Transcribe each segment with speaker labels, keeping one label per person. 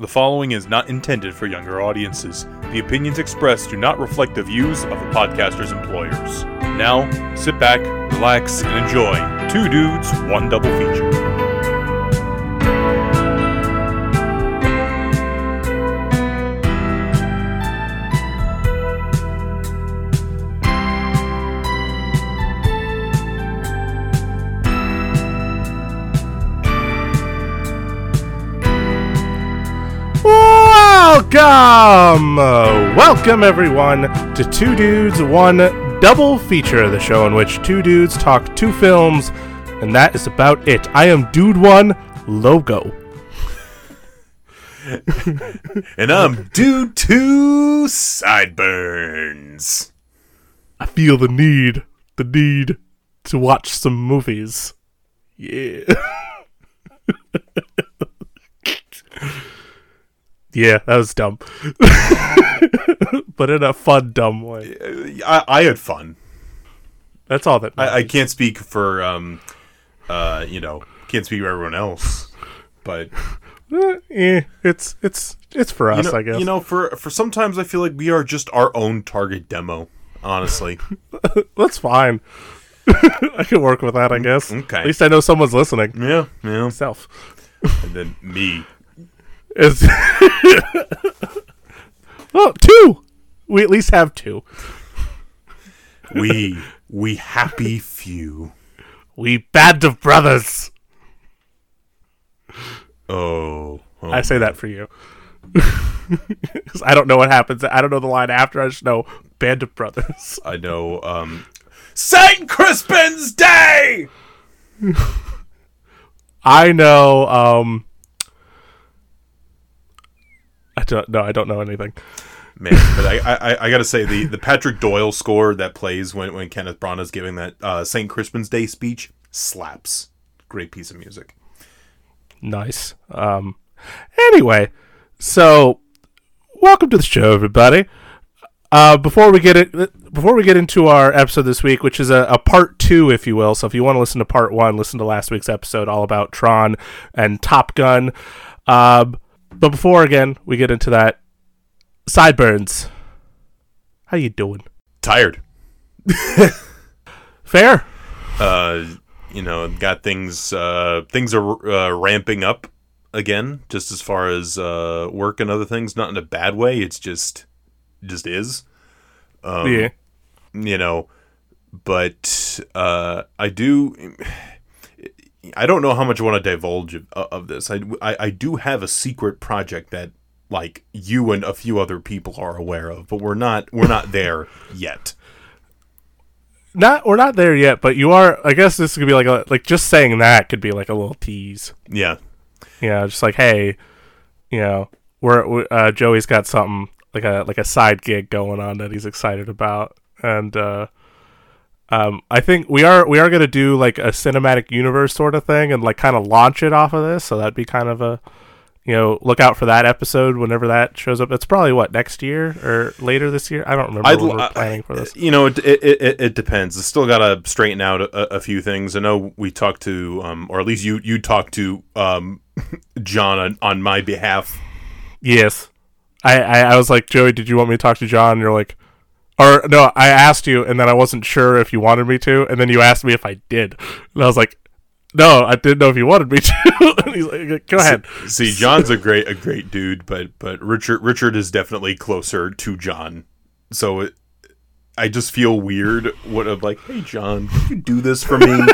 Speaker 1: The following is not intended for younger audiences. The opinions expressed do not reflect the views of the podcaster's employers. Now, sit back, relax, and enjoy Two Dudes, One Double Feature.
Speaker 2: Welcome! Uh, welcome, everyone, to Two Dudes, One Double Feature, the show in which two dudes talk two films, and that is about it. I am Dude One Logo.
Speaker 1: And I'm Dude Two Sideburns.
Speaker 2: I feel the need, the need to watch some movies. Yeah. yeah, that was dumb. but in a fun, dumb way.
Speaker 1: I, I had fun.
Speaker 2: That's all that.
Speaker 1: I, I can't speak for, um, uh, you know, can't speak for everyone else, but
Speaker 2: Eh, eh, it's it's it's for us,
Speaker 1: you know,
Speaker 2: I guess.
Speaker 1: you know, for for sometimes I feel like we are just our own target demo. Honestly,
Speaker 2: That's fine. I can work with that, I guess.
Speaker 1: okay.
Speaker 2: At least I know someone's listening.
Speaker 1: yeah, yeah.
Speaker 2: Myself.
Speaker 1: And then me.
Speaker 2: Is well, two. We at least have two.
Speaker 1: We we happy few.
Speaker 2: We band of brothers.
Speaker 1: Oh, oh.
Speaker 2: I say that for you. I don't know what happens. I don't know the line after. I just know band of brothers.
Speaker 1: I know. Um, Saint Crispin's Day.
Speaker 2: I know. Um, I don't. No, I don't know anything.
Speaker 1: Man, but I, I, I gotta say the, the Patrick Doyle score that plays when, when Kenneth Branagh's giving that uh, St. Crispin's Day speech slaps. Great piece of music.
Speaker 2: Nice. Um. Anyway, so welcome to the show, everybody. Uh, before we get it, before we get into our episode this week, which is a, a part two, if you will. So if you want to listen to part one, listen to last week's episode all about Tron and Top Gun. Um, but before again we get into that, sideburns. How you doing?
Speaker 1: Tired.
Speaker 2: Fair.
Speaker 1: Uh, you know, got things. Uh, things are uh, ramping up again, just as far as uh, work and other things. Not in a bad way. It's just, just is. Um,
Speaker 2: yeah.
Speaker 1: you know but uh i do i don't know how much i want to divulge of, of this I, I i do have a secret project that like you and a few other people are aware of but we're not we're not there yet
Speaker 2: Not we're not there yet, but you are. I guess this could be like a like just saying that could be like a little tease.
Speaker 1: yeah
Speaker 2: yeah, just like hey, you know, we're, we uh, Joey's got something like a like a side gig going on that he's excited about, and uh, um, I think we are we are gonna do like a cinematic universe sort of thing and like kind of launch it off of this, so that'd be kind of a you know look out for that episode whenever that shows up. It's probably what next year or later this year. I don't remember
Speaker 1: I'd
Speaker 2: when we're
Speaker 1: I-
Speaker 2: planning for this.
Speaker 1: you know it it, it, it depends it's still got to straighten out a, a few things i know we talked to um or at least you you talked to um john on, on my behalf
Speaker 2: Yes. I, I, I was like, Joey, did you want me to talk to John? And you're like, or no, I asked you, and then I wasn't sure if you wanted me to, and then you asked me if I did, and I was like, no, I didn't know if you wanted me to. and he's like, go ahead.
Speaker 1: See, John's a great a great dude, but but Richard Richard is definitely closer to John. So it, I just feel weird. What of like, hey John, could you do this for me?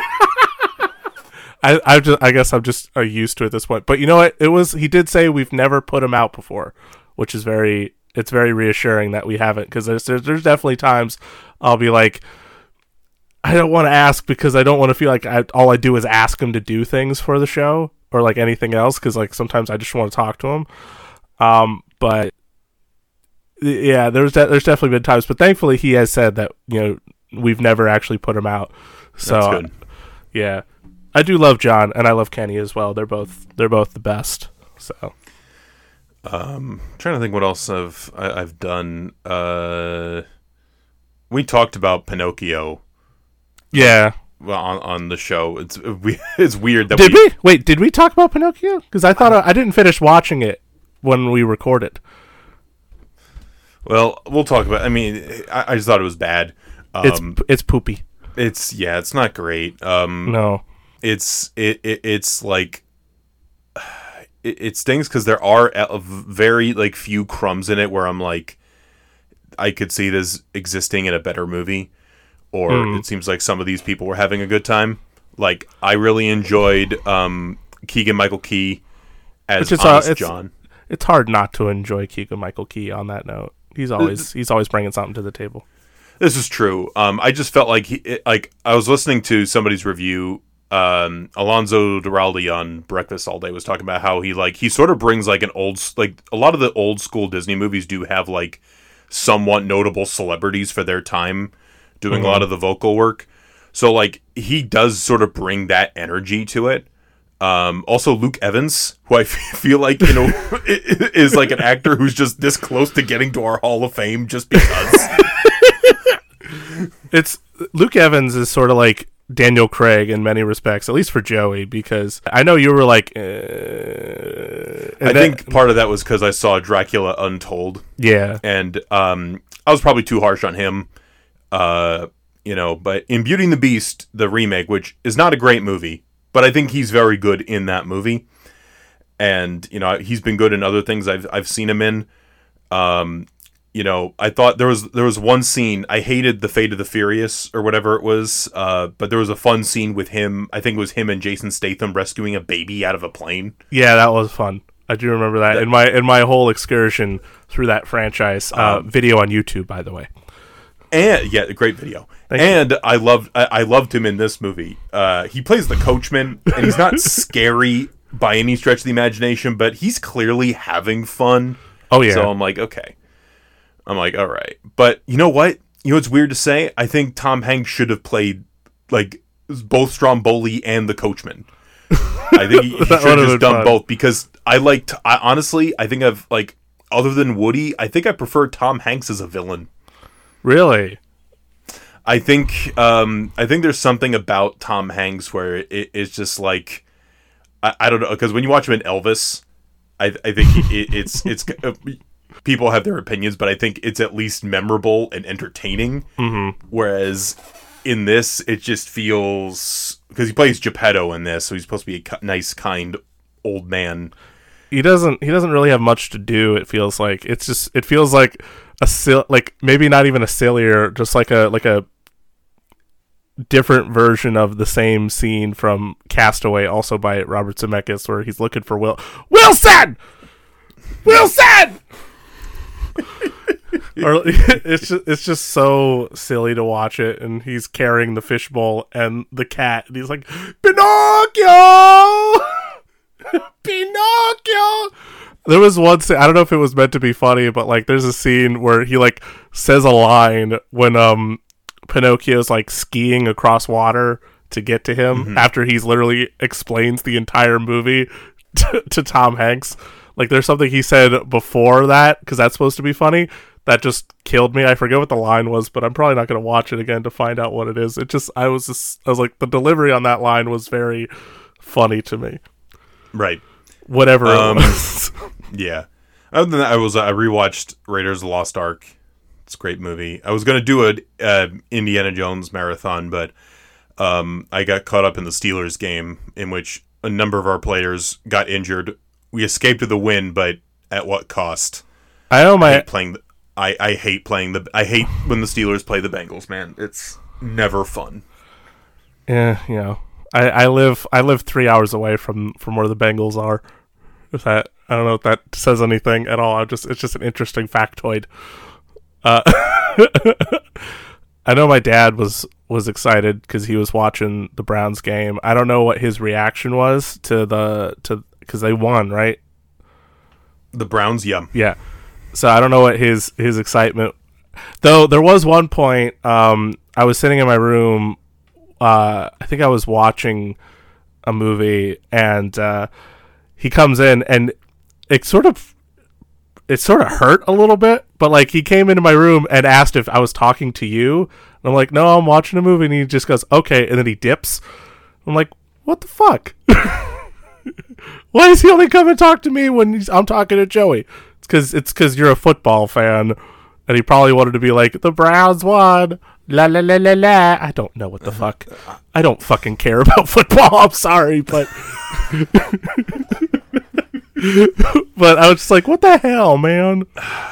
Speaker 2: I, I just, I guess I'm just uh, used to it at this point. But you know what? It was he did say we've never put him out before, which is very, it's very reassuring that we haven't because there's, there's there's definitely times I'll be like. I don't want to ask because I don't want to feel like I, all I do is ask him to do things for the show or like anything else because like sometimes I just want to talk to him. Um, but yeah, there's de- there's definitely been times, but thankfully he has said that you know we've never actually put him out. So
Speaker 1: That's good.
Speaker 2: yeah, I do love John and I love Kenny as well. They're both they're both the best. So
Speaker 1: Um, trying to think what else I've I, I've done. Uh, we talked about Pinocchio
Speaker 2: yeah,
Speaker 1: well, on on the show. It's we, it's weird that
Speaker 2: did
Speaker 1: we,
Speaker 2: we wait? Did we talk about Pinocchio? Because I thought I, I didn't finish watching it. when we recorded.
Speaker 1: Well, we'll talk about. I mean, I, I just thought it was bad.
Speaker 2: It's
Speaker 1: Um,
Speaker 2: it's poopy.
Speaker 1: it's yeah, it's not great. Um,
Speaker 2: No.
Speaker 1: it's it, it it's like it, it stings because there are a- very like few crumbs in it where I'm like, I could see this existing in a better movie, or
Speaker 2: Hmm.
Speaker 1: it seems like some of these people were having a good time. Like I really enjoyed um, Keegan Michael Key as
Speaker 2: uh,
Speaker 1: Honest
Speaker 2: it's-
Speaker 1: John.
Speaker 2: It's hard not to enjoy Keegan Michael Key on that note. He's always he's always bringing something to the table.
Speaker 1: This is true. Um, I just felt like he, it, like I was listening to somebody's review. Um, Alonso Duralde on Breakfast All Day was talking about how he like he sort of brings like an old like a lot of the old school Disney movies do have like somewhat notable celebrities for their time doing a lot of the vocal work. So like he does sort of bring that energy to it. Um, also Luke Evans, who I feel like you know is like an actor who's just this close to getting to our Hall of Fame just because.
Speaker 2: It's Luke Evans is sort of like Daniel Craig in many respects, at least for Joey, because I know you were like, uh,
Speaker 1: I think part of that was because I saw Dracula Untold,
Speaker 2: yeah,
Speaker 1: and um, I was probably too harsh on him. Uh, you know, but in Beauty and the Beast, the remake, which is not a great movie, but I think he's very good in that movie, and you know he's been good in other things I've I've seen him in. Um, you know, I thought there was there was one scene I hated the Fate of the Furious or whatever it was, uh, but there was a fun scene with him. I think it was him and Jason Statham rescuing a baby out of a plane.
Speaker 2: yeah, that was fun. I do remember that in my in my whole excursion through that franchise. Uh,
Speaker 1: Um,
Speaker 2: video on YouTube, by the way.
Speaker 1: and yeah, great video.
Speaker 2: Thank you.
Speaker 1: and I loved I, I loved him in this movie. Uh, he plays the coachman, and he's not scary by any stretch of the imagination, but he's clearly having fun.
Speaker 2: Oh yeah,
Speaker 1: So I'm like, okay. I'm like, all right. But you know what? You know what's weird to say? I think Tom Hanks should have played like both Stromboli and the coachman. I think he, he should have just done
Speaker 2: fun.
Speaker 1: both because I liked. I honestly, I think I've like other than Woody, I think I prefer Tom Hanks as a villain.
Speaker 2: really.
Speaker 1: I think um, I think there's something about Tom Hanks where it, it's just like I, I don't know because when you watch him in Elvis, I, I think it, it's it's uh, people have their opinions, but I think it's at least memorable and entertaining. Mm-hmm. Whereas in this, it just feels because he plays Geppetto in this, so he's supposed to be a nice, kind old man.
Speaker 2: he doesn't he doesn't really have much to do it feels like it's just it feels like a sil- like maybe not even a sillier just like a like a different version of the same scene from Castaway also by Robert Zemeckis where he's looking for Will Wilson Wilson or it's just it's just so silly to watch it and he's carrying the fishbowl and the cat and he's like Pinocchio Pinocchio. There was one scene, I don't know if it was meant to be funny, but like there's a scene where he like says a line when um Pinocchio's like skiing across water to get to him after he's literally explains the entire movie to, to Tom Hanks. Like there's something he said before that because that's supposed to be funny that just killed me. I forget what the line was, but I'm probably not going to watch it again to find out what it is. It just I was just I was like the delivery on that line was very funny to me.
Speaker 1: Right.
Speaker 2: Whatever
Speaker 1: Um,
Speaker 2: it was.
Speaker 1: Yeah. Other than that, I was I rewatched Raiders of the Lost Ark. It's a great movie. I was gonna do a uh, Indiana Jones marathon, but um, I got caught up in the Steelers game in which a number of our players got injured. We escaped to the win, but at what cost?
Speaker 2: I know
Speaker 1: I
Speaker 2: my
Speaker 1: hate playing. The, I I hate playing the. I hate when the Steelers play the Bengals. Man, it's never fun.
Speaker 2: yeah, you know. I, I live I live three hours away from, from where the Bengals are. If that I don't know if that says anything at all. I'm just it's just an interesting factoid. Uh, I know my dad was was excited because he was watching the Browns game. I don't know what his reaction was to the to because they won, right?
Speaker 1: The Browns, yeah.
Speaker 2: Yeah. So I don't know what his his excitement. Though there was one point, um, I was sitting in my room. Uh, I think I was watching a movie, and uh, he comes in, and it sort of it sort of hurt a little bit. But like he came into my room and asked if I was talking to you, and I'm like, no, I'm watching a movie, and he just goes, okay, and then he dips. I'm like, what the fuck? Why does he only come and talk to me when he's, I'm talking to Joey? It's because it's because you're a football fan, and he probably wanted to be like the Browns won. La la la la la. I don't know what the fuck. I don't fucking care about football. I'm sorry, but but I was just like, what the hell, man?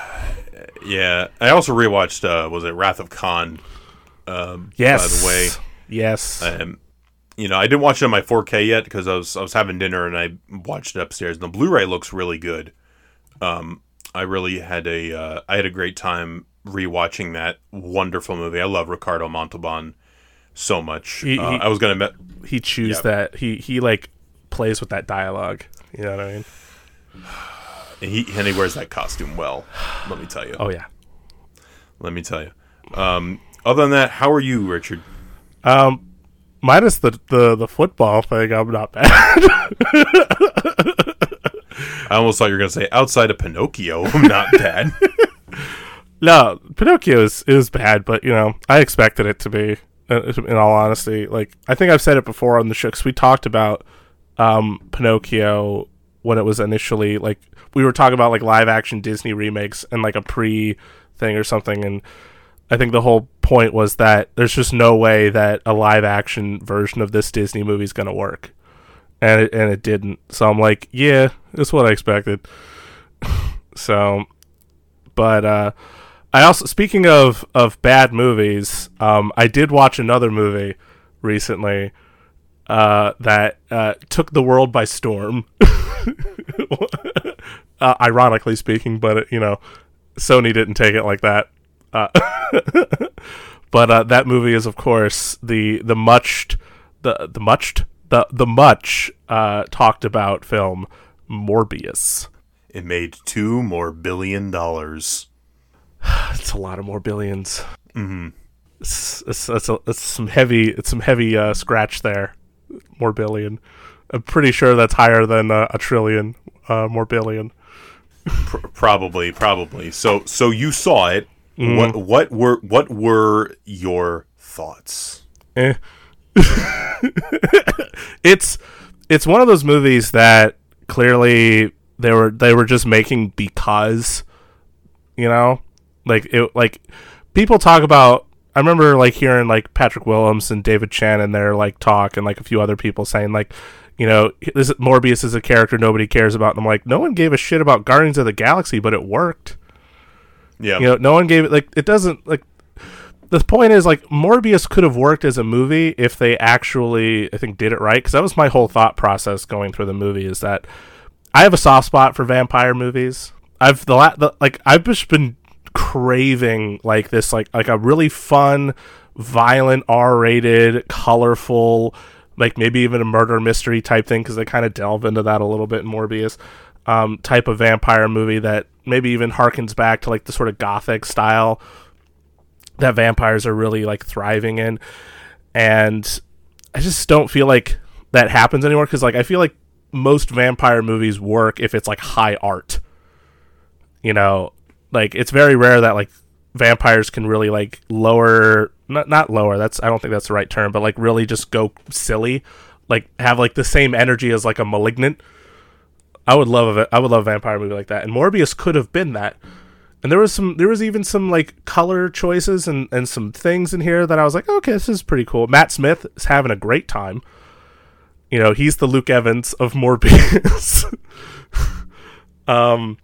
Speaker 1: Yeah, I also rewatched. Uh, was it Wrath of Khan? Um,
Speaker 2: Yes.
Speaker 1: By the way,
Speaker 2: yes.
Speaker 1: um, you know, I didn't watch it on my 4K yet because I was I was having dinner and I watched it upstairs. And the Blu-ray looks really good. Um, I really had a uh, I had a great time rewatching that wonderful movie. I love Ricardo Montalban so much.
Speaker 2: He-
Speaker 1: uh,
Speaker 2: he-
Speaker 1: I was gonna met.
Speaker 2: he chews
Speaker 1: Yep.
Speaker 2: that. He he like plays with that dialogue. You know what I mean?
Speaker 1: And he and he wears that costume well. Let me tell you.
Speaker 2: Oh yeah.
Speaker 1: Let me tell you. Um, other than that, how are you, Richard?
Speaker 2: Um, minus the the the football thing, I'm not bad.
Speaker 1: I almost thought you were gonna say outside of Pinocchio. I'm not bad.
Speaker 2: no, Pinocchio is is bad, but you know I expected it to be. uh, In all honesty, like I think I've said it before on the show because we talked about um, Pinocchio when it was initially like we were talking about like live action Disney remakes and like a pre thing or something, and I think the whole point was that there's just no way that a live action version of this Disney movie is gonna work, and it, and it didn't. So I'm like, yeah, that's what I expected. so, but uh, I also speaking of of bad movies, um, I did watch another movie recently uh, that uh, took the world by storm. uh, ironically speaking, but you know, Sony didn't take it like that. Uh, but uh, that movie is, of course, the the much the the much the the much uh, talked about film Morbius.
Speaker 1: It made two more billion dollars.
Speaker 2: It's a lot of more 1000000000s Mm-hmm. It's, it's, it's, a, it's some heavy it's some heavy uh, scratch there. More billion. I'm pretty sure that's higher than uh, a trillion. Uh, more billion.
Speaker 1: Probably, probably. So, so you saw it.
Speaker 2: Mm-hmm.
Speaker 1: What, what were, what were your thoughts?
Speaker 2: Eh. it's it's one of those movies that clearly they were they were just making because you know like it like people talk about I remember like hearing like Patrick Willems and David Chen and their like talk and like a few other people saying like you know this Morbius is a character nobody cares about and I'm like no one gave a shit about Guardians of the Galaxy but it worked
Speaker 1: Yeah.
Speaker 2: you know no one gave it like it doesn't like the point is like morbius could have worked as a movie if they actually i think did it right because that was my whole thought process going through the movie is that i have a soft spot for vampire movies i've the, la- the like i've just been craving like this like like a really fun violent r-rated colorful like maybe even a murder mystery type thing because they kind of delve into that a little bit in morbius um, type of vampire movie that maybe even harkens back to like the sort of gothic style that vampires are really like thriving in. And i just don't feel like that happens anymore because like i feel like most vampire movies work if it's like high art. You know like it's very rare that like vampires can really like lower not not lower that's i don't think that's the right term but like really just go silly like have like the same energy as like a malignant i would love it i would love a vampire movie like that and morbius could have been that. And there was some there was even some like color choices and and some things in here that i was like okay this is pretty cool. Matt smith is having a great time. You know he's the luke evans of morbius. Um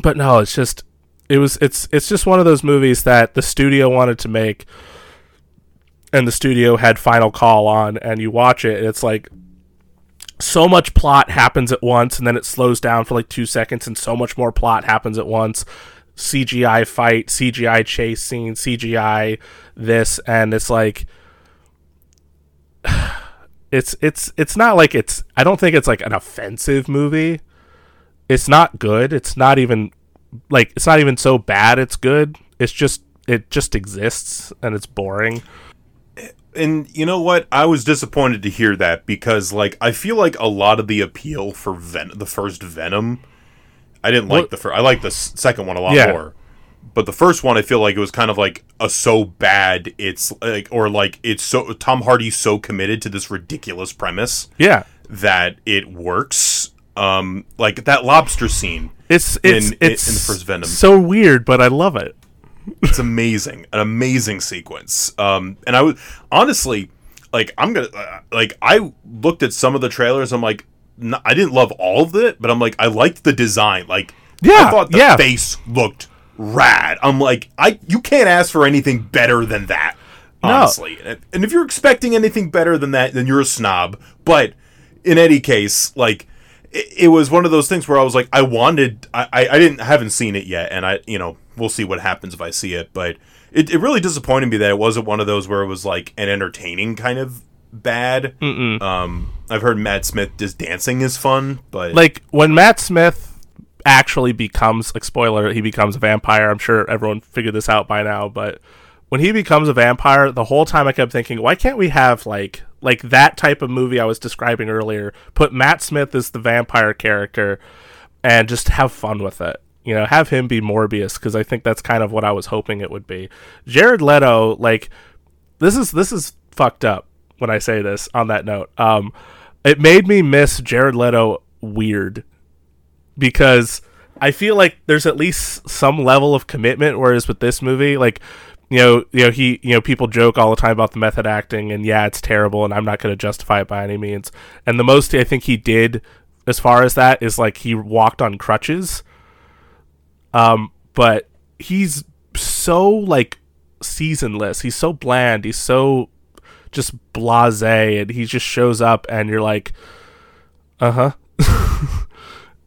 Speaker 2: but no it's just it was it's it's just one of those movies that the studio wanted to make and the studio had final call on and you watch it and it's like so much plot happens at once and then it slows down for like two seconds and so much more plot happens at once. Cgi fight cgi chase scene cgi this and it's like it's it's it's not like it's i don't think it's like an offensive movie. It's not good. It's not even like it's not even so bad it's good. It's just it just exists and it's boring
Speaker 1: And you know what? I was disappointed to hear that because, like, I feel like a lot of the appeal for Ven- the first Venom, I didn't like
Speaker 2: What-
Speaker 1: the first. I like the s- second one a lot
Speaker 2: Yeah.
Speaker 1: more. But the first one, I feel like it was kind of like a so bad it's like, or like it's so Tom Hardy's so committed to this ridiculous premise
Speaker 2: yeah
Speaker 1: that it works. Um, like that lobster scene.
Speaker 2: It's it's
Speaker 1: in- in
Speaker 2: it's
Speaker 1: the first Venom.
Speaker 2: so weird, but I love it.
Speaker 1: It's amazing, an amazing sequence. Um, and I was honestly like, I'm gonna uh, like, I looked at some of the trailers. I'm like, n- I didn't love all of it, but I'm like, I liked the design. Like,
Speaker 2: Yeah,
Speaker 1: I thought the
Speaker 2: yeah.
Speaker 1: face looked rad. I'm like, I you can't ask for anything better than that. Honestly, and and if you're expecting anything better than that, then you're a snob. But in any case, like it, it was one of those things where I was like, I wanted, I, I, I didn't, haven't seen it yet, and I, you know, we'll see what happens if I see it. But it, it really disappointed me that it wasn't one of those where it was like an entertaining kind of bad. Um, I've heard Matt Smith just dancing is fun, but
Speaker 2: Like when Matt Smith actually becomes like spoiler, he becomes a vampire. I'm sure everyone figured this out by now, but when he becomes a vampire, the whole time I kept thinking, why can't we have like like that type of movie I was describing earlier? Put Matt Smith as the vampire character and just have fun with it. You know, have him be Morbius because I think that's kind of what I was hoping it would be. Jared Leto, like this is this is fucked up when I say this on that note. Um it made me miss Jared Leto weird because I feel like there's at least some level of commitment whereas with this movie like you know, you know he, you know, people joke all the time about the method acting, and yeah, it's terrible, and I'm not going to justify it by any means. And the most I think he did, as far as that, is like he walked on crutches. Um, but he's so like seasonless. He's so bland. He's so just blasé, and he just shows up, and you're like, uh huh.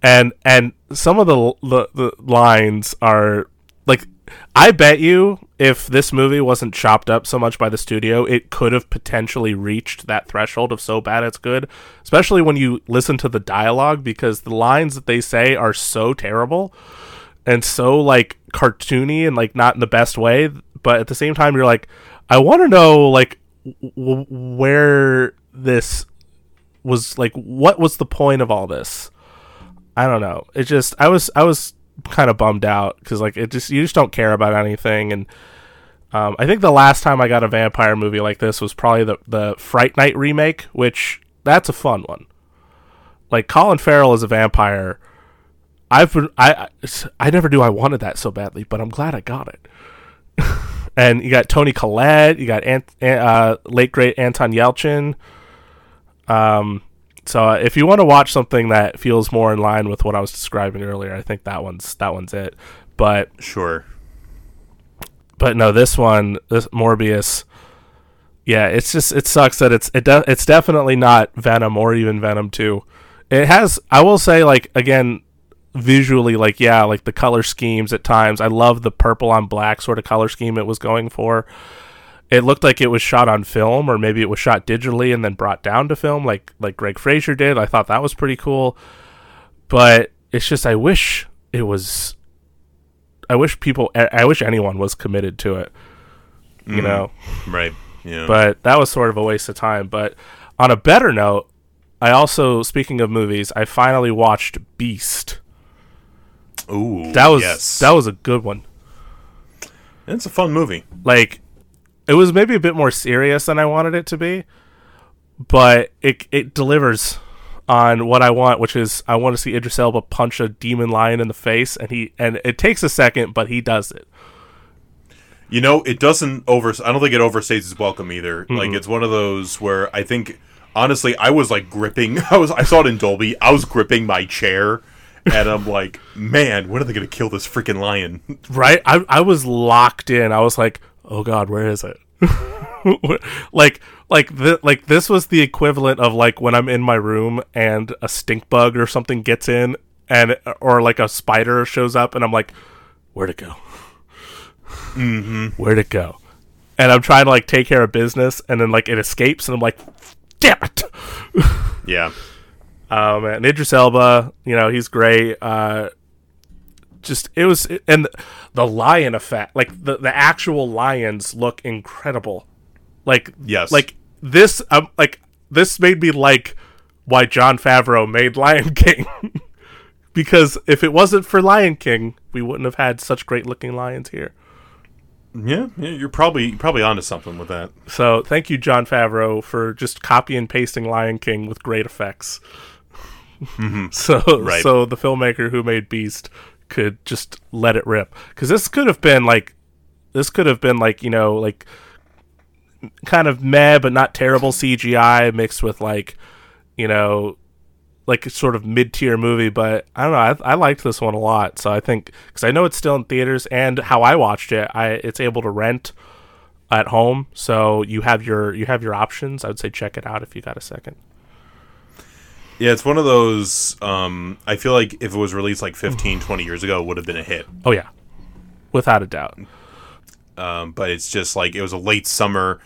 Speaker 2: and and some of the, the the lines are like I bet you if this movie wasn't chopped up so much by the studio, it could have potentially reached that threshold of so bad it's good. Especially when you listen to the dialogue because the lines that they say are so terrible and so like cartoony and like not in the best way, but at the same time you're like I want to know like w- where this was like what was the point of all this? I don't know. It just I was I was kind of bummed out because like it just you just don't care about anything and um, I think the last time I got a vampire movie like this was probably the the Fright Night remake, which that's a fun one. Like Colin Farrell is a vampire, I've been I I- I never knew I wanted that so badly, but I'm glad I got it. and you got Toni Collette, you got Ant, uh, late great Anton Yelchin. Um, so uh, if you want to watch something that feels more in line with what I was describing earlier, I think that one's that one's it. But
Speaker 1: sure.
Speaker 2: but no, this one, this Morbius, yeah, it's just it sucks that it's it de- it's definitely not Venom or even Venom two. It has, I will say, like again, visually, like yeah, like the color schemes at times. I love the purple on black sort of color scheme it was going for. It looked like it was shot on film, or maybe it was shot digitally and then brought down to film, like like Greig Fraser did. I thought that was pretty cool, but it's just I wish it was I wish people, I wish anyone was committed to it, you mm-hmm. know.
Speaker 1: Right. Yeah.
Speaker 2: But that was sort of a waste of time. But on a better note, I also, speaking of movies, I finally watched Beast.
Speaker 1: Ooh.
Speaker 2: That was
Speaker 1: yes.
Speaker 2: that was a good one.
Speaker 1: It's a fun movie.
Speaker 2: Like, it was maybe a bit more serious than I wanted it to be, but it it delivers on what I want, which is I want to see Idris Elba punch a demon lion in the face, and he and it takes a second, but he does it.
Speaker 1: You know, it doesn't over. I don't think it overstates its welcome either. Like it's one of those where I think, honestly, I was like gripping. I was. I saw it in Dolby. I was gripping my chair, and I'm like, man, when are they gonna kill this freaking lion?
Speaker 2: right I, I was locked in i was like oh god where is it like like th- like this was the equivalent of like when i'm in my room and a stink bug or something gets in and or like a spider shows up and i'm like where'd it go mm-hmm. where'd it go and i'm trying to like take care of business and then like it escapes and i'm like damn it
Speaker 1: yeah.
Speaker 2: Um, and Idris Elba, you know, he's great. Uh, just it was, and the lion effect, like the the actual lions look incredible. Like
Speaker 1: Yes.
Speaker 2: like this, um, like this made me like why Jon Favreau made Lion King. because if it wasn't for Lion King, we wouldn't have had such great looking lions here.
Speaker 1: Yeah, yeah, you're probably you're probably onto something with that.
Speaker 2: So thank you, Jon Favreau, for just copy and pasting Lion King with great effects. Mm-hmm. So
Speaker 1: Right.
Speaker 2: so the filmmaker who made Beast could just let it rip because this could have been like this could have been like you know like kind of meh but not terrible CGI mixed with like you know like a sort of mid tier movie. But I don't know. I, I liked this one a lot. So I think because I know it's still in theaters and how I watched it, I it's able to rent at home. So you have your you have your options. I would say check it out if you got a second.
Speaker 1: Yeah, it's one of those. Um, I feel like if it was released like 15, 20 years ago, it would have been a hit.
Speaker 2: Oh yeah, without a doubt.
Speaker 1: Um, but it's just like it was a late summer.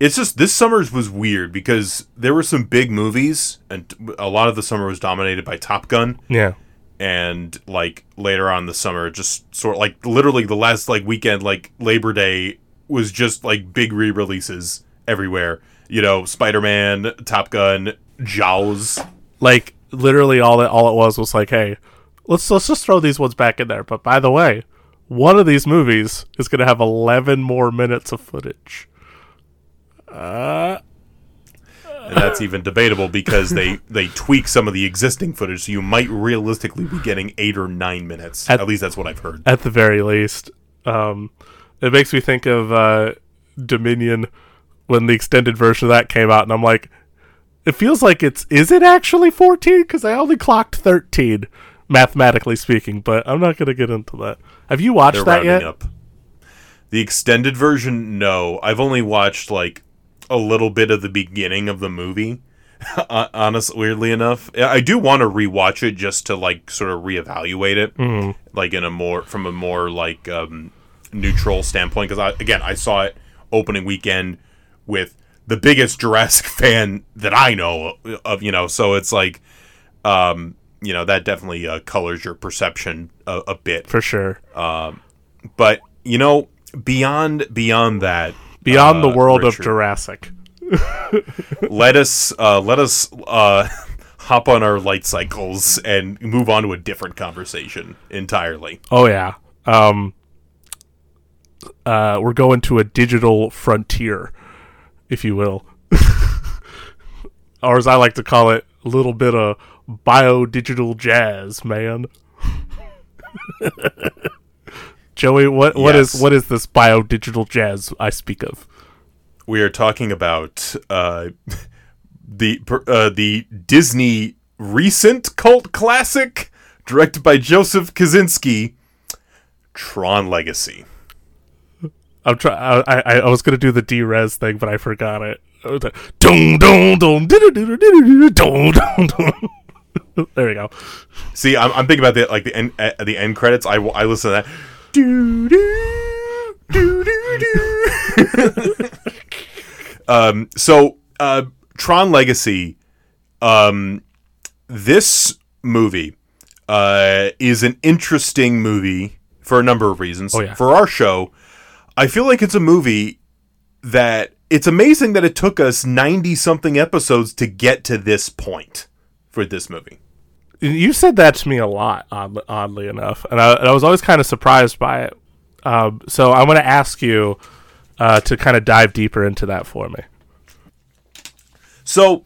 Speaker 1: It's just this summer's was weird because there were some big movies, and a lot of the summer was dominated by Top Gun.
Speaker 2: Yeah.
Speaker 1: and like later on in the summer just sort of like literally the last like weekend like labor day was just like big re-releases everywhere you know spider-man top gun jaws
Speaker 2: Like literally all it all it was was like, hey, let's let's just throw these ones back in there. But by the way, one of these movies is going to have 11 more minutes of footage. Uh,
Speaker 1: and that's even debatable because they they tweak some of the existing footage so you might realistically be getting eight or nine minutes
Speaker 2: At-
Speaker 1: at, least that's what i've heard
Speaker 2: at the very least. Um, it makes me think of uh, Dominion when the extended version of that came out, and I'm like, it feels like it's is it actually 14? Because I only clocked 13, mathematically speaking. But I'm not gonna get into that. Have you watched
Speaker 1: they're
Speaker 2: that yet?
Speaker 1: up the extended version no i've only watched like a little bit of the beginning of the movie uh, honest weirdly enough i do want to rewatch it just to like sort of reevaluate it
Speaker 2: Mm-hmm.
Speaker 1: like in a more from a more like um neutral standpoint because i again i saw it opening weekend with the biggest jurassic fan that i know of you know so it's like um you know that definitely uh, colors your perception a, a bit
Speaker 2: For sure.
Speaker 1: Um, but you know beyond beyond that
Speaker 2: Beyond
Speaker 1: uh,
Speaker 2: the world
Speaker 1: Richard,
Speaker 2: of Jurassic.
Speaker 1: let us uh, let us uh, hop on our light cycles and move on to a different conversation entirely
Speaker 2: Oh yeah. Um uh we're going to a digital frontier, if you will. or as I like to call it, a little bit of bio digital jazz, man. Joey, what what is
Speaker 1: Yes.
Speaker 2: what is this bio digital jazz I speak of?
Speaker 1: we are talking about uh, the uh, the Disney recent cult classic directed by Joseph Kosinski Tron Legacy
Speaker 2: I'm try I, I I was gonna do the D-Res thing, but I forgot it. There we go.
Speaker 1: See, I'm, I'm thinking about the like the end uh, the end credits. I, I listen to that. Doo, doo, doo, doo, doo. um. So, uh, Tron Legacy. Um, this movie, uh, is an interesting movie for a number of reasons.
Speaker 2: Oh, yeah.
Speaker 1: For our show, I feel like it's a movie that it's amazing that it took us ninety something episodes to get to this point for this movie.
Speaker 2: You said that to me a lot, odd, oddly enough, and I, and I was always kind of surprised by it. Um, so I want to ask you uh, to kind of dive deeper into that for me.
Speaker 1: So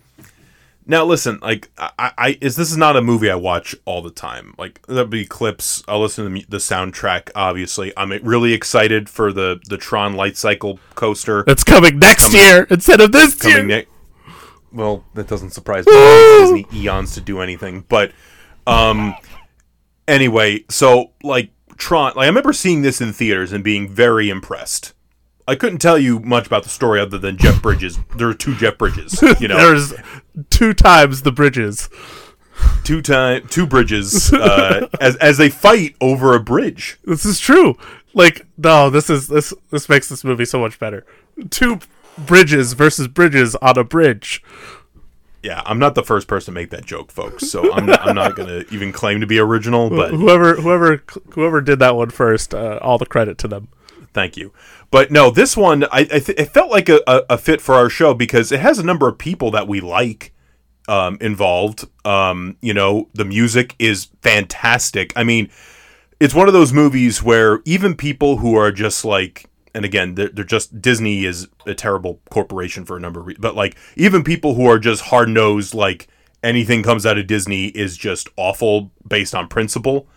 Speaker 1: now listen, like I, I is this is not a movie I watch all the time. Like there'll be clips. I'll listen to the, the soundtrack. Obviously, I'm really excited for the the Tron Light Cycle coaster
Speaker 2: That's coming next year instead of this year.
Speaker 1: coming next. Well, that doesn't surprise me. Disney eons to do anything, but um, anyway, so like Tron, like I remember seeing this in theaters and being very impressed. I couldn't tell you much about the story other than Jeff Bridges. There are two Jeff Bridges, you know.
Speaker 2: There's two times the bridges.
Speaker 1: two time two bridges uh, as as they fight over a bridge.
Speaker 2: This is true. Like, no, this is this this makes this movie so much better. Two bridges versus bridges on a bridge.
Speaker 1: Yeah, I'm not the first person to make that joke, folks. So I'm not, I'm not gonna even claim to be original, but
Speaker 2: Whoever whoever whoever did that one first, uh, all the credit to them.
Speaker 1: Thank you. But no, this one I, I th- it felt like a, a, a fit for our show because it has a number of people that we like um, involved. Um, you know, the music is fantastic. I mean, it's one of those movies where even people who are just like and again, they're, they're just Disney is a terrible corporation for a number of reasons. But like even people who are just hard nosed, like anything comes out of Disney is just awful based on principle,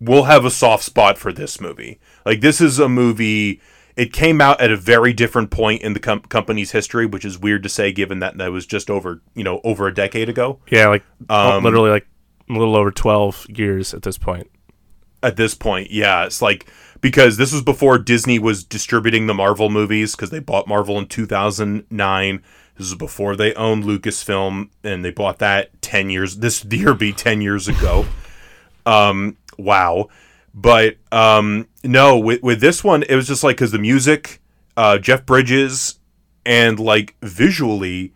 Speaker 1: will have a soft spot for this movie. Like this is a movie. It came out at a very different point in the com- company's history, which is weird to say given that that was just over you know over a decade ago.
Speaker 2: Yeah, like um, literally like a little over twelve years at this point.
Speaker 1: At this point, yeah, it's like because this was before Disney was distributing the Marvel movies because they bought Marvel in 2009. This is before they owned Lucasfilm and they bought that 10 years. This year be 10 years ago. Um, wow. But um, no, with, with this one, it was just like because the music, uh, Jeff Bridges, and like visually,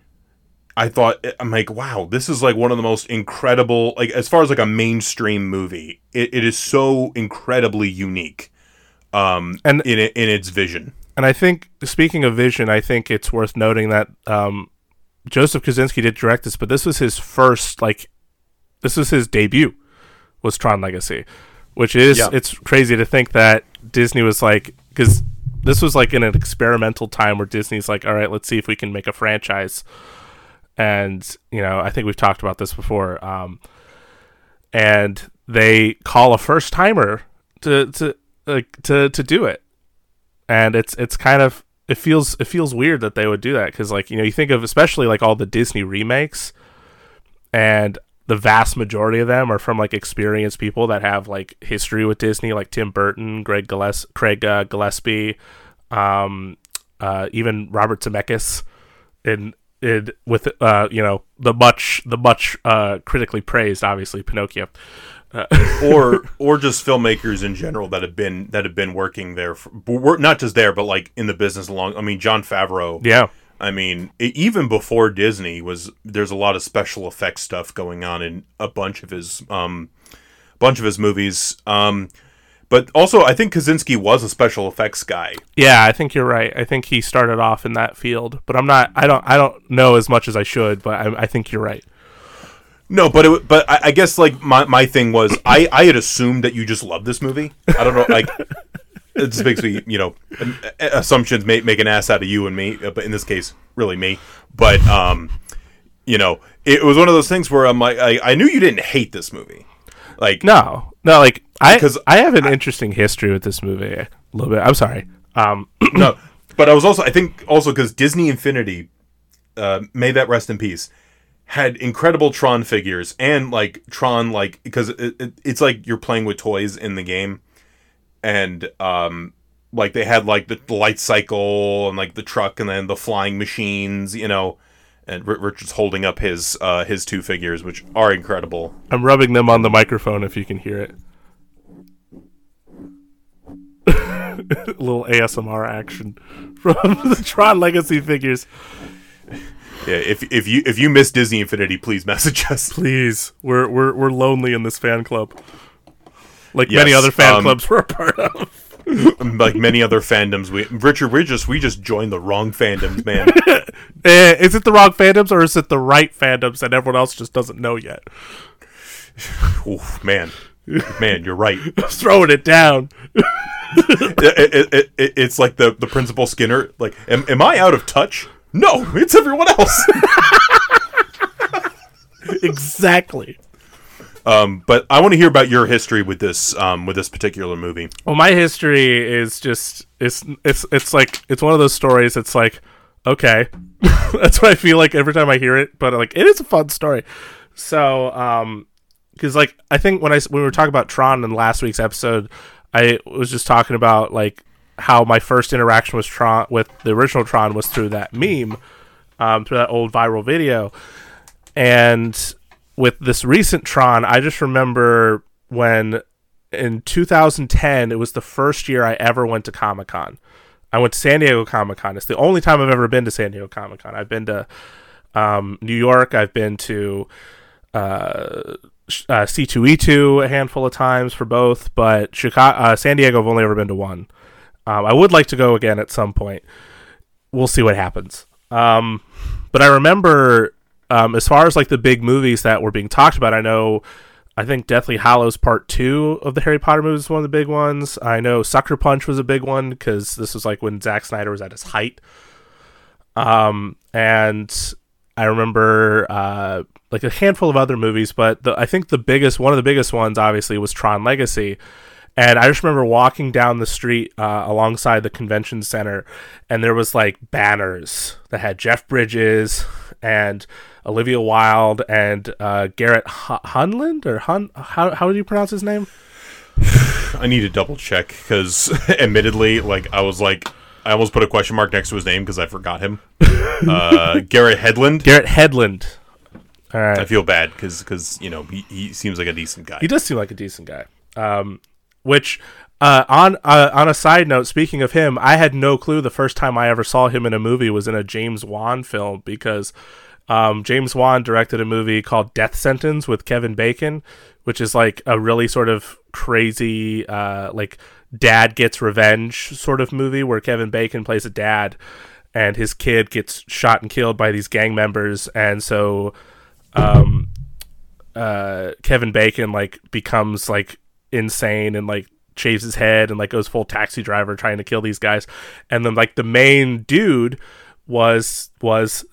Speaker 1: I thought I'm like, wow, this is like one of the most incredible, like as far as like a mainstream movie, it, it is so incredibly unique um, and in in its vision.
Speaker 2: And I think, speaking of vision, I think it's worth noting that um, Joseph Kosinski did direct this, but this was his first like, this was his debut, was Tron Legacy, which is yeah. it's crazy to think that Disney was like because this was like in an experimental time where Disney's like, all right, let's see if we can make a franchise, and you know, I think we've talked about this before, um, and they call a first timer to to like to to do it, and it's it's kind of it feels it feels weird that they would do that because like you know you think of especially like all the Disney remakes, and the vast majority of them are from like experienced people that have like history with Disney, like Tim Burton, Greg Gilles- Craig uh, Gillespie, um, uh, even Robert Zemeckis, and it with uh, you know the much the much uh, critically praised obviously Pinocchio.
Speaker 1: Uh, or or just filmmakers in general that have been that have been working there for, not just there but like in the business long I mean Jon Favreau
Speaker 2: yeah
Speaker 1: I mean it, even before Disney was there's a lot of special effects stuff going on in a bunch of his um bunch of his movies um but also I think Kosinski was a special effects guy.
Speaker 2: Yeah I think you're right. I think he started off in that field but I'm not I don't I don't know as much as I should but I, I think you're right.
Speaker 1: No, but it, but I, I, guess like my, my thing was I, I had assumed that you just loved this movie. I don't know, like it just makes me you know assumptions make make an ass out of you and me, uh, but in this case, really me. But um, you know, it was one of those things where I'm like, I, I knew you didn't hate this movie. Like
Speaker 2: no, no, like I because I have an I, interesting history with this movie a little bit. I'm sorry. Um,
Speaker 1: no, but I was also I think also because Disney Infinity, uh, may that rest in peace had incredible Tron figures and like Tron like because it, it, it's like you're playing with toys in the game, and um like they had like the, the light cycle and like the truck and then the flying machines, you know. And R- Richard's holding up his uh, his two figures, which are incredible.
Speaker 2: I'm rubbing them on the microphone if you can hear it. Little ASMR action from the Tron Legacy figures.
Speaker 1: Yeah, if if you if you miss Disney Infinity, please message us.
Speaker 2: Please, we're we're we're lonely in this fan club, like yes, many other fan um, clubs we're a part of.
Speaker 1: like many other fandoms, we Richard, we just we just joined the wrong fandoms, man.
Speaker 2: eh, is it the wrong fandoms or is it the right fandoms that everyone else just doesn't know yet?
Speaker 1: Oof, man, man, you're right.
Speaker 2: throwing it down.
Speaker 1: it, it, it, it's like the the principal Skinner. Like, am, am I out of touch? No, it's everyone else.
Speaker 2: exactly.
Speaker 1: Um, but I want to hear about your history with this um, with this particular movie.
Speaker 2: Well, my history is just it's it's it's like it's one of those stories. It's like okay, that's what I feel like every time I hear it. But like it is a fun story. So um, because like I think when I when we were talking about Tron in last week's episode, I was just talking about like how my first interaction with Tron with the original Tron was through that meme, um, through that old viral video, and with this recent Tron, I just remember when in 2010 it was the first year I ever went to Comic Con. I went to San Diego Comic Con. It's the only time I've ever been to San Diego Comic Con. I've been to um, New York. I've been to uh, uh, C2E2 a handful of times for both, but Chicago, uh, San Diego, I've only ever been to one. Um, I would like to go again at some point. We'll see what happens. Um, but I remember, um, as far as like the big movies that were being talked about, I know I think Deathly Hallows Part Two of the Harry Potter movies is one of the big ones. I know Sucker Punch was a big one because this was like when Zack Snyder was at his height. Um, and I remember uh, like a handful of other movies, but the, I think the biggest, one of the biggest ones, obviously, was Tron Legacy. And I just remember walking down the street uh, alongside the convention center, and there was like banners that had Jeff Bridges and Olivia Wilde and uh, Garrett H- Hunland or Hun. How how do you pronounce his name?
Speaker 1: I need to double check because, admittedly, like I was like, I almost put a question mark next to his name because I forgot him. uh, Garrett Hedlund.
Speaker 2: Garrett Hedlund. All right.
Speaker 1: I feel bad because because you know he, he seems like a decent guy.
Speaker 2: He does seem like a decent guy. Um, which uh, on uh, on a side note, speaking of him, I had no clue the first time I ever saw him in a movie was in a James Wan film because um, James Wan directed a movie called Death Sentence with Kevin Bacon, which is like a really sort of crazy, uh, like dad gets revenge sort of movie where Kevin Bacon plays a dad and his kid gets shot and killed by these gang members, and so um, uh, Kevin Bacon like becomes like insane and like shaves his head and like goes full taxi driver trying to kill these guys, and then like the main dude was was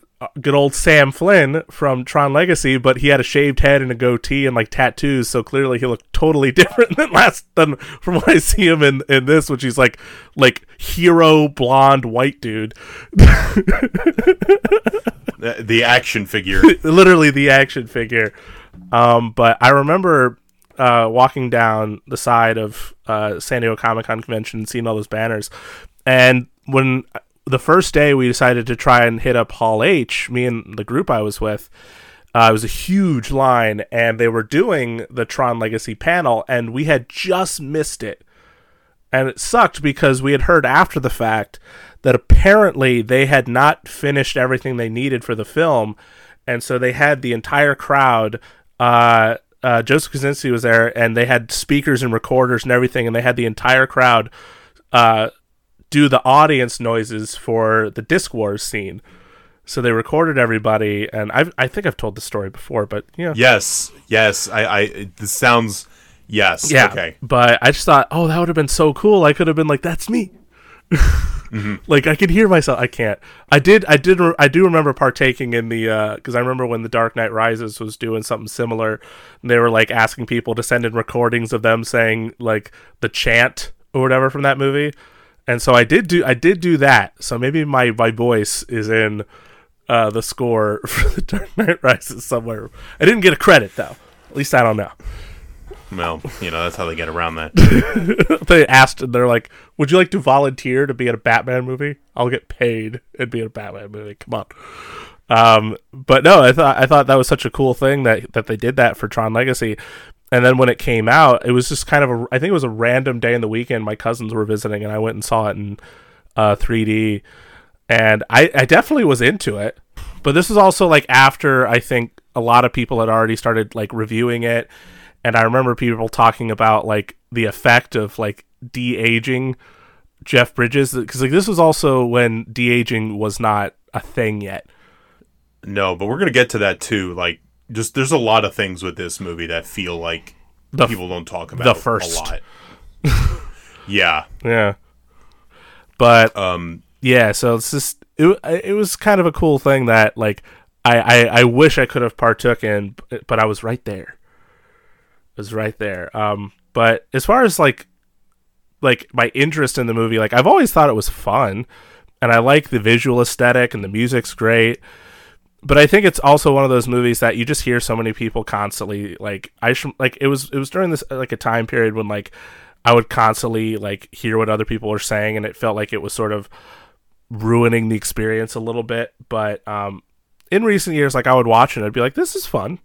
Speaker 2: good old Sam Flynn from Tron Legacy, but he had a shaved head and a goatee and like tattoos, so clearly he looked totally different than last than from what I see him in in this, which he's like like hero blonde white dude,
Speaker 1: the, the action figure.
Speaker 2: literally the action figure. Um, but I remember uh, walking down the side of uh, San Diego Comic Con convention and seeing all those banners, and when the first day we decided to try and hit up Hall H, me and the group I was with, uh, it was a huge line, and they were doing the Tron Legacy panel, and we had just missed it. And it sucked because we had heard after the fact that apparently they had not finished everything they needed for the film, and so they had the entire crowd. Uh, uh, Joseph Kosinski was there, and they had speakers and recorders and everything, and they had the entire crowd uh, do the audience noises for the Disc Wars scene. So they recorded everybody, and I I think I've told the story before, but yeah,
Speaker 1: yes, yes. I I this sounds yes.
Speaker 2: yeah.
Speaker 1: Okay.
Speaker 2: But I just thought, oh, that would have been so cool. I could have been like, that's me. Mm-hmm. Like I could hear myself. I can't. I did. I did. I do remember partaking in the uh, because I remember when the Dark Knight Rises was doing something similar. And they were like asking people to send in recordings of them saying like the chant or whatever from that movie. And so I did do. I did do that. So maybe my my voice is in uh, the score for the Dark Knight Rises somewhere. I didn't get a credit though. At least I don't know.
Speaker 1: Well, you know that's how they get around that.
Speaker 2: they asked and they're like, "Would you like to volunteer to be in a Batman movie? I'll get paid and be in a Batman movie. Come on." Um, but no, I thought I thought that was such a cool thing that that they did that for Tron Legacy. And then when it came out, it was just kind of a I think it was a random day in the weekend. My cousins were visiting, and I went and saw it in uh, 3D, and I I definitely was into it. But this was also like after I think a lot of people had already started like reviewing it and I remember people talking about like the effect of like de aging Jeff Bridges because like this was also when de aging was not a thing yet.
Speaker 1: No, but we're gonna get to that too. Like, just there's a lot of things with this movie that feel like
Speaker 2: The
Speaker 1: people don't talk about
Speaker 2: the first.
Speaker 1: a lot. yeah.
Speaker 2: Yeah, but
Speaker 1: Um.
Speaker 2: yeah, so it's just it, it was kind of a cool thing that like I I, I wish I could have partook in, but I was right there. I was right there. Um, but as far as like like my interest in the movie, like I've always thought it was fun, and I like the visual aesthetic and the music's great. But I think it's also one of those movies that you just hear so many people constantly like I sh- like it was it was during this like a time period when like I would constantly like hear what other people were saying and it felt like it was sort of ruining the experience a little bit. But um, in recent years, like I would watch it, and I'd be like, "This is fun."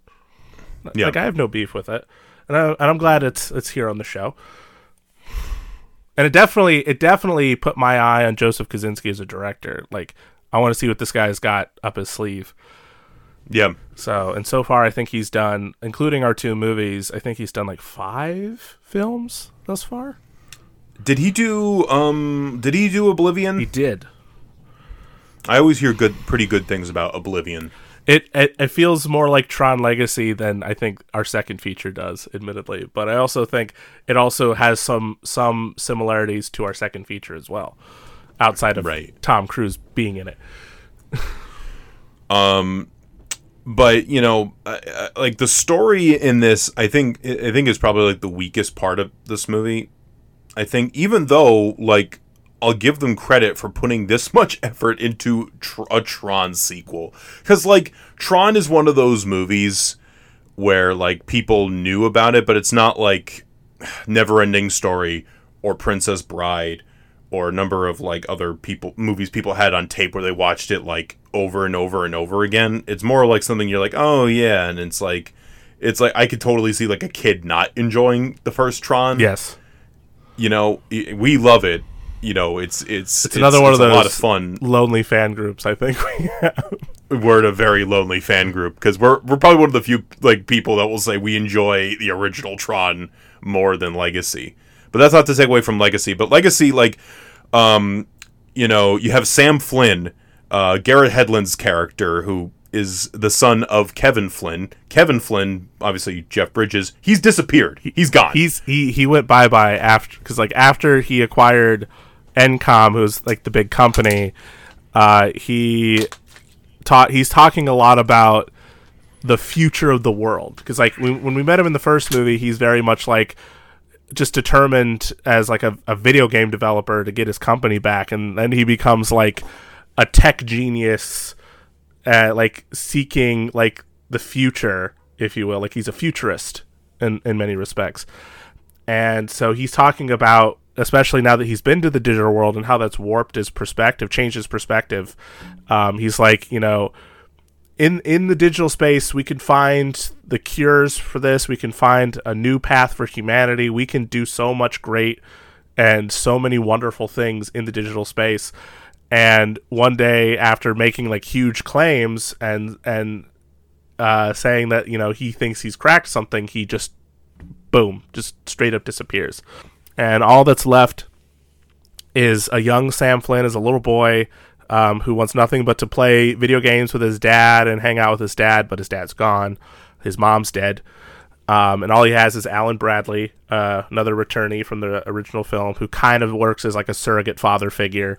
Speaker 1: Yeah.
Speaker 2: Like I have no beef with it, and, I, and I'm glad it's it's here on the show. And it definitely it definitely put my eye on Joseph Kosinski as a director. Like I want to see what this guy's got up his sleeve.
Speaker 1: Yeah.
Speaker 2: So and so far, I think he's done, including our two movies. I think he's done like five films thus far.
Speaker 1: Did he do? Um. Did he do Oblivion?
Speaker 2: He did.
Speaker 1: I always hear good, pretty good things about Oblivion.
Speaker 2: It, it it feels more like Tron Legacy than I think our second feature does, admittedly. But I also think it also has some some similarities to our second feature as well, outside of
Speaker 1: Right.
Speaker 2: Tom Cruise being in it.
Speaker 1: um, but you know like the story in this i think i think is probably like the weakest part of this movie i think even though like i'll give them credit for putting this much effort into tr- a tron sequel because like tron is one of those movies where like people knew about it but it's not like never ending story or princess bride or a number of like other people movies people had on tape where they watched it like over and over and over again. It's more like something you're like, oh yeah, and it's like it's like I could totally see like a kid not enjoying the first Tron.
Speaker 2: Yes,
Speaker 1: You know, we love it. You know, it's it's it's,
Speaker 2: another one of those
Speaker 1: a lot of fun.
Speaker 2: lonely fan groups. I think we have.
Speaker 1: We're a very lonely fan group because we're we're probably one of the few like people that will say we enjoy the original Tron more than Legacy. But that's not to take away from Legacy. But Legacy, like, um, you know, you have Sam Flynn, uh, Garrett Hedlund's character, who is the son of Kevin Flynn. Kevin Flynn, obviously Jeff Bridges, he's disappeared. He's gone.
Speaker 2: he's he he went bye bye after because like after he acquired Encom, who's like the big company, uh, he taught he's talking a lot about the future of the world because like when, when we met him in the first movie, he's very much like just determined as like a, a video game developer to get his company back, and then he becomes like a tech genius, uh, like seeking like the future, if you will. Like he's a futurist in in many respects, and so he's talking about especially now that he's been to the digital world and how that's warped his perspective, changed his perspective. Um, he's like, you know, in in the digital space we can find the cures for this. We can find a new path for humanity. We can do so much great and so many wonderful things in the digital space. And one day after making like huge claims and and uh, saying that you know he thinks he's cracked something he just boom just straight up disappears. And all that's left is a young Sam Flynn as a little boy um, who wants nothing but to play video games with his dad and hang out with his dad, but his dad's gone. His mom's dead. Um, and all he has is Alan Bradley, uh, another returnee from the original film, who kind of works as like a surrogate father figure.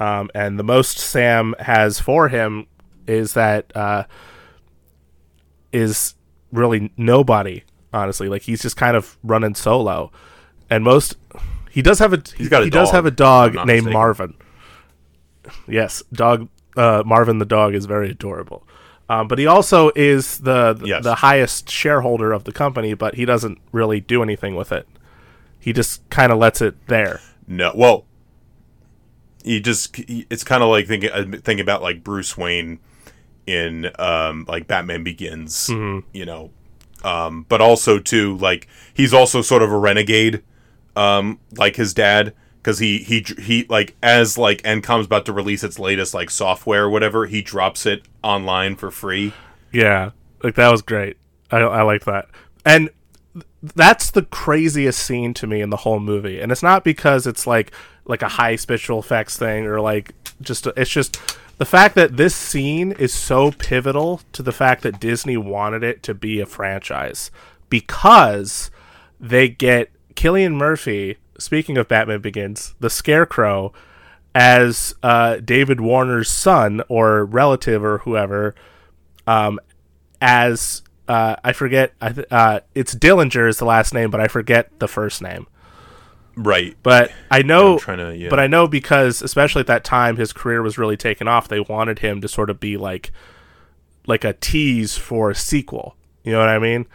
Speaker 2: Um, and the most Sam has for him is that uh, is really nobody, honestly. Like he's just kind of running solo. And most he does have a
Speaker 1: He's got a
Speaker 2: he does
Speaker 1: dog,
Speaker 2: have a dog named
Speaker 1: mistaken.
Speaker 2: Marvin. Yes, dog uh, Marvin the dog is very adorable. Um, but he also is the the,
Speaker 1: Yes.
Speaker 2: the highest shareholder of the company, but he doesn't really do anything with it. He just kind of lets it there.
Speaker 1: No, well, he just it's kind of like thinking uh, thinking about like Bruce Wayne in um like Batman Begins, you know, um, but also too like he's also sort of a renegade, um, like his dad. Because he, he he like as like Encom's about to release its latest like software or whatever, he drops it online for free.
Speaker 2: Yeah, like that was great. I I like that, and that's the craziest scene to me in the whole movie. And it's not because it's like like a high special effects thing or like just it's just the fact that this scene is so pivotal to the fact that Disney wanted it to be a franchise because they get Cillian Murphy. Speaking of Batman Begins, the Scarecrow as uh, David Warner's son or relative or whoever, um, as uh, I forget, I th- uh, it's Dillinger is the last name, but I forget the first name.
Speaker 1: Right.
Speaker 2: But I know,
Speaker 1: to- yeah.
Speaker 2: but I know because especially at that time, his career was really taken off. They wanted him to sort of be like, like a tease for a sequel. You know what I mean?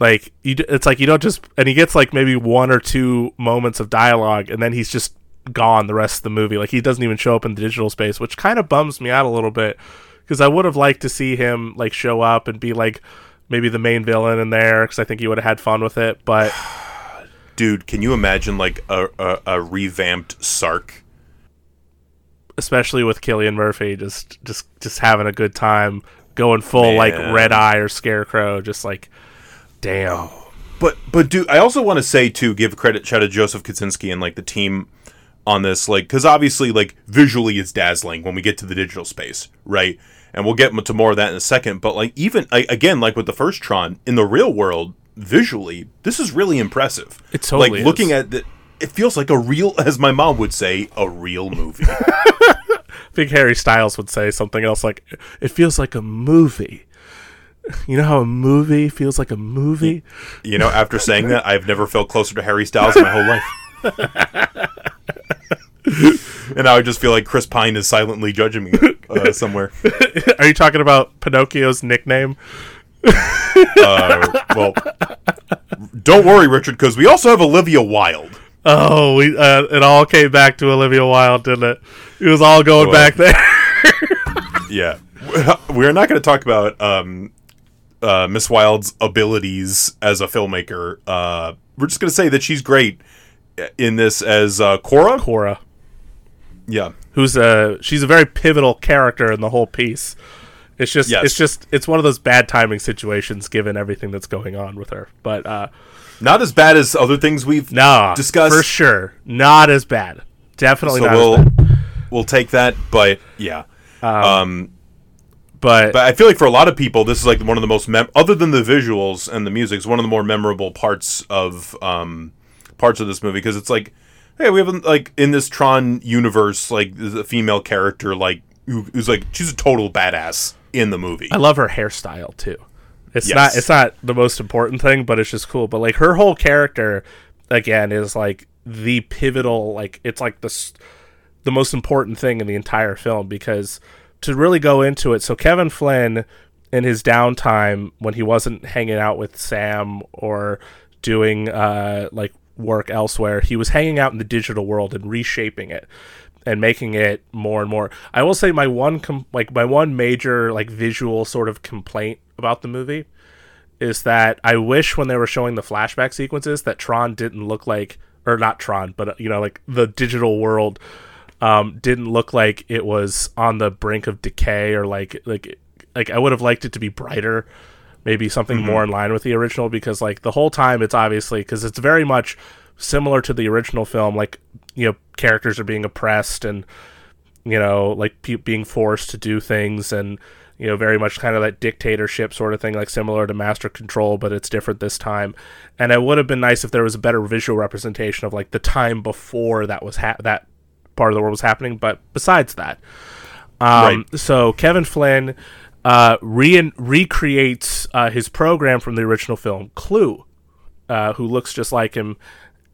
Speaker 2: Like you, it's like you don't just, and he gets like maybe one or two moments of dialogue, and then he's just gone the rest of the movie. Like he doesn't even show up in the digital space, which kind of bums me out a little bit because I would have liked to see him like show up and be like maybe the main villain in there because I think he would have had fun with it. But
Speaker 1: Dude, can you imagine like a, a, a revamped Sark?
Speaker 2: especially with Cillian Murphy just just just having a good time, going full like red eye or scarecrow, just like damn.
Speaker 1: But but dude, I also want to say too, give credit shout to Joseph Kosinski and like the team on this, like because obviously like visually it's dazzling when we get to the digital space, right? and we'll get to more of that in a second. But like even I, again, like with the first Tron in the real world, visually, this is really impressive.
Speaker 2: It's totally
Speaker 1: like
Speaker 2: is.
Speaker 1: looking at the. It feels like a real, as my mom would say, a real movie.
Speaker 2: I think Harry Styles would say something else like, "It feels like a movie." You know how a movie feels like a movie.
Speaker 1: you know, after saying that, I've never felt closer to Harry Styles in my whole life. and now I just feel like Chris Pine is silently judging me uh, somewhere.
Speaker 2: Are you talking about Pinocchio's nickname?
Speaker 1: Uh, well, don't worry, Richard, because we also have Olivia Wilde.
Speaker 2: Oh, we uh, it all came back to Olivia Wilde, didn't it? It was all going
Speaker 1: Well,
Speaker 2: back there.
Speaker 1: Yeah, we're not going to talk about um, uh, Miss Wilde's abilities as a filmmaker. Uh, we're just going to say that she's great in this as uh, Quorra.
Speaker 2: Quorra,
Speaker 1: Yeah,
Speaker 2: who's a she's a very pivotal character in the whole piece. It's just
Speaker 1: Yes.
Speaker 2: it's just it's one of those bad timing situations given everything that's going on with her. But uh
Speaker 1: not as bad as other things we've
Speaker 2: nah,
Speaker 1: discussed.
Speaker 2: for sure, not as bad. Definitely
Speaker 1: so
Speaker 2: not
Speaker 1: we'll
Speaker 2: as bad.
Speaker 1: we'll take that. But yeah, um,
Speaker 2: But,
Speaker 1: but I feel like for a lot of people, this is like one of the most mem- other than the visuals and the music, it's one of the more memorable parts of um, parts of this movie because it's like, hey, we have like in this Tron universe, like there's a female character like who, who's like she's a total badass in the movie.
Speaker 2: I love her hairstyle too. It's
Speaker 1: Yes.
Speaker 2: not it's not the most important thing, but it's just cool. But like her whole character again is like the pivotal like it's like the the most important thing in the entire film because to really go into it. So Kevin Flynn in his downtime when he wasn't hanging out with Sam or doing uh like work elsewhere, he was hanging out in the digital world and reshaping it and making it more and more. I will say my one com- like my one major like visual sort of complaint about the movie is that I wish when they were showing the flashback sequences that Tron didn't look like or not Tron, but you know like the digital world um didn't look like it was on the brink of decay or like like like I would have liked it to be brighter maybe something more in line with the original because like the whole time it's obviously because it's very much similar to the original film like you know characters are being oppressed and you know like pe- being forced to do things and you know very much kind of that dictatorship sort of thing like similar to master control but it's different this time. And it would have been nice if there was a better visual representation of like the time before that was ha- that part of the world was happening but besides that um, So Kevin Flynn uh, re- recreates uh, his program from the original film, CLU, uh, who looks just like him,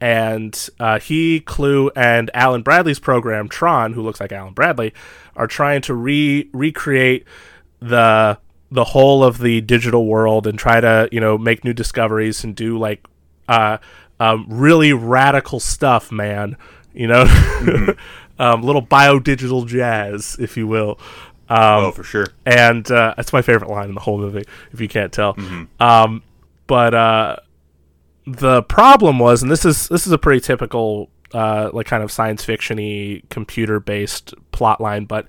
Speaker 2: and uh, he, CLU, and Alan Bradley's program, Tron, who looks like Alan Bradley, are trying to re recreate the the whole of the digital world and try to you know make new discoveries and do like uh, um, really radical stuff, man. You know, um, little biodigital jazz, if you will. Um,
Speaker 1: oh, for sure.
Speaker 2: and uh, that's my favorite line in the whole movie, if you can't tell. Um, but uh, the problem was, and this is this is a pretty typical uh, like kind of science fictiony computer based plot line, but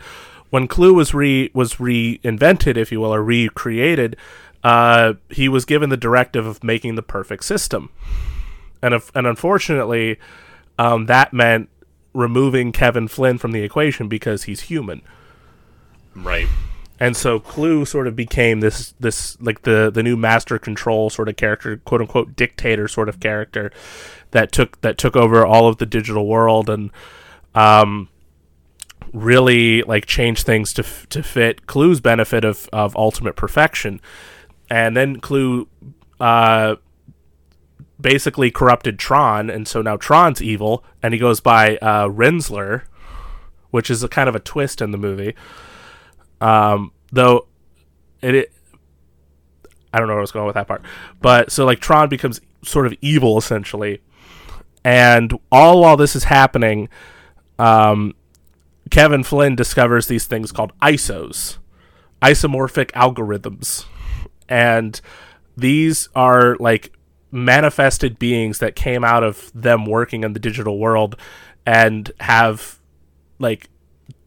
Speaker 2: when CLU was re was reinvented, if you will, or recreated, uh, he was given the directive of making the perfect system, and if, and unfortunately, um, that meant removing Kevin Flynn from the equation because he's human
Speaker 1: Right.
Speaker 2: and so CLU sort of became this this like the the new master control sort of character, quote unquote dictator sort of character that took that took over all of the digital world and um really like changed things to f- to fit CLU's benefit of of ultimate perfection. And then CLU uh basically corrupted Tron and so now Tron's evil and he goes by uh Rinzler, which is a kind of a twist in the movie. Um, though it, it, I don't know I was going with that part, but so like Tron becomes sort of evil essentially, and all while this is happening, um, Kevin Flynn discovers these things called ISOs, isomorphic algorithms, and these are like manifested beings that came out of them working in the digital world and have like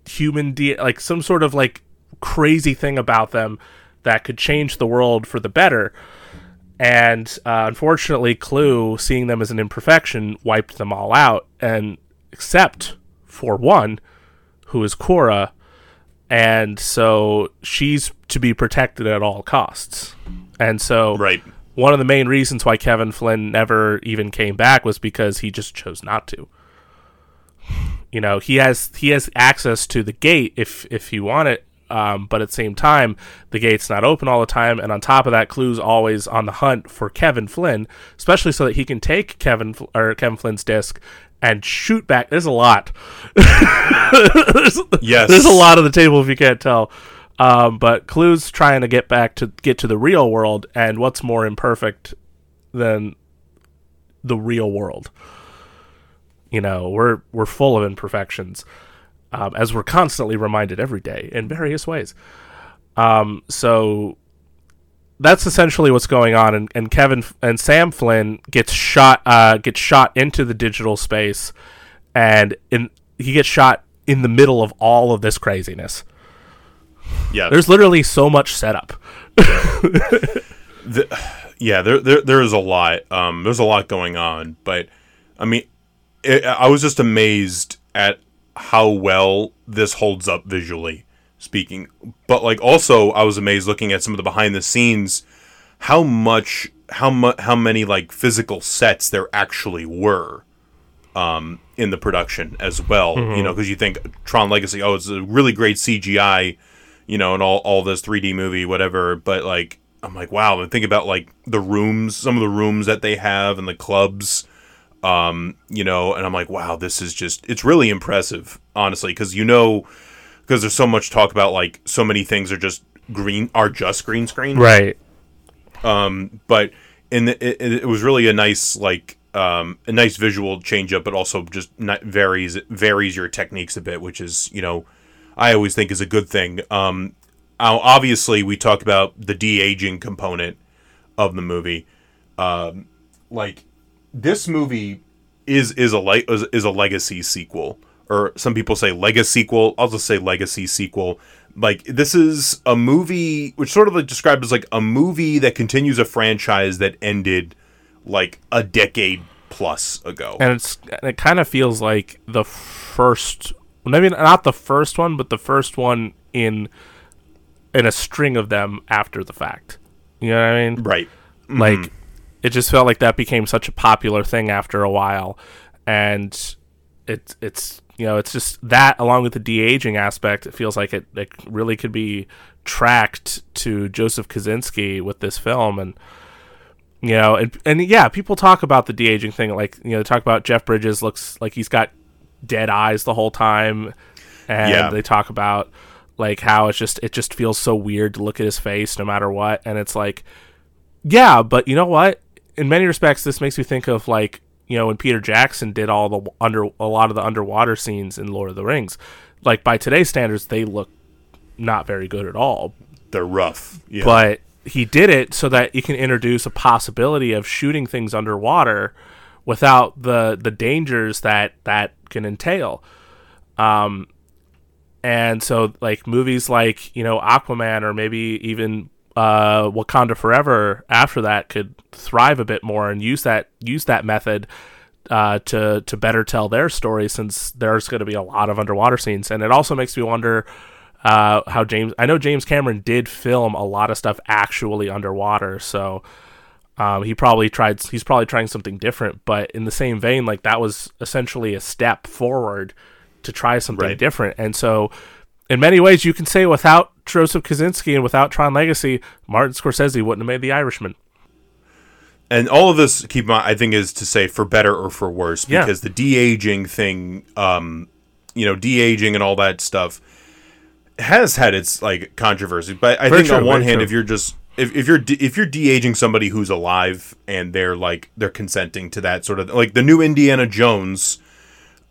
Speaker 2: human de- like some sort of like crazy thing about them that could change the world for the better and uh, unfortunately clu seeing them as an imperfection wiped them all out and except for one who is quorra and so she's to be protected at all costs. And so
Speaker 1: Right.
Speaker 2: One of the main reasons why Kevin Flynn never even came back was because he just chose not to. You know, he has he has access to the gate if if he wanted, um, but at the same time, the gate's not open all the time, and on top of that, CLU's always on the hunt for Kevin Flynn, especially so that he can take Kevin or Kevin Flynn's disc and shoot back. There's a lot. there's,
Speaker 1: Yes.
Speaker 2: there's a lot on the table if you can't tell. Um, but CLU's trying to get back to get to the real world, and what's more imperfect than the real world? You know, we're we're full of imperfections, um, as we're constantly reminded every day in various ways. Um, so that's essentially what's going on, and, and Kevin and Sam Flynn gets shot uh, gets shot into the digital space, and in he gets shot in the middle of all of this craziness.
Speaker 1: Yeah.
Speaker 2: There's literally so much setup.
Speaker 1: the, yeah, there, there there is a lot. Um, there's a lot going on, but I mean, it, I was just amazed at how well this holds up visually speaking. But like, also, I was amazed looking at some of the behind the scenes, how much, how much, how many like physical sets there actually were. Um, in the production as well, you know, because you think Tron Legacy, oh, it's a really great CGI, you know, and all all this 3D movie, whatever. But like, I'm like, wow. And think about like the rooms, some of the rooms that they have, and the clubs, um, you know. And I'm like, wow, this is just, it's really impressive, honestly, because you know, because there's so much talk about like so many things are just green, are just green screen,
Speaker 2: Right.
Speaker 1: but in the, it, it was really a nice like um, a nice visual change up, but also just not varies varies your techniques a bit, which is you know I always think is a good thing. Um, obviously, we talk about the de aging component of the movie. Um, like this movie is is a le- is, is a legacy sequel, or some people say legacy sequel. I'll just say legacy sequel. Like this is a movie which sort of like described as like a movie that continues a franchise that ended like a decade plus ago.
Speaker 2: and it's it kind of feels like the first maybe not the first one but the first one in in a string of them after the fact. You know what i mean?
Speaker 1: Right. Mm-hmm.
Speaker 2: like it just felt like that became such a popular thing after a while. And it it's you know it's just that along with the de-aging aspect it feels like it, it really could be tracked to joseph kosinski with this film. And you know and, and yeah people talk about the de-aging thing like you know they talk about jeff bridges looks like he's got dead eyes the whole time and
Speaker 1: Yeah.
Speaker 2: they talk about like how it's just it just feels so weird to look at his face no matter what and it's like yeah but you know what in many respects this makes me think of like you know when peter jackson did all the under a lot of the underwater scenes in lord of the rings like by today's standards they look not very good at all
Speaker 1: They're rough. Yeah.
Speaker 2: but he did it so that you can introduce a possibility of shooting things underwater without the the dangers that that can entail. Um and so like movies like you know aquaman or maybe even uh wakanda forever after that could thrive a bit more and use that use that method uh, to to better tell their story since there's going to be a lot of underwater scenes. And it also makes me wonder uh, how James I know James Cameron did film a lot of stuff actually underwater. So um, he probably tried he's probably trying something different but in the same vein like that was essentially a step forward to try something
Speaker 1: Right.
Speaker 2: different and so in many ways you can say without Joseph Kosinski and without Tron Legacy Martin Scorsese wouldn't have made The Irishman
Speaker 1: and all of this keep in mind, I think is to say for better or for worse
Speaker 2: Yeah.
Speaker 1: because the de-aging thing um you know de-aging and all that stuff has had its like controversy but I
Speaker 2: Very
Speaker 1: think on one hand
Speaker 2: true.
Speaker 1: if you're just if, if you're de- if you're de-aging somebody who's alive and they're like they're consenting to that sort of like the new Indiana Jones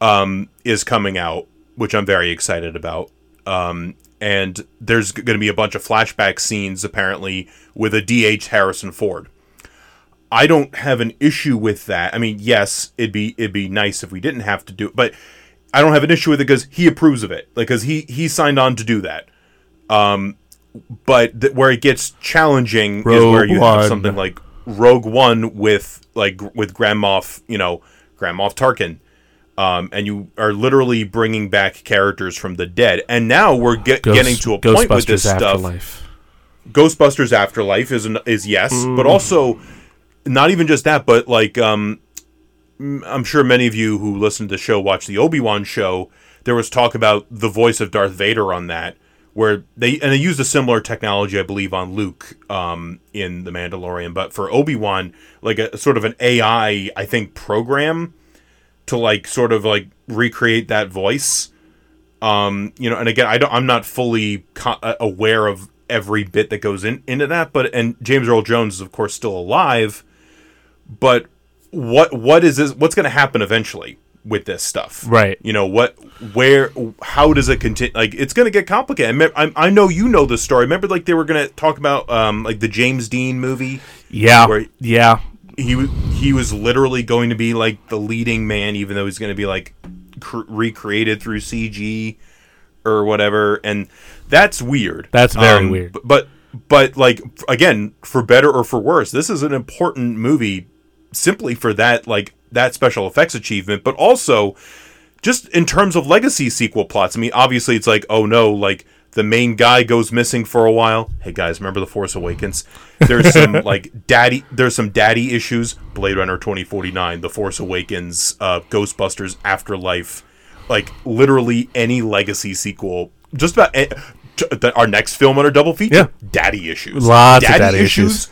Speaker 1: um is coming out which I'm very excited about um and there's going to be a bunch of flashback scenes apparently with a DH Harrison Ford I don't have an issue with that. I mean, yes, it'd be it'd be nice if we didn't have to do it, but I don't have an issue with it because he approves of it, like because he he signed on to do that. Um, but th- where it gets challenging is where you
Speaker 2: One.
Speaker 1: have something like Rogue One with like with Grand Moff, you know, Grand Moff Tarkin, Um, and you are literally bringing back characters from the dead, and now we're get,
Speaker 2: Ghost-
Speaker 1: getting to a point with this
Speaker 2: Ghostbusters
Speaker 1: stuff.
Speaker 2: Afterlife.
Speaker 1: Ghostbusters Afterlife is an, is yes, but
Speaker 2: Mm.
Speaker 1: also not even just that, but like um, I'm sure many of you who listen to the show watch the Obi Wan show. There was talk about the voice of Darth Vader on that, where they and they used a similar technology, I believe, on Luke um, in the Mandalorian, but for Obi Wan, like a sort of an AI, I think, program to like sort of like recreate that voice. Um you know and again i don't i'm not fully co- uh, aware of every bit that goes in into that but and james earl jones is of course still alive but what what is this what's going to happen eventually with this stuff
Speaker 2: Right.
Speaker 1: you know what where how does it continue like it's going to get complicated I, I, I know you know the story remember like they were going to talk about um like the james dean movie
Speaker 2: Yeah.
Speaker 1: Where-
Speaker 2: yeah.
Speaker 1: he was he was literally going to be like the leading man, even though he's going to be like cr- recreated through CG or whatever, and that's weird.
Speaker 2: That's very
Speaker 1: Um,
Speaker 2: weird.
Speaker 1: But but like again, for better or for worse, this is an important movie simply for that like that special effects achievement, but also just in terms of legacy sequel plots. I mean, obviously it's like oh no, like the main guy goes missing for a while. Hey guys, remember the Force Awakens? There's some like daddy. There's some daddy issues. Blade Runner 2049, The Force Awakens, uh, Ghostbusters Afterlife, like literally any legacy sequel. Just about a- t- our next film on our double feature.
Speaker 2: Yeah.
Speaker 1: Daddy issues.
Speaker 2: Lots of daddy issues.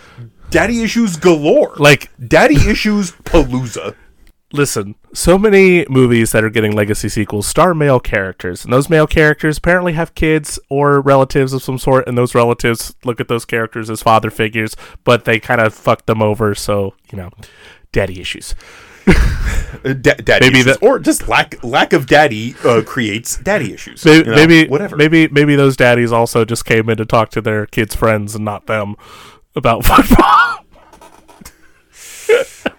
Speaker 1: Daddy issues galore.
Speaker 2: Like
Speaker 1: daddy issues palooza.
Speaker 2: Listen, so many movies that are getting legacy sequels star male characters, and those male characters apparently have kids or relatives of some sort, and those relatives look at those characters as father figures, but they kind of fuck them over, so you know, daddy issues.
Speaker 1: Da- daddy
Speaker 2: Maybe
Speaker 1: issues.
Speaker 2: that-
Speaker 1: or just lack lack of daddy uh, creates daddy issues.
Speaker 2: Maybe,
Speaker 1: You know,
Speaker 2: maybe
Speaker 1: whatever.
Speaker 2: Maybe maybe those daddies also just came in to talk to their kids' friends and not them about football.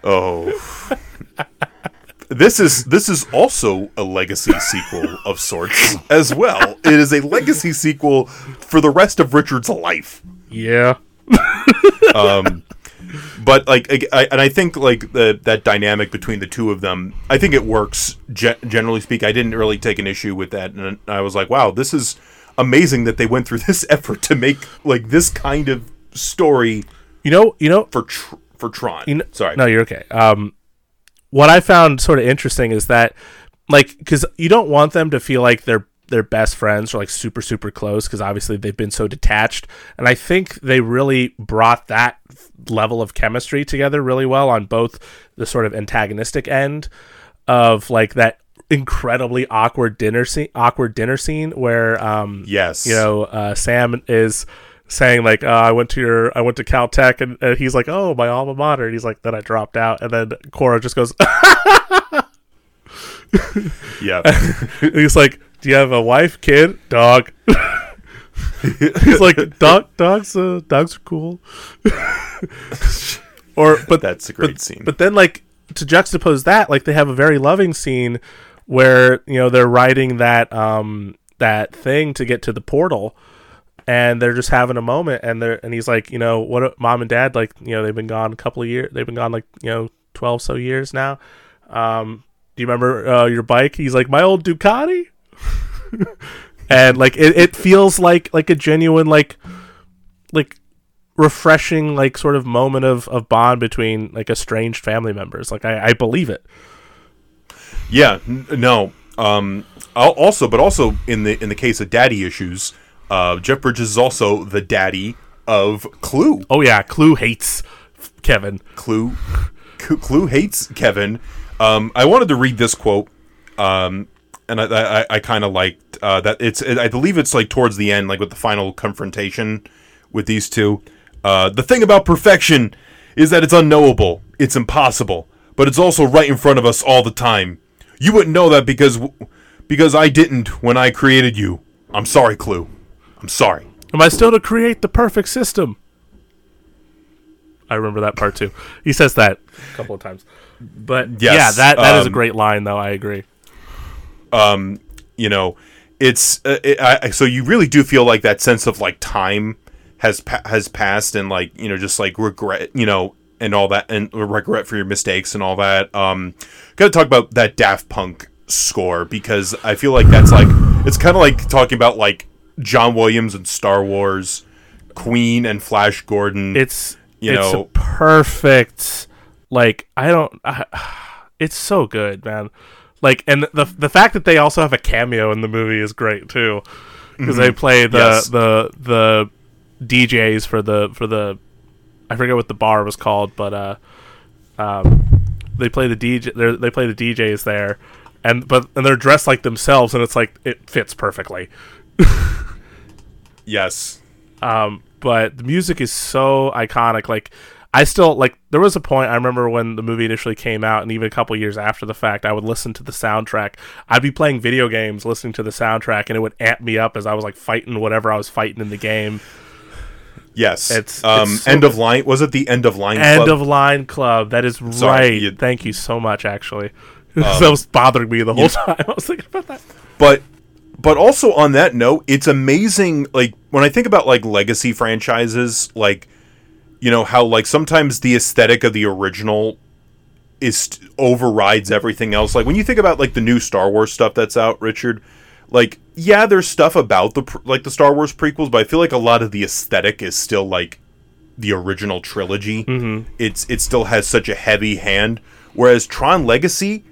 Speaker 1: Oh. This is this is also a legacy sequel of sorts as well. It is a legacy sequel for the rest of Richard's life.
Speaker 2: yeah.
Speaker 1: um, But like, I, I- and I think like the that dynamic between the two of them, I think it works. Ge- generally speaking, I didn't really take an issue with that, and I was like, wow, this is amazing that they went through this effort to make like this kind of story
Speaker 2: You know, you know,
Speaker 1: for tr- for Tron.
Speaker 2: You kn-
Speaker 1: Sorry,
Speaker 2: No, you're okay. Um, what I found sort of interesting is that, like, because you don't want them to feel like they're they're best friends or like super super close because obviously they've been so detached, and I think they really brought that level of chemistry together really well on both the sort of antagonistic end of like that incredibly awkward dinner scene awkward dinner scene where um
Speaker 1: yes,
Speaker 2: you know, uh, Sam is saying like, uh, "I went to your, I went to Caltech," and, and he's like, "Oh, my alma mater," and he's like, "Then I dropped out," and then Quorra just goes,
Speaker 1: yeah.
Speaker 2: he's like, "Do you have a wife, kid, dog?" he's like, "Dog, dogs, uh, dogs are cool." or, but
Speaker 1: That's a great
Speaker 2: but,
Speaker 1: scene.
Speaker 2: But then, like to juxtapose that, like they have a very loving scene where you know they're riding that um that thing to get to the portal, and they're just having a moment, and they're and he's like, you know, what, mom and dad, like you know, they've been gone a couple of years, they've been gone like you know twelve so years now. Um, do you remember uh, your bike? He's like, my old Ducati. and like it, it feels like like a genuine like like refreshing like sort of moment of, of bond between like estranged family members like i, I believe it
Speaker 1: Yeah, n- no. Um, al- also, but also in the in the case of daddy issues, uh, Jeff Bridges is also the daddy of CLU.
Speaker 2: oh yeah clu hates kevin
Speaker 1: CLU, CLU hates Kevin. Um, I wanted to read this quote, um, and I I, I kind of liked uh, that. It's I believe it's like towards the end, like with the final confrontation with these two. Uh, the thing about perfection is that it's unknowable, it's impossible, but it's also right in front of us all the time. You wouldn't know that because because I didn't when I created you. I'm sorry, CLU. I'm sorry.
Speaker 2: am i still to create the perfect system? I remember that part too. He says that. A couple of times. But
Speaker 1: Yes,
Speaker 2: yeah that that is a
Speaker 1: um,
Speaker 2: great line though. I agree.
Speaker 1: Um, you know it's uh, it, I, so you really do feel like that sense of like time has pa- has passed and like you know just like regret you know and all that and regret for your mistakes and all that. Um gotta talk about that daft punk score because I feel like that's like it's kind of like talking about like John Williams and Star Wars, Queen and Flash Gordon.
Speaker 2: It's
Speaker 1: You
Speaker 2: it's
Speaker 1: know-
Speaker 2: perfect like I don't I, it's so good, man. Like and the the fact that they also have a cameo in the movie is great too. Cuz they play the
Speaker 1: Mm-hmm. Yes.
Speaker 2: the the DJs for the for the I forget what the bar was called, but uh um they play the DJ they play the DJs there and but and they're dressed like themselves and it's like it fits perfectly.
Speaker 1: yes.
Speaker 2: um but the music is so iconic like i still like there was a point i remember when the movie initially came out and even a couple years after the fact i would listen to the soundtrack i'd be playing video games listening to the soundtrack and it would amp me up as i was like fighting whatever i was fighting in the game
Speaker 1: Yes.
Speaker 2: It's-
Speaker 1: um
Speaker 2: it's so
Speaker 1: end of line was it the end of line club.
Speaker 2: end
Speaker 1: club?
Speaker 2: of line club that is
Speaker 1: Sorry,
Speaker 2: right
Speaker 1: you- Um,
Speaker 2: thank you so much actually that was bothering me the whole time i was thinking about that
Speaker 1: but but also on that note it's amazing like when i think about like legacy franchises like you know how like sometimes the aesthetic of the original is overrides everything else. Like when you think about like the new star wars stuff that's out richard like yeah there's stuff about the like the star wars prequels but i feel like a lot of the aesthetic is still like the original trilogy. Mm-hmm. it's it still has such a heavy hand. Whereas tron legacy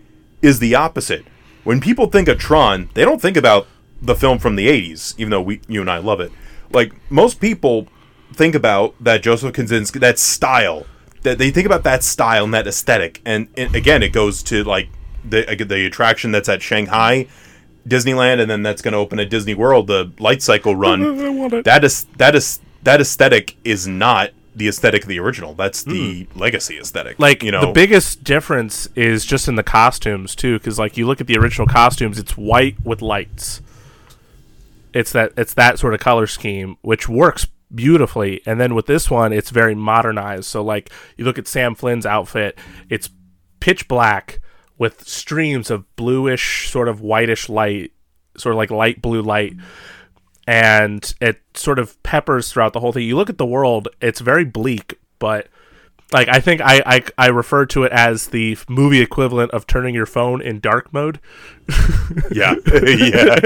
Speaker 1: is the opposite. When people think of tron they don't think about the film from the 80s even though we you and i love it like most people think about that joseph kosinski that style that they think about that style and that aesthetic and, and again it goes to like the uh, the attraction that's at shanghai disneyland and then that's going to open at disney world the light cycle run
Speaker 2: I want it.
Speaker 1: that is that is that aesthetic is not the aesthetic of the original. That's the hmm. legacy aesthetic.
Speaker 2: like
Speaker 1: you know,
Speaker 2: the biggest difference is just in the costumes too because like you look at the original costumes it's white with lights it's that it's that sort of color scheme which works beautifully. And then with this one it's very modernized. So like you look at sam flynn's outfit it's pitch black with streams of bluish sort of whitish light sort of like light blue light. And it sort of peppers throughout the whole thing. You look at the world; it's very bleak, but like I think I I, I refer to it as the movie equivalent of turning your phone in dark mode.
Speaker 1: yeah, yeah,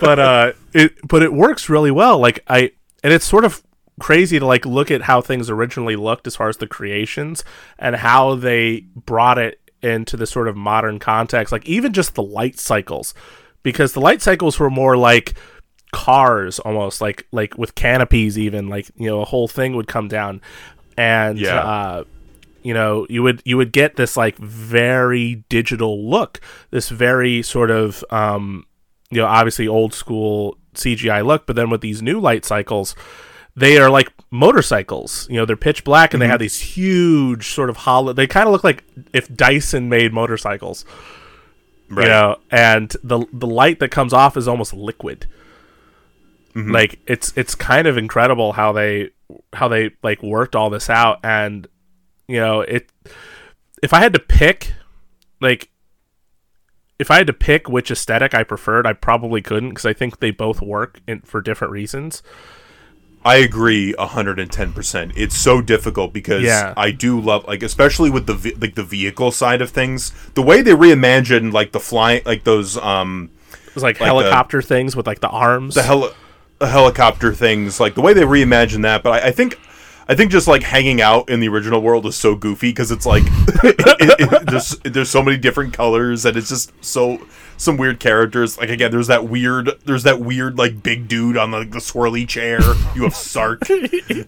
Speaker 2: But uh, it but it works really well. Like I and it's sort of crazy to like look at how things originally looked as far as the creations and how they brought it into the sort of modern context. Like even just the light cycles, because the light cycles were more like cars almost like like with canopies even like you know a whole thing would come down and
Speaker 1: Yeah.
Speaker 2: uh you know you would you would get this like very digital look this very sort of um you know obviously old school cgi look but then with these new light cycles they are like motorcycles you know they're pitch black and they have these huge sort of hollow they kind of look like if dyson made motorcycles
Speaker 1: right.
Speaker 2: you know and the the light that comes off is almost liquid like it's it's kind of incredible how they how they like worked all this out and you know it if i had to pick like if i had to pick which aesthetic i preferred i probably couldn't because i think they both work in, for different reasons
Speaker 1: I agree hundred and ten percent. It's so difficult because
Speaker 2: Yeah.
Speaker 1: I do love like especially with the like the vehicle side of things, the way they reimagined like the flying like those um
Speaker 2: it was like,
Speaker 1: Like the-
Speaker 2: helicopter things with like the arms
Speaker 1: the heli- the helicopter things, like the way they reimagine that. But I, I think, I think just like hanging out in the original world is so goofy because it's like it, it, it- there's there's so many different colors and it's just so some weird characters. Like again, there's that weird there's that weird like big dude on the, the swirly chair. You have Sark, you,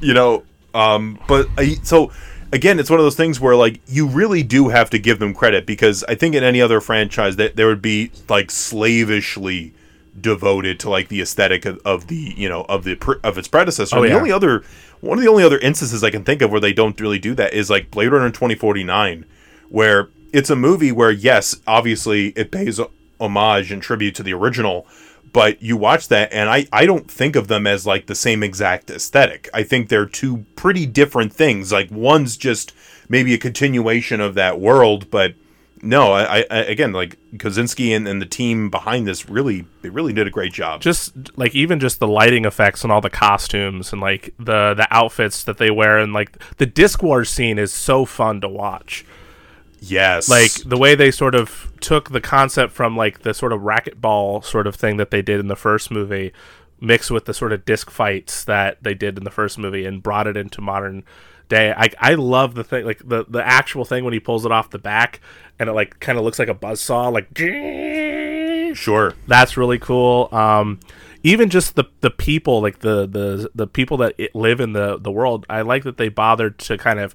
Speaker 1: you know. Um, but I, so again, it's one of those things where like you really do have to give them credit because I think in any other franchise that there would be like slavishly devoted to like the aesthetic of, of the you know of the pr- of its predecessor.
Speaker 2: Oh, yeah.
Speaker 1: The only other one of the only other instances I can think of where they don't really do that is like Blade Runner twenty forty nine, where it's a movie where yes, obviously it pays homage and tribute to the original, but you watch that and I I don't think of them as like the same exact aesthetic. I think they're two pretty different things. Like one's just maybe a continuation of that world, but no, I, I again like Kosinski and, and the team behind this really they really did a great job.
Speaker 2: just like even just the lighting effects and all the costumes and like the the outfits that they wear and like the disc wars scene is so fun to watch
Speaker 1: Yes.
Speaker 2: like the way they sort of took the concept from like the sort of racquetball sort of thing that they did in the first movie mixed with the sort of disc fights that they did in the first movie and brought it into modern day. I i love the thing like the the actual thing when he pulls it off the back and it like kind of looks like a buzz saw like
Speaker 1: sure.
Speaker 2: that's really cool. Um even just the the people like the the the people that live in the the world i like that they bothered to kind of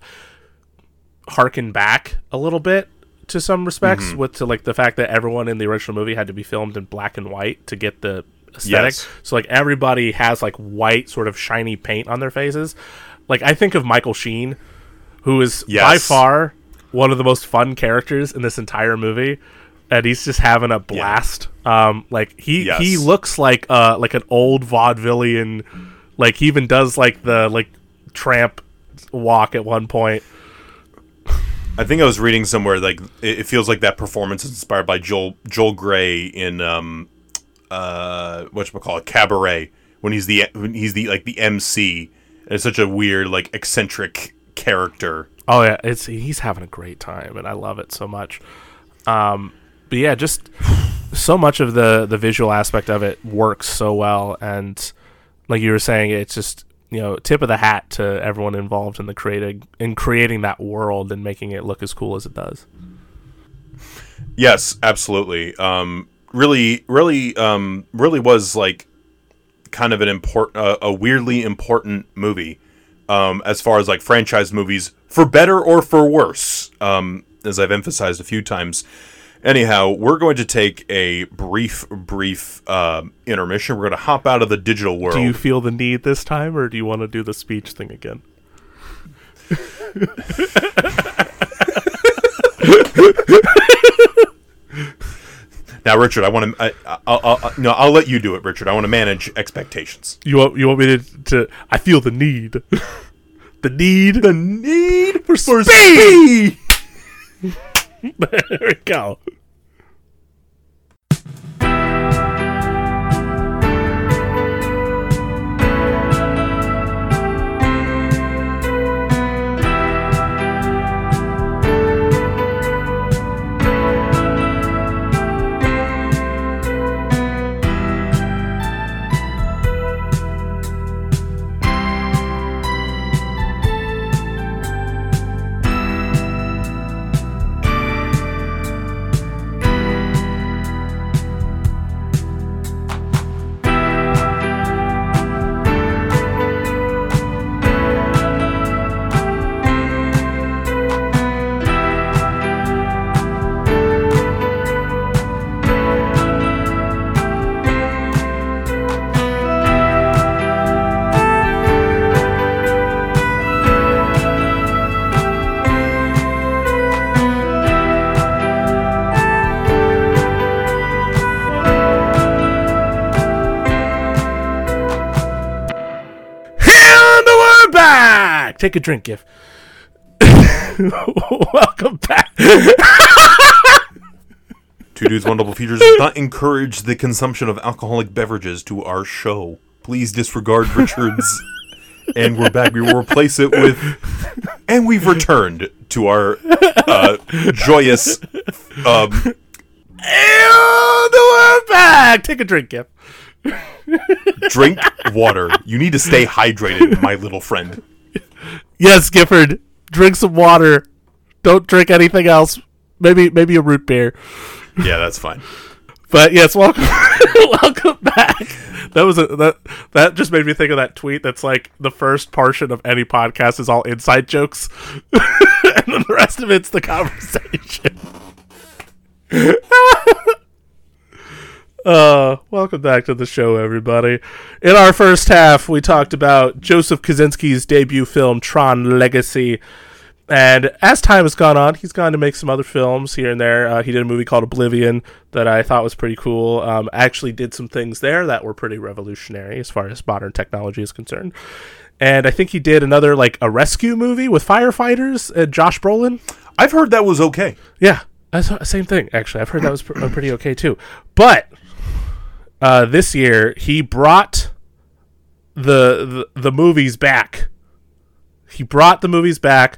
Speaker 2: harken back a little bit to some respects with to like the fact that everyone in the original movie had to be filmed in black and white to get the aesthetic.
Speaker 1: Yes.
Speaker 2: so like everybody has like white sort of shiny paint on their faces like i think of michael sheen who is by far one of the most fun characters in this entire movie and he's just having a blast um like he
Speaker 1: Yes.
Speaker 2: he looks like uh like an old vaudevillian like he even does like the like tramp walk at one point
Speaker 1: I think I was reading somewhere like it, it feels like that performance is inspired by Joel Joel Grey in um uh what call it Cabaret when he's the when he's the like the MC. It's such a weird like eccentric character.
Speaker 2: Oh yeah, it's he's having a great time, and I love it so much. Um, but yeah, just so much of the the visual aspect of it works so well, and like you were saying, it's just you know tip of the hat to everyone involved in the creating in creating that world and making it look as cool as it does.
Speaker 1: Yes, absolutely. Um, really, really, um, really was like kind of an important, uh, a weirdly important movie, um, as far as like franchise movies, for better or for worse. Um, as I've emphasized a few times. Anyhow, we're going to take a brief, brief um intermission. We're going to hop out of the digital world.
Speaker 2: Do you feel the need this time, or do you want to do the speech thing again?
Speaker 1: now, Richard, I want to. I, I'll, I'll, no, I'll let you do it, Richard. I want to manage expectations.
Speaker 2: You want you want me to? to I feel the need. the need. The need for speed. there we go. Take a drink, Gif. Welcome back.
Speaker 1: Two Dudes One Double Features does not encourage the consumption of alcoholic beverages to our show. Please disregard Richard's. and we're back. We will replace it with. And we've returned to our uh, joyous. Um,
Speaker 2: And we're back. Take a drink, Gif.
Speaker 1: drink water. You need to stay hydrated, my little friend.
Speaker 2: Yes, Gifford. Drink some water. Don't drink anything else. Maybe maybe a root beer.
Speaker 1: Yeah, that's fine.
Speaker 2: But yes, welcome welcome back. That was a that that just made me think of that tweet that's like the first portion of any podcast is all inside jokes. and then the rest of it's the conversation. Uh, welcome back to the show, everybody. In our first half, we talked about Joseph Kosinski's debut film, Tron Legacy. And as time has gone on, he's gone to make some other films here and there. Uh, he did a movie called Oblivion that I thought was pretty cool. Um, actually, did some things there that were pretty revolutionary as far as modern technology is concerned. And I think he did another like a rescue movie with firefighters. Uh, Josh Brolin.
Speaker 1: I've heard that was okay.
Speaker 2: Yeah, same thing. Actually, I've heard that was pr- pretty okay too. But uh, this year he brought the, the the movies back. He brought the movies back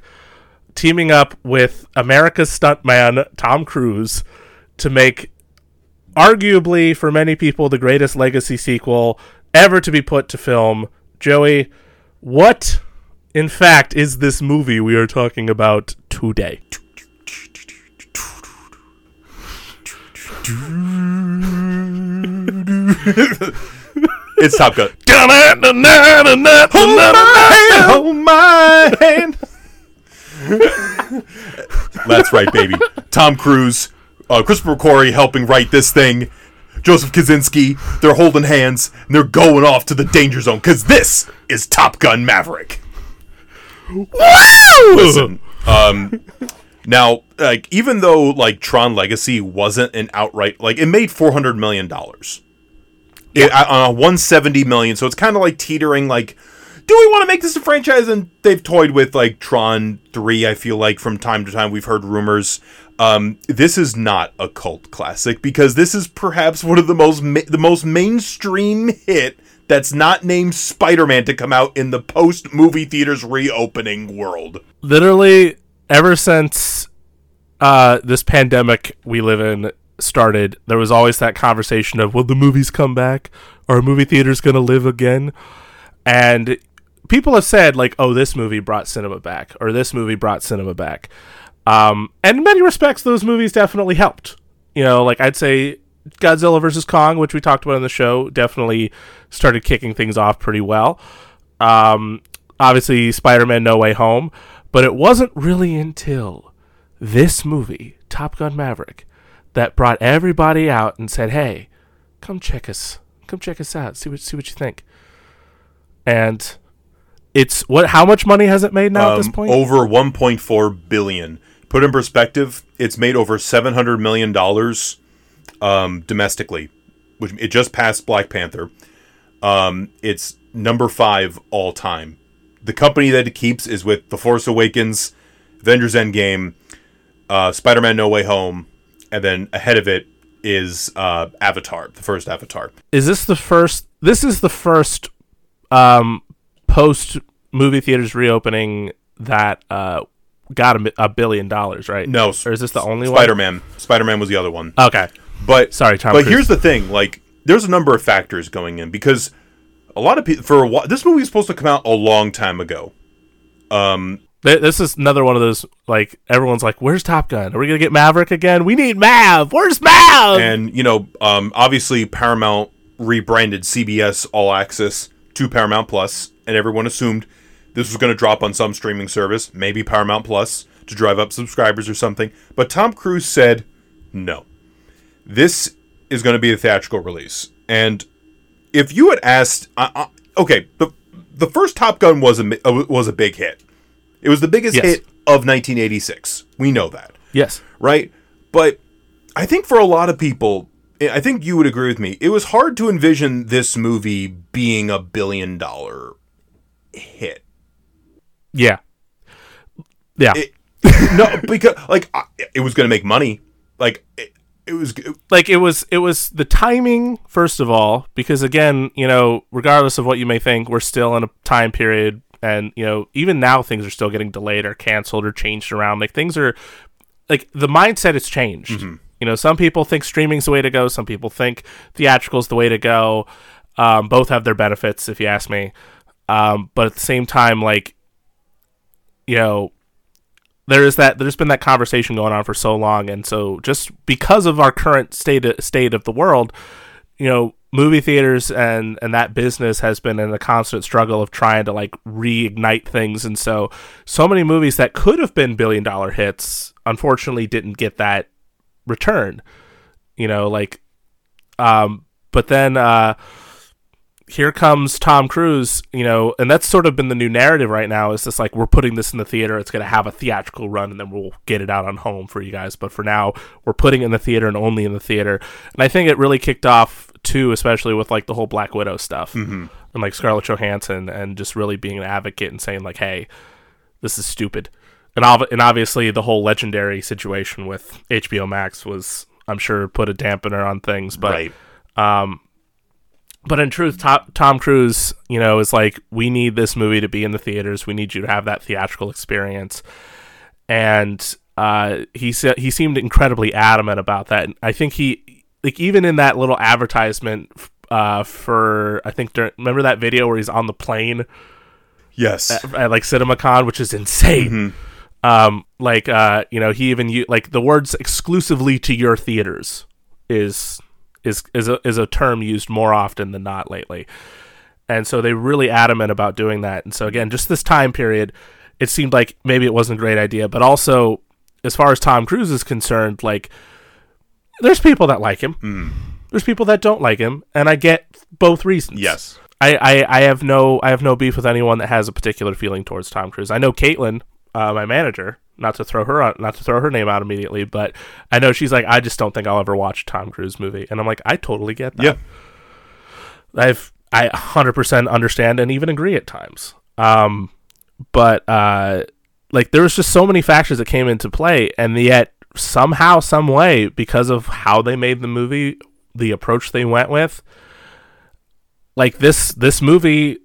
Speaker 2: teaming up with America's stuntman Tom Cruise to make arguably for many people the greatest legacy sequel ever to be put to film. Joey, what in fact is this movie we are talking about today?
Speaker 1: It's Top Gun.
Speaker 2: Hold
Speaker 1: my hand. That's right, baby. Tom Cruise, uh, Christopher McQuarrie helping write this thing. Joseph Kosinski, they're holding hands and they're going off to the danger zone because this is Top Gun Maverick.
Speaker 2: Woo!
Speaker 1: Listen, um, now, like, even though like Tron Legacy wasn't an outright like it made four hundred million dollars, it, on a one seventy million, so it's kind of like teetering. Like, do we want to make this a franchise? And they've toyed with like Tron three. I feel like from time to time we've heard rumors. Um, this is not a cult classic because this is perhaps one of the most ma- the most mainstream hit that's not named Spider-Man to come out in the post movie theaters reopening world.
Speaker 2: Literally, ever since uh, this pandemic we live in started, there was always that conversation of, will the movies come back? Are movie theaters going to live again? And people have said, like, oh, this movie brought cinema back, or this movie brought cinema back. Um, and in many respects, those movies definitely helped. You know, like I'd say Godzilla vs. Kong, which we talked about on the show, definitely started kicking things off pretty well. Um, obviously, Spider Man No Way Home, but it wasn't really until this movie, Top Gun Maverick, that brought everybody out and said, "Hey, come check us, come check us out, see what see what you think." And it's what? How much money has it made now at this
Speaker 1: Um,
Speaker 2: point?
Speaker 1: Over 1.4 billion. Put in perspective, it's made over 700 million dollars um, domestically, which it just passed Black Panther. Um, it's number five all time. The company that it keeps is with The Force Awakens, Avengers Endgame, uh, Spider-Man: No Way Home, and then ahead of it is uh, Avatar, the first Avatar.
Speaker 2: is this the first? This is the first um, post movie theaters reopening that uh, got a, a billion dollars, right?
Speaker 1: No,
Speaker 2: or is this the only one?
Speaker 1: Spider-Man. Spider-Man was the other one.
Speaker 2: Okay,
Speaker 1: But
Speaker 2: Sorry, Tom
Speaker 1: But
Speaker 2: Cruise.
Speaker 1: here's the thing: like, there's a number of factors going in because a lot of people for a while, this movie was supposed to come out a long time ago. Um,
Speaker 2: this is another one of those like everyone's like, "Where's Top Gun? Are we gonna get Maverick again? We need Mav. Where's Mav?"
Speaker 1: and you know, um, obviously Paramount rebranded CBS All Access to Paramount Plus, and everyone assumed this was going to drop on some streaming service, maybe Paramount Plus, to drive up subscribers or something. But Tom Cruise said, "No, this is going to be a theatrical release." And if you had asked, uh, uh, okay, the the first Top Gun was a uh, was a big hit. It was the biggest
Speaker 2: Yes.
Speaker 1: hit of 1986. We know that
Speaker 2: yes,
Speaker 1: right? But I think for a lot of people, I think you would agree with me. It was hard to envision this movie being a billion dollar hit.
Speaker 2: yeah, yeah.
Speaker 1: It- no, because like I- it was going to make money. Like it, it was.
Speaker 2: like it was it was the timing first of all because again you know regardless of what you may think we're still in a time period and you know even now things are still getting delayed or canceled or changed around. Like things are like the mindset has changed. You know some people think streaming's the way to go. Some people think theatrical's the way to go. Um, both have their benefits if you ask me. Um, but at the same time like you know there is that there's been that conversation going on for so long. And so just because of our current state state of the world you know movie theaters and and that business has been in a constant struggle of trying to like reignite things. And so so many movies that could have been billion dollar hits unfortunately didn't get that return you know like um but then uh here comes Tom Cruise, you know, and that's sort of been the new narrative right now. Is just like we're putting this in the theater, it's going to have a theatrical run, and then we'll get it out on home for you guys. But for now, we're putting it in the theater and only in the theater. And I think it really kicked off too, especially with like the whole Black Widow stuff and like Scarlett Johansson, and just really being an advocate and saying like, hey, this is stupid. And ob- and obviously the whole legendary situation with HBO Max was, I'm sure, put a dampener on things. But
Speaker 1: right.
Speaker 2: um, but in truth, Tom, Tom Cruise, you know, is like, we need this movie to be in the theaters. We need you to have that theatrical experience. and uh, he said he seemed incredibly adamant about that. And I think he like even in that little advertisement uh, for I think during, remember that video where he's on the plane
Speaker 1: Yes.
Speaker 2: at, at like CinemaCon, which is insane. Um, like uh, you know, he even u- like the words exclusively to your theaters is is is a, is a term used more often than not lately. And so they really adamant about doing that. And so again, just this time period, it seemed like maybe it wasn't a great idea, but also as far as Tom Cruise is concerned, like there's people that like him. Hmm. There's people that don't like him, and I get both reasons.
Speaker 1: yes.
Speaker 2: I, I, I have no I have no beef with anyone that has a particular feeling towards Tom Cruise. I know Caitlin, uh, my manager, not to throw her out, not to throw her name out immediately, but I know she's like, I just don't think I'll ever watch a Tom Cruise movie, and I'm like, I totally get that.
Speaker 1: Yeah.
Speaker 2: I've I 100% understand and even agree at times. Um, but uh, like there was just so many factors that came into play, and yet somehow, some way, because of how they made the movie, the approach they went with, like this this movie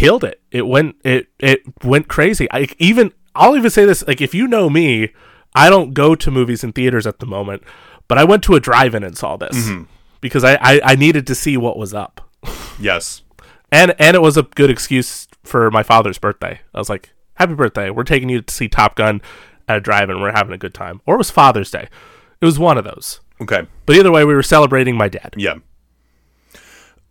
Speaker 2: killed it. It went it it went crazy. I even I'll even say this like if you know me, I don't go to movies in theaters at the moment, but I went to a drive-in and saw this mm-hmm. because I, I I needed to see what was up.
Speaker 1: Yes.
Speaker 2: And and it was a good excuse for my father's birthday. I was like, "Happy birthday. We're taking you to see Top Gun at a drive-in. We're having a good time." Or it was Father's Day. It was one of those.
Speaker 1: Okay.
Speaker 2: But either way, we were celebrating my dad.
Speaker 1: Yeah.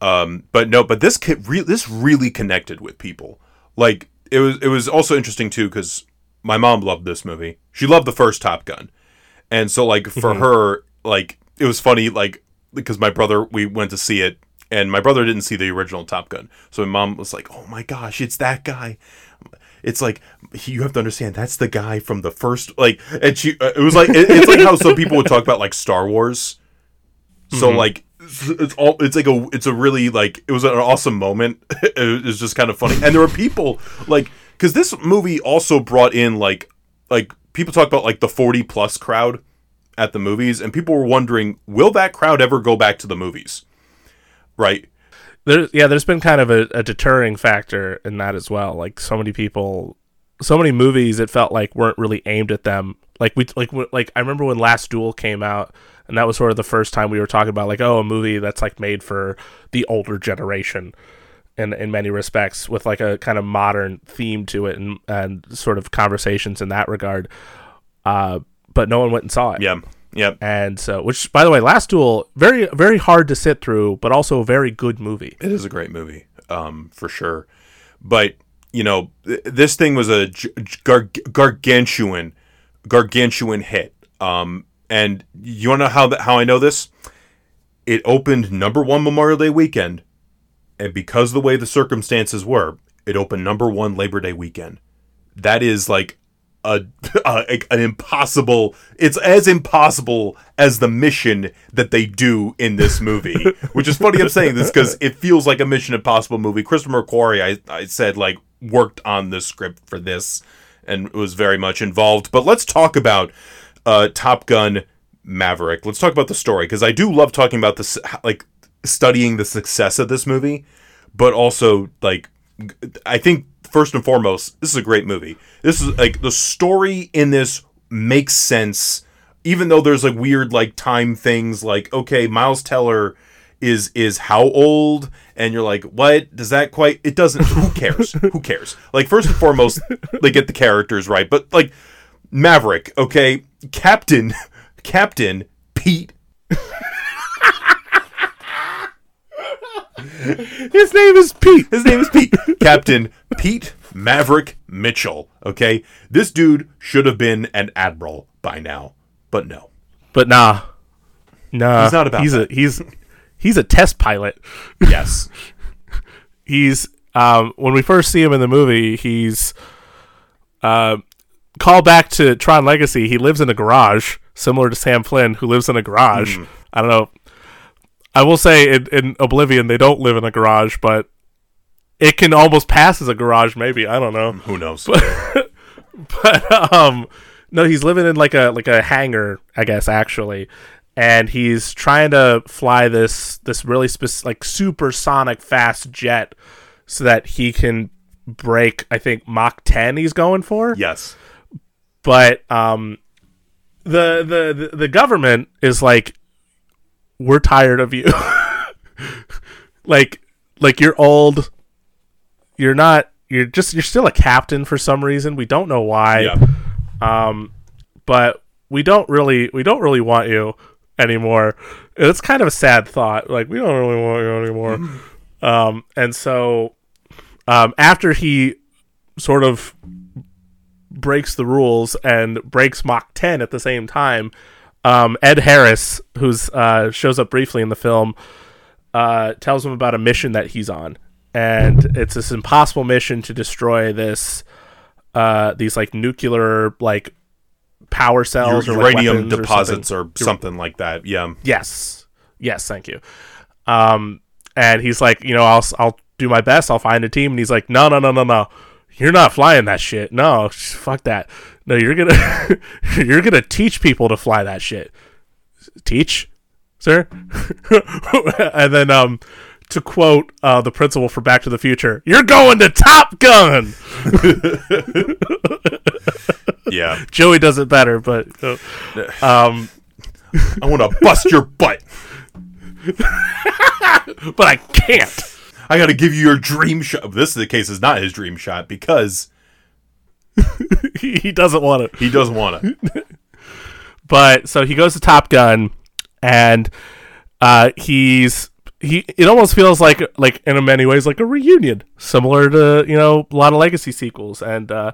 Speaker 1: Um, but no, but this kid re- this really connected with people. Like it was it was also interesting too because my mom loved this movie. She loved the first Top Gun, and so like for her, like it was funny like because my brother we went to see it and my brother didn't see the original Top Gun, so my mom was like, "Oh my gosh, it's that guy." It's like you have to understand that's the guy from the first like, and she uh, it was like it- it's like how some people would talk about like Star Wars. So like it's all it's like a it's a really like it was an awesome moment. it was just kind of funny, and there were people like because this movie also brought in like like people talk about like the forty plus crowd at the movies, and people were wondering will that crowd ever go back to the movies, right?
Speaker 2: There, yeah, there's been kind of a, a deterring factor in that as well. Like so many people, so many movies, it felt like weren't really aimed at them. Like we, like, like I remember when Last Duel came out, and that was sort of the first time we were talking about like, oh, a movie that's like made for the older generation, in in many respects, with like a kind of modern theme to it and and sort of conversations in that regard. Uh, but no one went and saw it.
Speaker 1: Yeah, yeah,
Speaker 2: And so, which by the way, Last Duel, very very hard to sit through, but also a very good movie.
Speaker 1: It is a great movie, um, for sure. But you know, th- this thing was a g- gar- gargantuan, gargantuan hit. Um, and you want to know how that, how I know this? It opened number one Memorial Day weekend, and because of the way the circumstances were, it opened number one Labor Day weekend. That is like a, a an impossible. It's as impossible as the mission that they do in this movie. which is funny. I'm saying this because it feels like a Mission Impossible movie. Christopher McQuarrie, I I said like worked on the script for this and was very much involved. But let's talk about uh, Top Gun Maverick. Let's talk about the story because I do love talking about this, like studying the success of this movie, but also like I think first and foremost, this is a great movie. This is like the story in this makes sense, even though there's like weird like time things. Like okay, Miles Teller is is how old and you're like what does that quite it doesn't who cares who cares like first and foremost they get the characters right but like maverick okay captain captain pete
Speaker 2: His name is Pete.
Speaker 1: his name is pete captain pete maverick mitchell okay this dude should have been an admiral by now but no
Speaker 2: But nah, nah.
Speaker 1: He's not about
Speaker 2: He's
Speaker 1: that.
Speaker 2: a he's he's a test pilot.
Speaker 1: yes
Speaker 2: He's um when we first see him in the movie, he's uh call back to Tron Legacy. He lives in a garage, similar to Sam Flynn, who lives in a garage.
Speaker 1: Hmm.
Speaker 2: I don't know. I will say in, in Oblivion they don't live in a garage, but it can almost pass as a garage. Maybe I don't know.
Speaker 1: who knows
Speaker 2: but um no he's living in like a like a hangar i guess actually and he's trying to fly this this really spec- like supersonic fast jet so that he can break i think mach 10 he's going for
Speaker 1: yes
Speaker 2: but um, the, the the the government is like, we're tired of you. like like you're old. You're not. You're just. You're still a captain for some reason. We don't know why.
Speaker 1: Yeah.
Speaker 2: Um, but we don't really. We don't really want you anymore. It's kind of a sad thought. Like we don't really want you anymore. um, and so, um, after he sort of breaks the rules and breaks Mach 10 at the same time, um, Ed Harris, who's uh, shows up briefly in the film, uh, tells him about a mission that he's on, and it's this impossible mission to destroy this uh, these like nuclear like power cells or like,
Speaker 1: uranium
Speaker 2: weapons or
Speaker 1: deposits
Speaker 2: something.
Speaker 1: or something like that. Yeah.
Speaker 2: Yes. Yes, thank you. Um, and he's like, you know, I'll I'll do my best. I'll find a team. And he's like, no, no, no, no, no. You're not flying that shit. No, fuck that. No, you're gonna you're gonna teach people to fly that shit. Teach, sir. and then um, to quote uh, the principal for Back to the Future, "You're going to Top Gun."
Speaker 1: Yeah.
Speaker 2: Joey does it better, but uh, um,
Speaker 1: I want to bust your butt.
Speaker 2: but I can't.
Speaker 1: I got to give you your dream shot. This is the case is not his dream shot because
Speaker 2: he he doesn't want it.
Speaker 1: he doesn't want it.
Speaker 2: But so he goes to Top Gun, and uh, he's he. It almost feels like like in many ways like a reunion, similar to you know a lot of legacy sequels, and uh,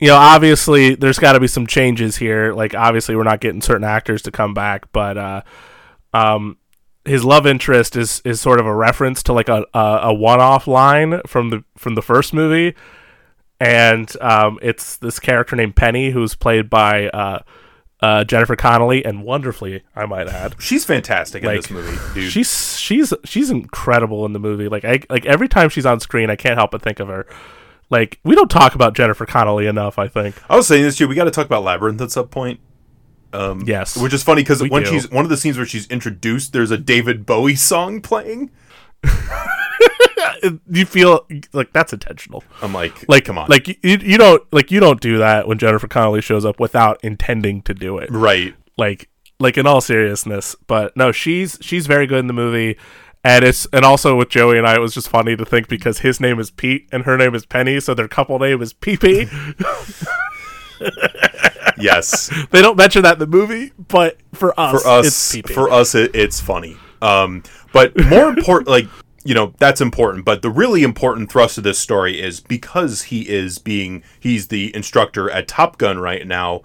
Speaker 2: you know obviously there's got to be some changes here. Like obviously we're not getting certain actors to come back, but uh, um, his love interest is is sort of a reference to like a a, a one off line from the from the first movie. And um, it's this character named Penny, who's played by uh, uh, Jennifer Connelly, and wonderfully, I might add.
Speaker 1: She's fantastic in this movie, dude.
Speaker 2: She's she's she's incredible in the movie. Like I like every time she's on screen, I can't help but think of her. Like we don't talk about Jennifer Connelly enough. I think.
Speaker 1: I was saying this too. We got to talk about Labyrinth at some point. Um,
Speaker 2: Yes.
Speaker 1: which is funny because when
Speaker 2: do.
Speaker 1: she's one of the scenes where she's introduced, there's a David Bowie song playing.
Speaker 2: You feel like that's intentional.
Speaker 1: I'm like,
Speaker 2: Like
Speaker 1: come on,
Speaker 2: Like you, you don't like you don't do that when Jennifer Connelly shows up without intending to do it.
Speaker 1: right?
Speaker 2: like like in all seriousness but no she's she's very good in the movie and it's and also with joey and i it was just funny to think because his name is pete and her name is penny so their couple name is pp
Speaker 1: Yes,
Speaker 2: they don't mention that in the movie but for us
Speaker 1: for us, for us, it, it's funny. Um, but more important, like you know, that's important. But the really important thrust of this story is because he is being he's the instructor at Top Gun right now.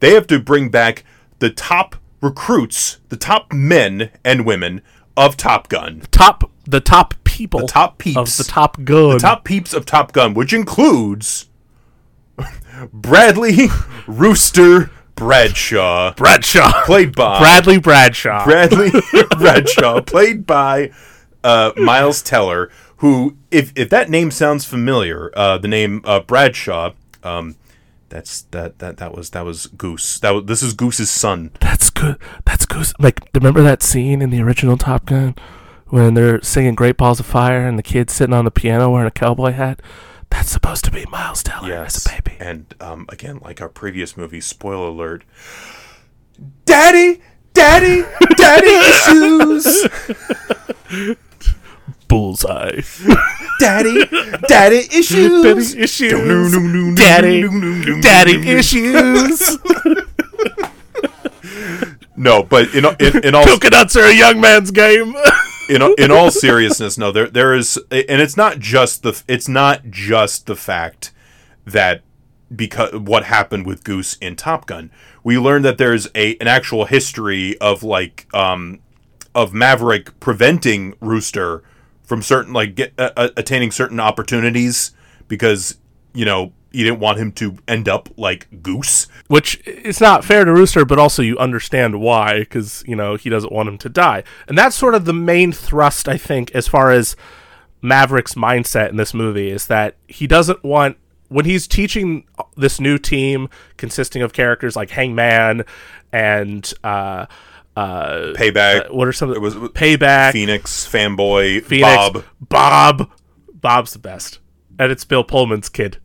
Speaker 1: They have to bring back the top recruits, the top men and women of Top Gun,
Speaker 2: top the top people
Speaker 1: the top
Speaker 2: of
Speaker 1: peeps,
Speaker 2: the top gun
Speaker 1: the top peeps of Top Gun, which includes Bradley Rooster Bradshaw,
Speaker 2: bradshaw
Speaker 1: played by
Speaker 2: bradley bradshaw
Speaker 1: Bradley Bradshaw, played by uh, Miles Teller, who, if if that name sounds familiar, uh, the name uh, Bradshaw, um, that's that that that was that was Goose. That was, this is Goose's son.
Speaker 2: that's good that's good like remember that scene in the original top gun when they're singing great balls of fire and the kid's sitting on the piano wearing a cowboy hat that's supposed to be miles teller as a baby.
Speaker 1: And um, again, like our previous movie, spoiler alert. Daddy, Daddy, Daddy issues.
Speaker 2: bullseye.
Speaker 1: Daddy, Daddy issues.
Speaker 2: daddy issues. Daddy. daddy issues.
Speaker 1: No, but in in, in all
Speaker 2: coconuts are a young man's game
Speaker 1: in in all seriousness, no, there there is, and it's not just the it's not just the fact that because what happened with Goose in Top Gun, we learned that there's a an actual history of like um of Maverick preventing Rooster from certain like get uh, uh, attaining certain opportunities because you know you didn't want him to end up like Goose.
Speaker 2: which is not fair to Rooster, but also you understand why because you know he doesn't want him to die, and that's sort of the main thrust I think as far as Maverick's mindset in this movie is that he doesn't want when he's teaching this new team consisting of characters like Hangman and uh, uh,
Speaker 1: Payback.
Speaker 2: what are some of the
Speaker 1: was-
Speaker 2: payback
Speaker 1: Phoenix, fanboy,
Speaker 2: Phoenix,
Speaker 1: Bob.
Speaker 2: Bob, Bob's the best, and it's Bill Pullman's kid,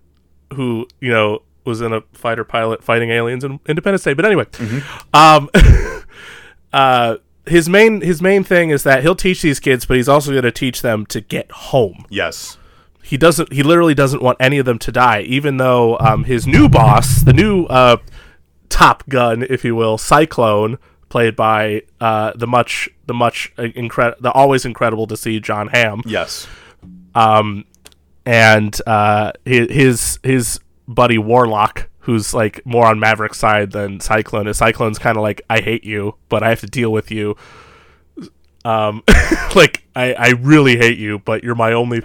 Speaker 2: who you know was in a fighter pilot fighting aliens in Independence Day. But anyway, um, uh, his main his main thing is that he'll teach these kids, but he's also going to teach them to get home.
Speaker 1: Yes.
Speaker 2: He doesn't. He literally doesn't want any of them to die, even though um, his new boss, the new uh, Top Gun, if you will, Cyclone, played by uh, the much the much uh, incredible, the always incredible to see Jon Hamm
Speaker 1: Yes.
Speaker 2: And uh, his his his buddy Warlock, who's like more on Maverick's side than Cyclone. Is Cyclone's kind of like I hate you, but I have to deal with you. Um, like I I really hate you, but you're my only,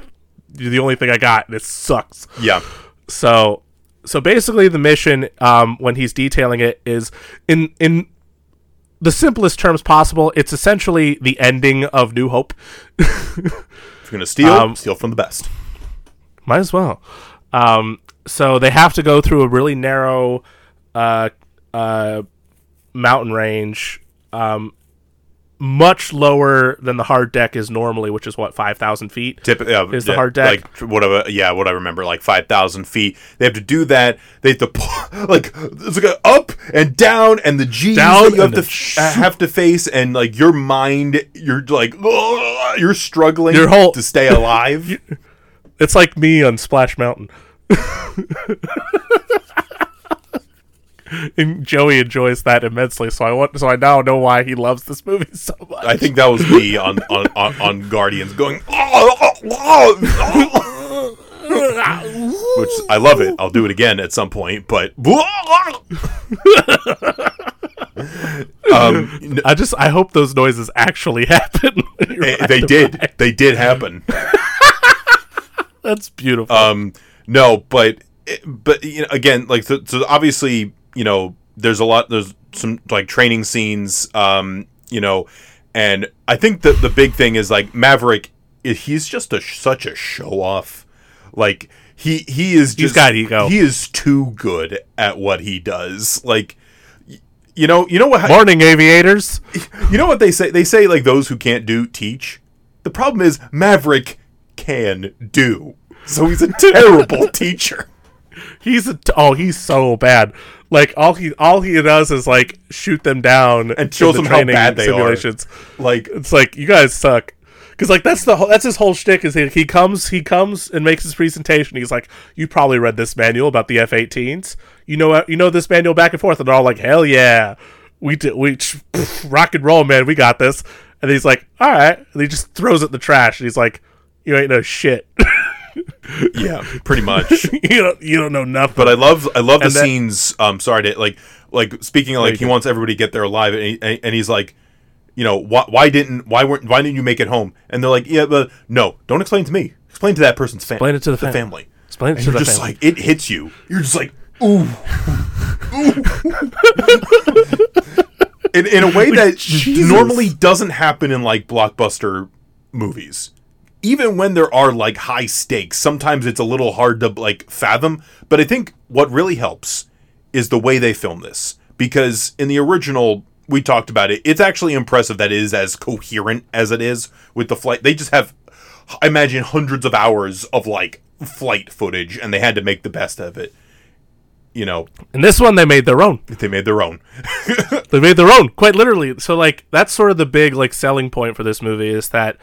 Speaker 2: you're the only thing I got, and it sucks.
Speaker 1: Yeah.
Speaker 2: So so basically, the mission, um, when he's detailing it, is in in the simplest terms possible. It's essentially the ending of New Hope.
Speaker 1: If you're gonna steal,
Speaker 2: Um,
Speaker 1: steal from the best.
Speaker 2: Might as well. Um, so they have to go through a really narrow uh, uh, mountain range, um, much lower than the hard deck is normally, which is what five thousand feet.
Speaker 1: Tip, uh,
Speaker 2: Is the hard deck-
Speaker 1: like whatever? Yeah, what I remember, like five thousand feet. They have to do that. They have to pull, like it's like a up and down, and the G's
Speaker 2: Down
Speaker 1: you have to f- have to face, and like your mind, you're like you're struggling
Speaker 2: Your whole-
Speaker 1: to stay alive.
Speaker 2: It's like me on Splash Mountain. and Joey enjoys that immensely, so I want so I now know why he loves this movie so much.
Speaker 1: I think that was me on on, on, on Guardians going. "Oh, oh, oh, oh." Which I love it. I'll do it again at some point, but um,
Speaker 2: I just I hope those noises actually happen.
Speaker 1: eh,
Speaker 2: riding
Speaker 1: they did. They did happen.
Speaker 2: That's beautiful.
Speaker 1: Um, no, but but you know, again, like so, so obviously, you know, there's a lot. There's some like training scenes. Um, you know, and I think that the big thing is like Maverick. He's just a such a show off. Like he he is just
Speaker 2: got ego.
Speaker 1: He is too good at what he does. Like. You know, you know what?
Speaker 2: Morning, aviators.
Speaker 1: You know what they say? They say like those who can't do teach. The problem is Maverick can do. So he's a terrible teacher.
Speaker 2: He's a t- oh, he's so bad. Like all he all he does is like shoot them down
Speaker 1: And shows
Speaker 2: the
Speaker 1: them how bad they are.
Speaker 2: simulations.
Speaker 1: Like
Speaker 2: It's like you guys suck. Because like that's the whole, that's his whole shtick is he, he comes he comes and makes his presentation. He's like, you probably read this manual about the F-18s. You know uh, you know this manual back and forth, and they're all like, hell yeah, we did we pff, rock and roll, man, we got this. And he's like, all right, and he just throws it in the trash, and he's like, you ain't no shit.
Speaker 1: yeah, pretty much.
Speaker 2: you don't you don't know nothing.
Speaker 1: But I love I love the
Speaker 2: And that-
Speaker 1: scenes. Um, sorry to like like speaking of like he wants everybody to get there alive, and, he, and he's like, you know, why why didn't why weren't why didn't you make it home? And they're like, yeah, but no, don't explain to me. Explain to that person's family.
Speaker 2: Explain it to the fam-
Speaker 1: family.
Speaker 2: Explain it
Speaker 1: And
Speaker 2: to
Speaker 1: you're
Speaker 2: the
Speaker 1: just
Speaker 2: family.
Speaker 1: like it hits you. You're just like ooh. in, in a way that normally doesn't happen in like blockbuster movies. Even when there are like high stakes, sometimes it's a little hard to like fathom. But I think what really helps is the way they film this. Because in the original, we talked about it, it's actually impressive that it is as coherent as it is with the flight. They just have, I imagine, hundreds of hours of like flight footage, and they had to make the best of it. You know,
Speaker 2: and this one they made their own.
Speaker 1: they made their own.
Speaker 2: They made their own, quite literally. So like that's sort of the big like selling point for this movie is that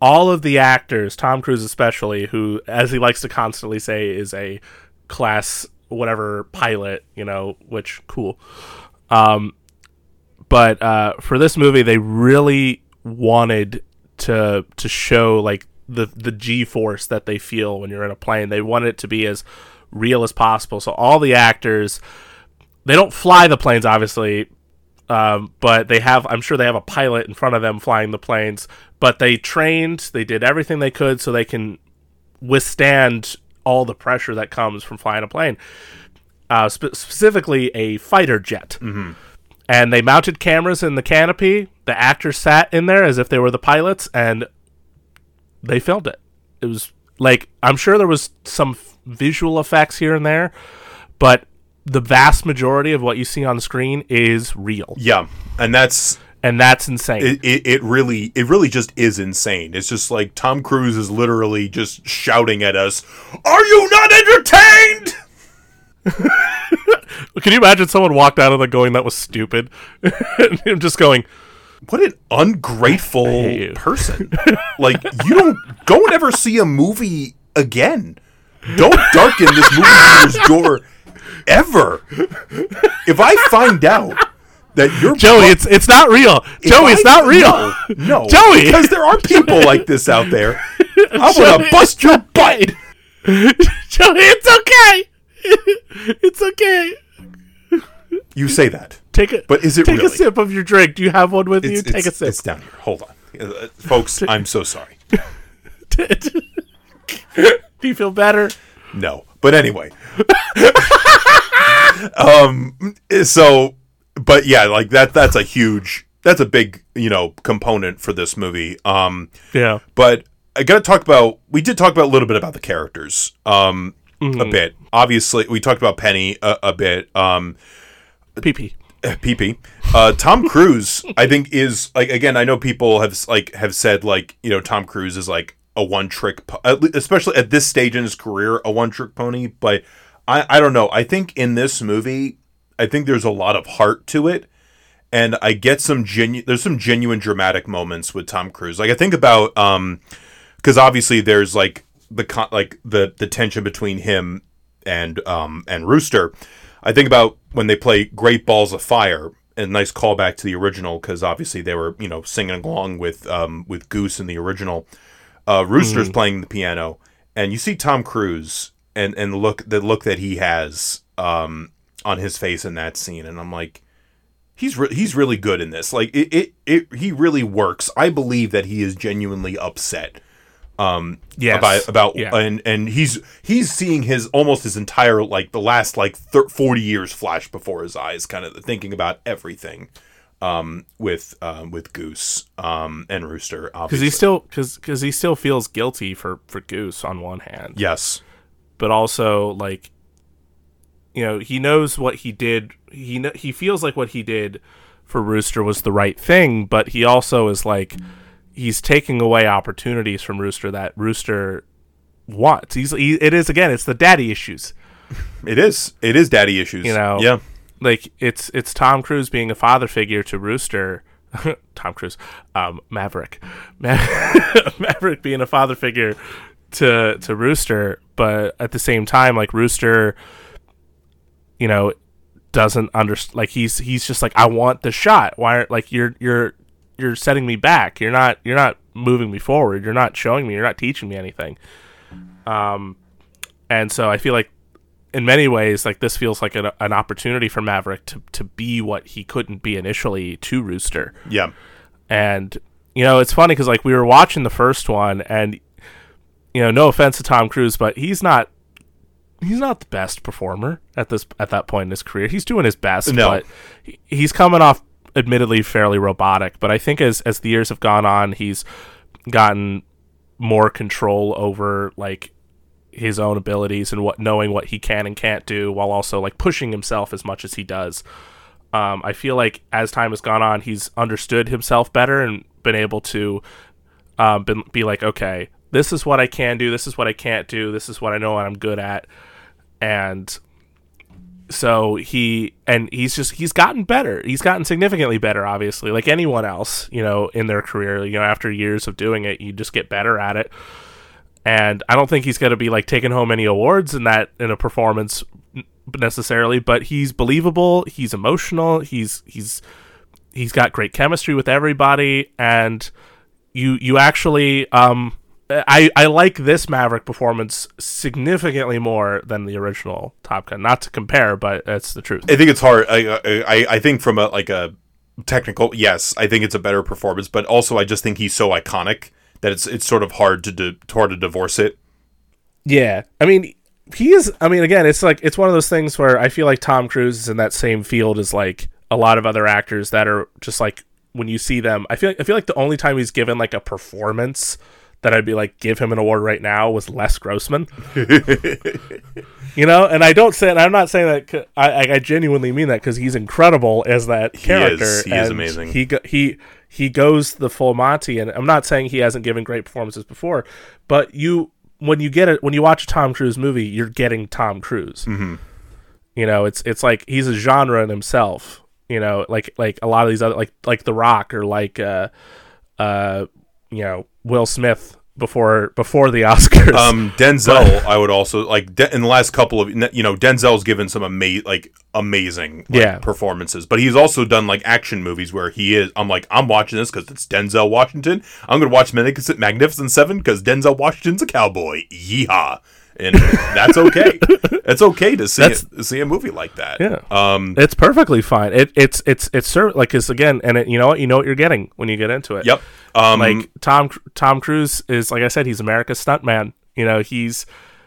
Speaker 2: all of the actors, Tom Cruise especially, who as he likes to constantly say is a class whatever pilot, you know, which cool. Um but uh for this movie they really wanted to to show like the the G force that they feel when you're in a plane. They wanted it to be as real as possible. So all the actors they don't fly the planes obviously um, but they have i'm sure they have a pilot in front of them flying the planes but they trained they did everything they could so they can withstand all the pressure that comes from flying a plane. Uh, spe- specifically a fighter jet. And they mounted cameras in the canopy. The actors sat in there as if they were the pilots and they filmed it. It was like i'm sure there was some f- visual effects here and there but the vast majority of what you see on screen is real.
Speaker 1: Yeah, and that's
Speaker 2: and that's insane
Speaker 1: it, it, it really it really just is insane. It's just like Tom Cruise is literally just shouting at us, "Are you not entertained?"
Speaker 2: Can you imagine someone walked out of the going that was stupid? and him just going,
Speaker 1: What an ungrateful person. like you don't don't ever see a movie again. Don't darken this movie theater's door ever. If I find out that you're
Speaker 2: Joey, it's it's not real. Joey, it's not real.
Speaker 1: No, no,
Speaker 2: Joey!
Speaker 1: because there are people like this out there. I'm
Speaker 2: Joey,
Speaker 1: gonna bust your butt.
Speaker 2: Joey, it's okay. it's okay.
Speaker 1: You say that,
Speaker 2: Take a
Speaker 1: but is it
Speaker 2: take
Speaker 1: really?
Speaker 2: a sip of your drink. Do you have one with you?
Speaker 1: It's,
Speaker 2: Take a sip.
Speaker 1: It's down here. Hold on, Uh, folks. I'm so sorry.
Speaker 2: Do you feel better?
Speaker 1: No, but anyway. um. So, but yeah, like that. That's a huge. That's a big, you know, component for this movie. Um.
Speaker 2: Yeah.
Speaker 1: But I got to talk about. We did talk about a little bit about the characters. Um. A bit. Obviously, we talked about Penny a, a bit. Um.
Speaker 2: PP.
Speaker 1: PP. Uh, Tom Cruise, I think, is like again. I know people have like have said like you know Tom Cruise is like a one trick, po- especially at this stage in his career, a one trick pony. But I I don't know. I think in this movie, I think there's a lot of heart to it, and I get some genu. There's some genuine dramatic moments with Tom Cruise. Like I think about um, because obviously there's like the con- like the the tension between him and um and Rooster. I think about when they play Great Balls of Fire, a nice callback to the original because obviously they were you know singing along with um with Goose in the original. Uh, Rooster's playing the piano, and you see Tom Cruise and and look the look that he has um on his face in that scene, and I'm like. He's re- he's really good in this. Like it, it, it he really works. I believe that he is genuinely upset Um,
Speaker 2: Yes.
Speaker 1: about about
Speaker 2: Yeah.
Speaker 1: and and he's he's seeing his almost his entire like the last like thir- 40 years flash before his eyes kind of thinking about everything um with um with goose um and rooster
Speaker 2: because he still because because he still feels guilty for for Goose on one hand,
Speaker 1: yes
Speaker 2: but also like you know he knows what he did. He kn- he feels like what he did for Rooster was the right thing, but he also is like he's taking away opportunities from Rooster that Rooster wants. He's he, it is again it's the daddy issues.
Speaker 1: it is it is daddy issues
Speaker 2: You know,
Speaker 1: yeah
Speaker 2: like it's it's Tom Cruise being a father figure to Rooster. Tom Cruise, um, Maverick, Ma- Maverick being a father figure to to Rooster, but at the same time, like Rooster, you know, doesn't understand. Like he's he's just like, I want the shot. Why? Are, like you're you're you're setting me back. You're not you're not moving me forward. You're not showing me. You're not teaching me anything. Um, and so I feel like in many ways, like this feels like an, an opportunity for Maverick to, to be what he couldn't be initially to Rooster.
Speaker 1: yeah
Speaker 2: And you know, it's funny because like we were watching the first one, and you know, no offense to Tom Cruise, but he's not he's not the best performer at this at that point in his career. He's doing his best,
Speaker 1: No.
Speaker 2: but he- he's coming off admittedly fairly robotic. But I think as as the years have gone on, he's gotten more control over like his own abilities and what knowing what he can and can't do while also like pushing himself as much as he does. Um, I feel like as time has gone on, he's understood himself better and been able to um, been, be like, okay, this is what I can do, this is what I can't do, this is what I know I'm good at, and so he and he's just he's gotten better. He's gotten significantly better, obviously, like anyone else, you know, in their career. You know, after years of doing it, you just get better at it. And I don't think he's going to be like taking home any awards in that in a performance necessarily, but he's believable. He's emotional. He's he's he's got great chemistry with everybody, and you you actually um Uh, I I like this Maverick performance significantly more than the original Top Gun. Not to compare, but that's the truth.
Speaker 1: I think it's hard. I, I I think from a like a technical, yes, I think it's a better performance, but also I just think he's so iconic that it's it's sort of hard to di- hard to divorce it.
Speaker 2: Yeah, I mean, he is. I mean, again, it's like it's one of those things where I feel like Tom Cruise is in that same field as like a lot of other actors that are just like when you see them. I feel I feel like the only time he's given like a performance that I'd be like give him an award right now was Les Grossman. you know, and I don't say and I'm not saying that. I I genuinely mean that because he's incredible as that character.
Speaker 1: is. He is amazing.
Speaker 2: He go, he he goes the full Monty, and I'm not saying he hasn't given great performances before, but you when you get it when you watch a Tom Cruise movie, you're getting Tom Cruise.
Speaker 1: Mm-hmm.
Speaker 2: You know, it's it's like he's a genre in himself. You know, like like a lot of these other like like The Rock or like uh uh you know Will Smith before before the Oscars.
Speaker 1: Um, Denzel, I would also like De- in the last couple of you know Denzel's given some ama- like amazing like,
Speaker 2: Yeah.
Speaker 1: performances, but he's also done like action movies where he is. I'm like I'm watching this because it's Denzel Washington. I'm gonna watch Magnificent Magnificent Seven because Denzel Washington's a cowboy. Yeehaw! And that's okay. it's okay to see it, see a movie like that.
Speaker 2: Yeah.
Speaker 1: Um.
Speaker 2: it's perfectly fine. It it's it's it's ser- like it's again, and it, you know what you know what you're getting when you get into it.
Speaker 1: Yep. Um.
Speaker 2: like Tom Tom Cruise is like I said, he's America's stuntman. You know, he's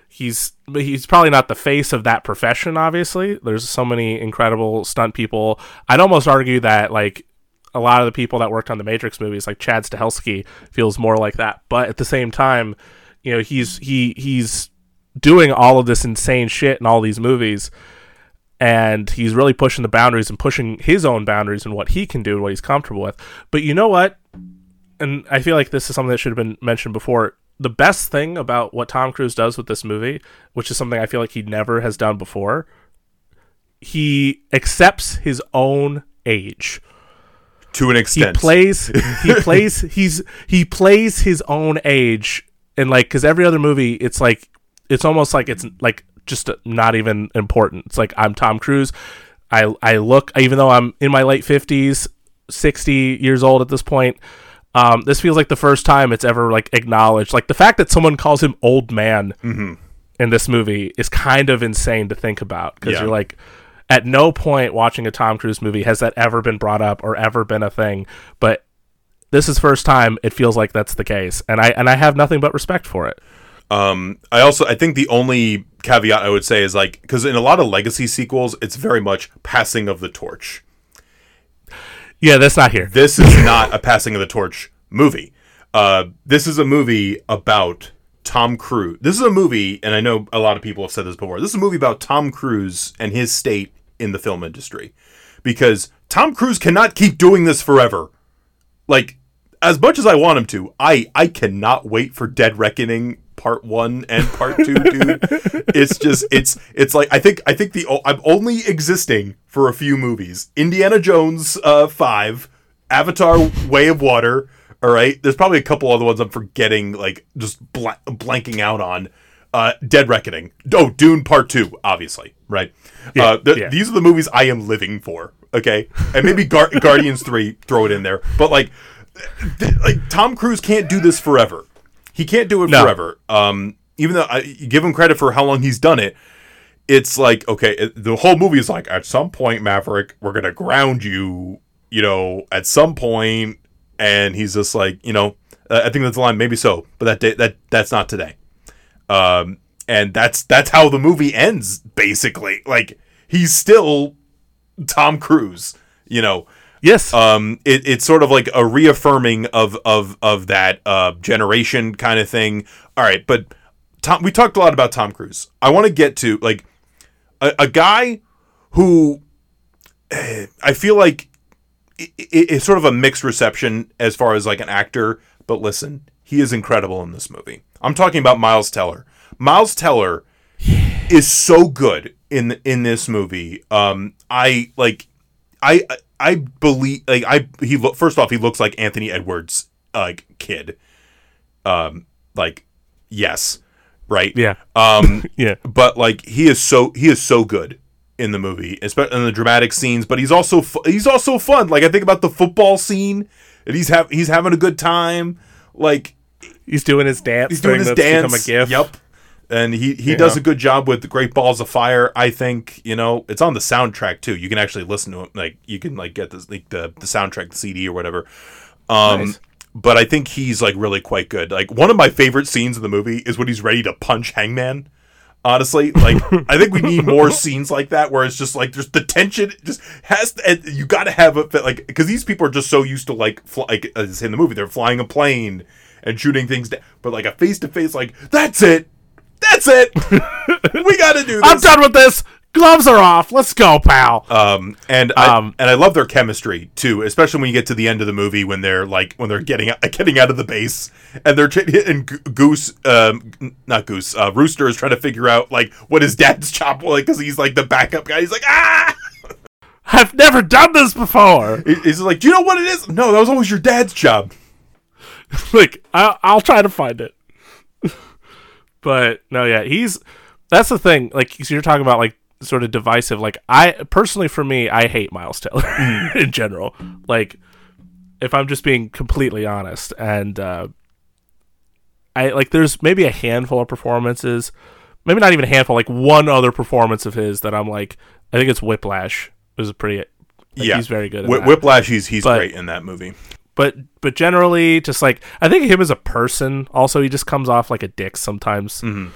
Speaker 2: he's he's probably not the face of that profession. Obviously, there's so many incredible stunt people. I'd almost argue that like a lot of the people that worked on the Matrix movies, like Chad Stahelski, feels more like that. But at the same time, you know, he's he he's doing all of this insane shit in all these movies and he's really pushing the boundaries and pushing his own boundaries and what he can do and what he's comfortable with. But you know what? And I feel like this is something that should have been mentioned before. The best thing about what Tom Cruise does with this movie, which is something I feel like he never has done before, he accepts his own age.
Speaker 1: to an extent.
Speaker 2: He plays he plays he's he plays his own age and like cuz every other movie it's like it's almost like it's like just not even important. It's like I'm Tom Cruise. I I look even though I'm in my late 50s, 60 years old at this point. Um, this feels like the first time it's ever like acknowledged. Like the fact that someone calls him old man in this movie is kind of insane to think about because
Speaker 1: Yeah.
Speaker 2: you're like, at no point watching a Tom Cruise movie has that ever been brought up or ever been a thing. But this is first time it feels like that's the case, and I and I have nothing but respect for it.
Speaker 1: Um, I also I think the only caveat I would say is like because in a lot of legacy sequels, it's very much passing of the torch.
Speaker 2: Yeah, that's not here.
Speaker 1: This is not a passing of the torch movie. Uh, this is a movie about Tom Cruise. This is a movie, and I know a lot of people have said this before. This is a movie about Tom Cruise and his state in the film industry, because Tom Cruise cannot keep doing this forever. Like, as much as I want him to, I I cannot wait for Dead Reckoning part one and part two, dude. It's just it's it's like I think I think the I'm only existing for a few movies. Indiana Jones uh five, Avatar Way of Water. All right, there's probably a couple other ones I'm forgetting, like just bla- blanking out on. Uh, Dead Reckoning. Oh, Dune Part Two, obviously, right? uh, th-
Speaker 2: yeah.
Speaker 1: These are the movies I am living for. Okay, and maybe Gar- Guardians Three, throw it in there. But like, th- like Tom Cruise can't do this forever. He can't do it
Speaker 2: No.
Speaker 1: forever. Um, even though I give him credit for how long he's done it, it's like okay, it, the whole movie is like at some point, Maverick, we're gonna ground you. You know, at some point, and he's just like, you know, uh, I think that's the line. Maybe so, but that day, that that's not today. Um, and that's that's how the movie ends. Basically, like he's still Tom Cruise. You know,
Speaker 2: Yes,
Speaker 1: um, it, it's sort of like a reaffirming of of of that uh, generation kind of thing. All right, but Tom, we talked a lot about Tom Cruise. I want to get to like a, a guy who eh, I feel like i- i- it's sort of a mixed reception as far as like an actor. But listen, he is incredible in this movie. I'm talking about Miles Teller. Miles Teller is so good in in this movie. Um, I like, I I believe like I he look first off he looks like Anthony Edwards like kid. Um, like yes, right.
Speaker 2: yeah,
Speaker 1: Um,
Speaker 2: yeah.
Speaker 1: but like he is so he is so good in the movie, especially in the dramatic scenes. But he's also fu- he's also fun. Like I think about the football scene, and he's have he's having a good time. Like
Speaker 2: He's doing his dance.
Speaker 1: he's doing his dance.
Speaker 2: Become a gif.
Speaker 1: Yep. And he, he does a good job with the Great Balls of Fire. I think you know it's on the soundtrack too. You can actually listen to it. Like you can like get this like the the soundtrack, the CD or whatever. Um,
Speaker 2: Nice.
Speaker 1: but I think he's like really quite good. Like one of my favorite scenes in the movie is when he's ready to punch Hangman. Honestly, like I think we need more scenes like that where it's just like there's the tension just has to, and you got to have a like because these people are just so used to like fly, like as in the movie they're flying a plane and shooting things down, but like a face to face like that's it, that's it, we got to do this.
Speaker 2: I'm done with this. gloves are off. Let's go, pal.
Speaker 1: Um, and I,
Speaker 2: Um,
Speaker 1: and I love their chemistry too, especially when you get to the end of the movie when they're like when they're getting out, getting out of the base and they're and Goose, um, not Goose, uh, Rooster is trying to figure out like what his dad's job was because he's like the backup guy. He's like ah,
Speaker 2: I've never done this before.
Speaker 1: He's like, do you know what it is? No, that was always your dad's job.
Speaker 2: like I, I'll try to find it. But no, yeah, he's that's the thing. Like so you're talking about like sort of divisive. Like I personally, for me, I hate Miles Teller in general. Like if I'm just being completely honest, and uh, I like there's maybe a handful of performances, maybe not even a handful, like one other performance of his that I'm like, I think it's Whiplash. It was pretty. Like,
Speaker 1: yeah,
Speaker 2: he's very good. At
Speaker 1: Whiplash, he's he's
Speaker 2: But-
Speaker 1: great in that movie.
Speaker 2: But but generally just like i think him as a person also he just comes off like a dick sometimes
Speaker 1: Mhm.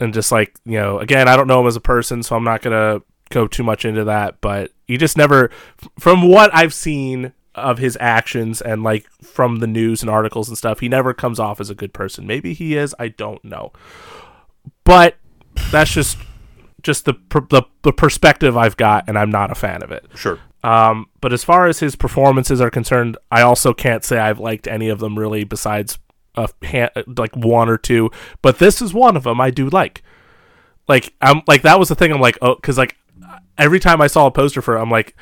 Speaker 2: and just like you know again i don't know him as a person so i'm not gonna go too much into that but he just never from what i've seen of his actions and like from the news and articles and stuff he never comes off as a good person maybe he is i don't know but that's just just the the, the perspective i've got and i'm not a fan of it
Speaker 1: Sure.
Speaker 2: Um, but as far as his performances are concerned, I also can't say I've liked any of them really, besides a ha- like one or two. But this is one of them I do like. Like I'm like that was the thing. I'm like oh, because like every time I saw a poster for it, I'm like,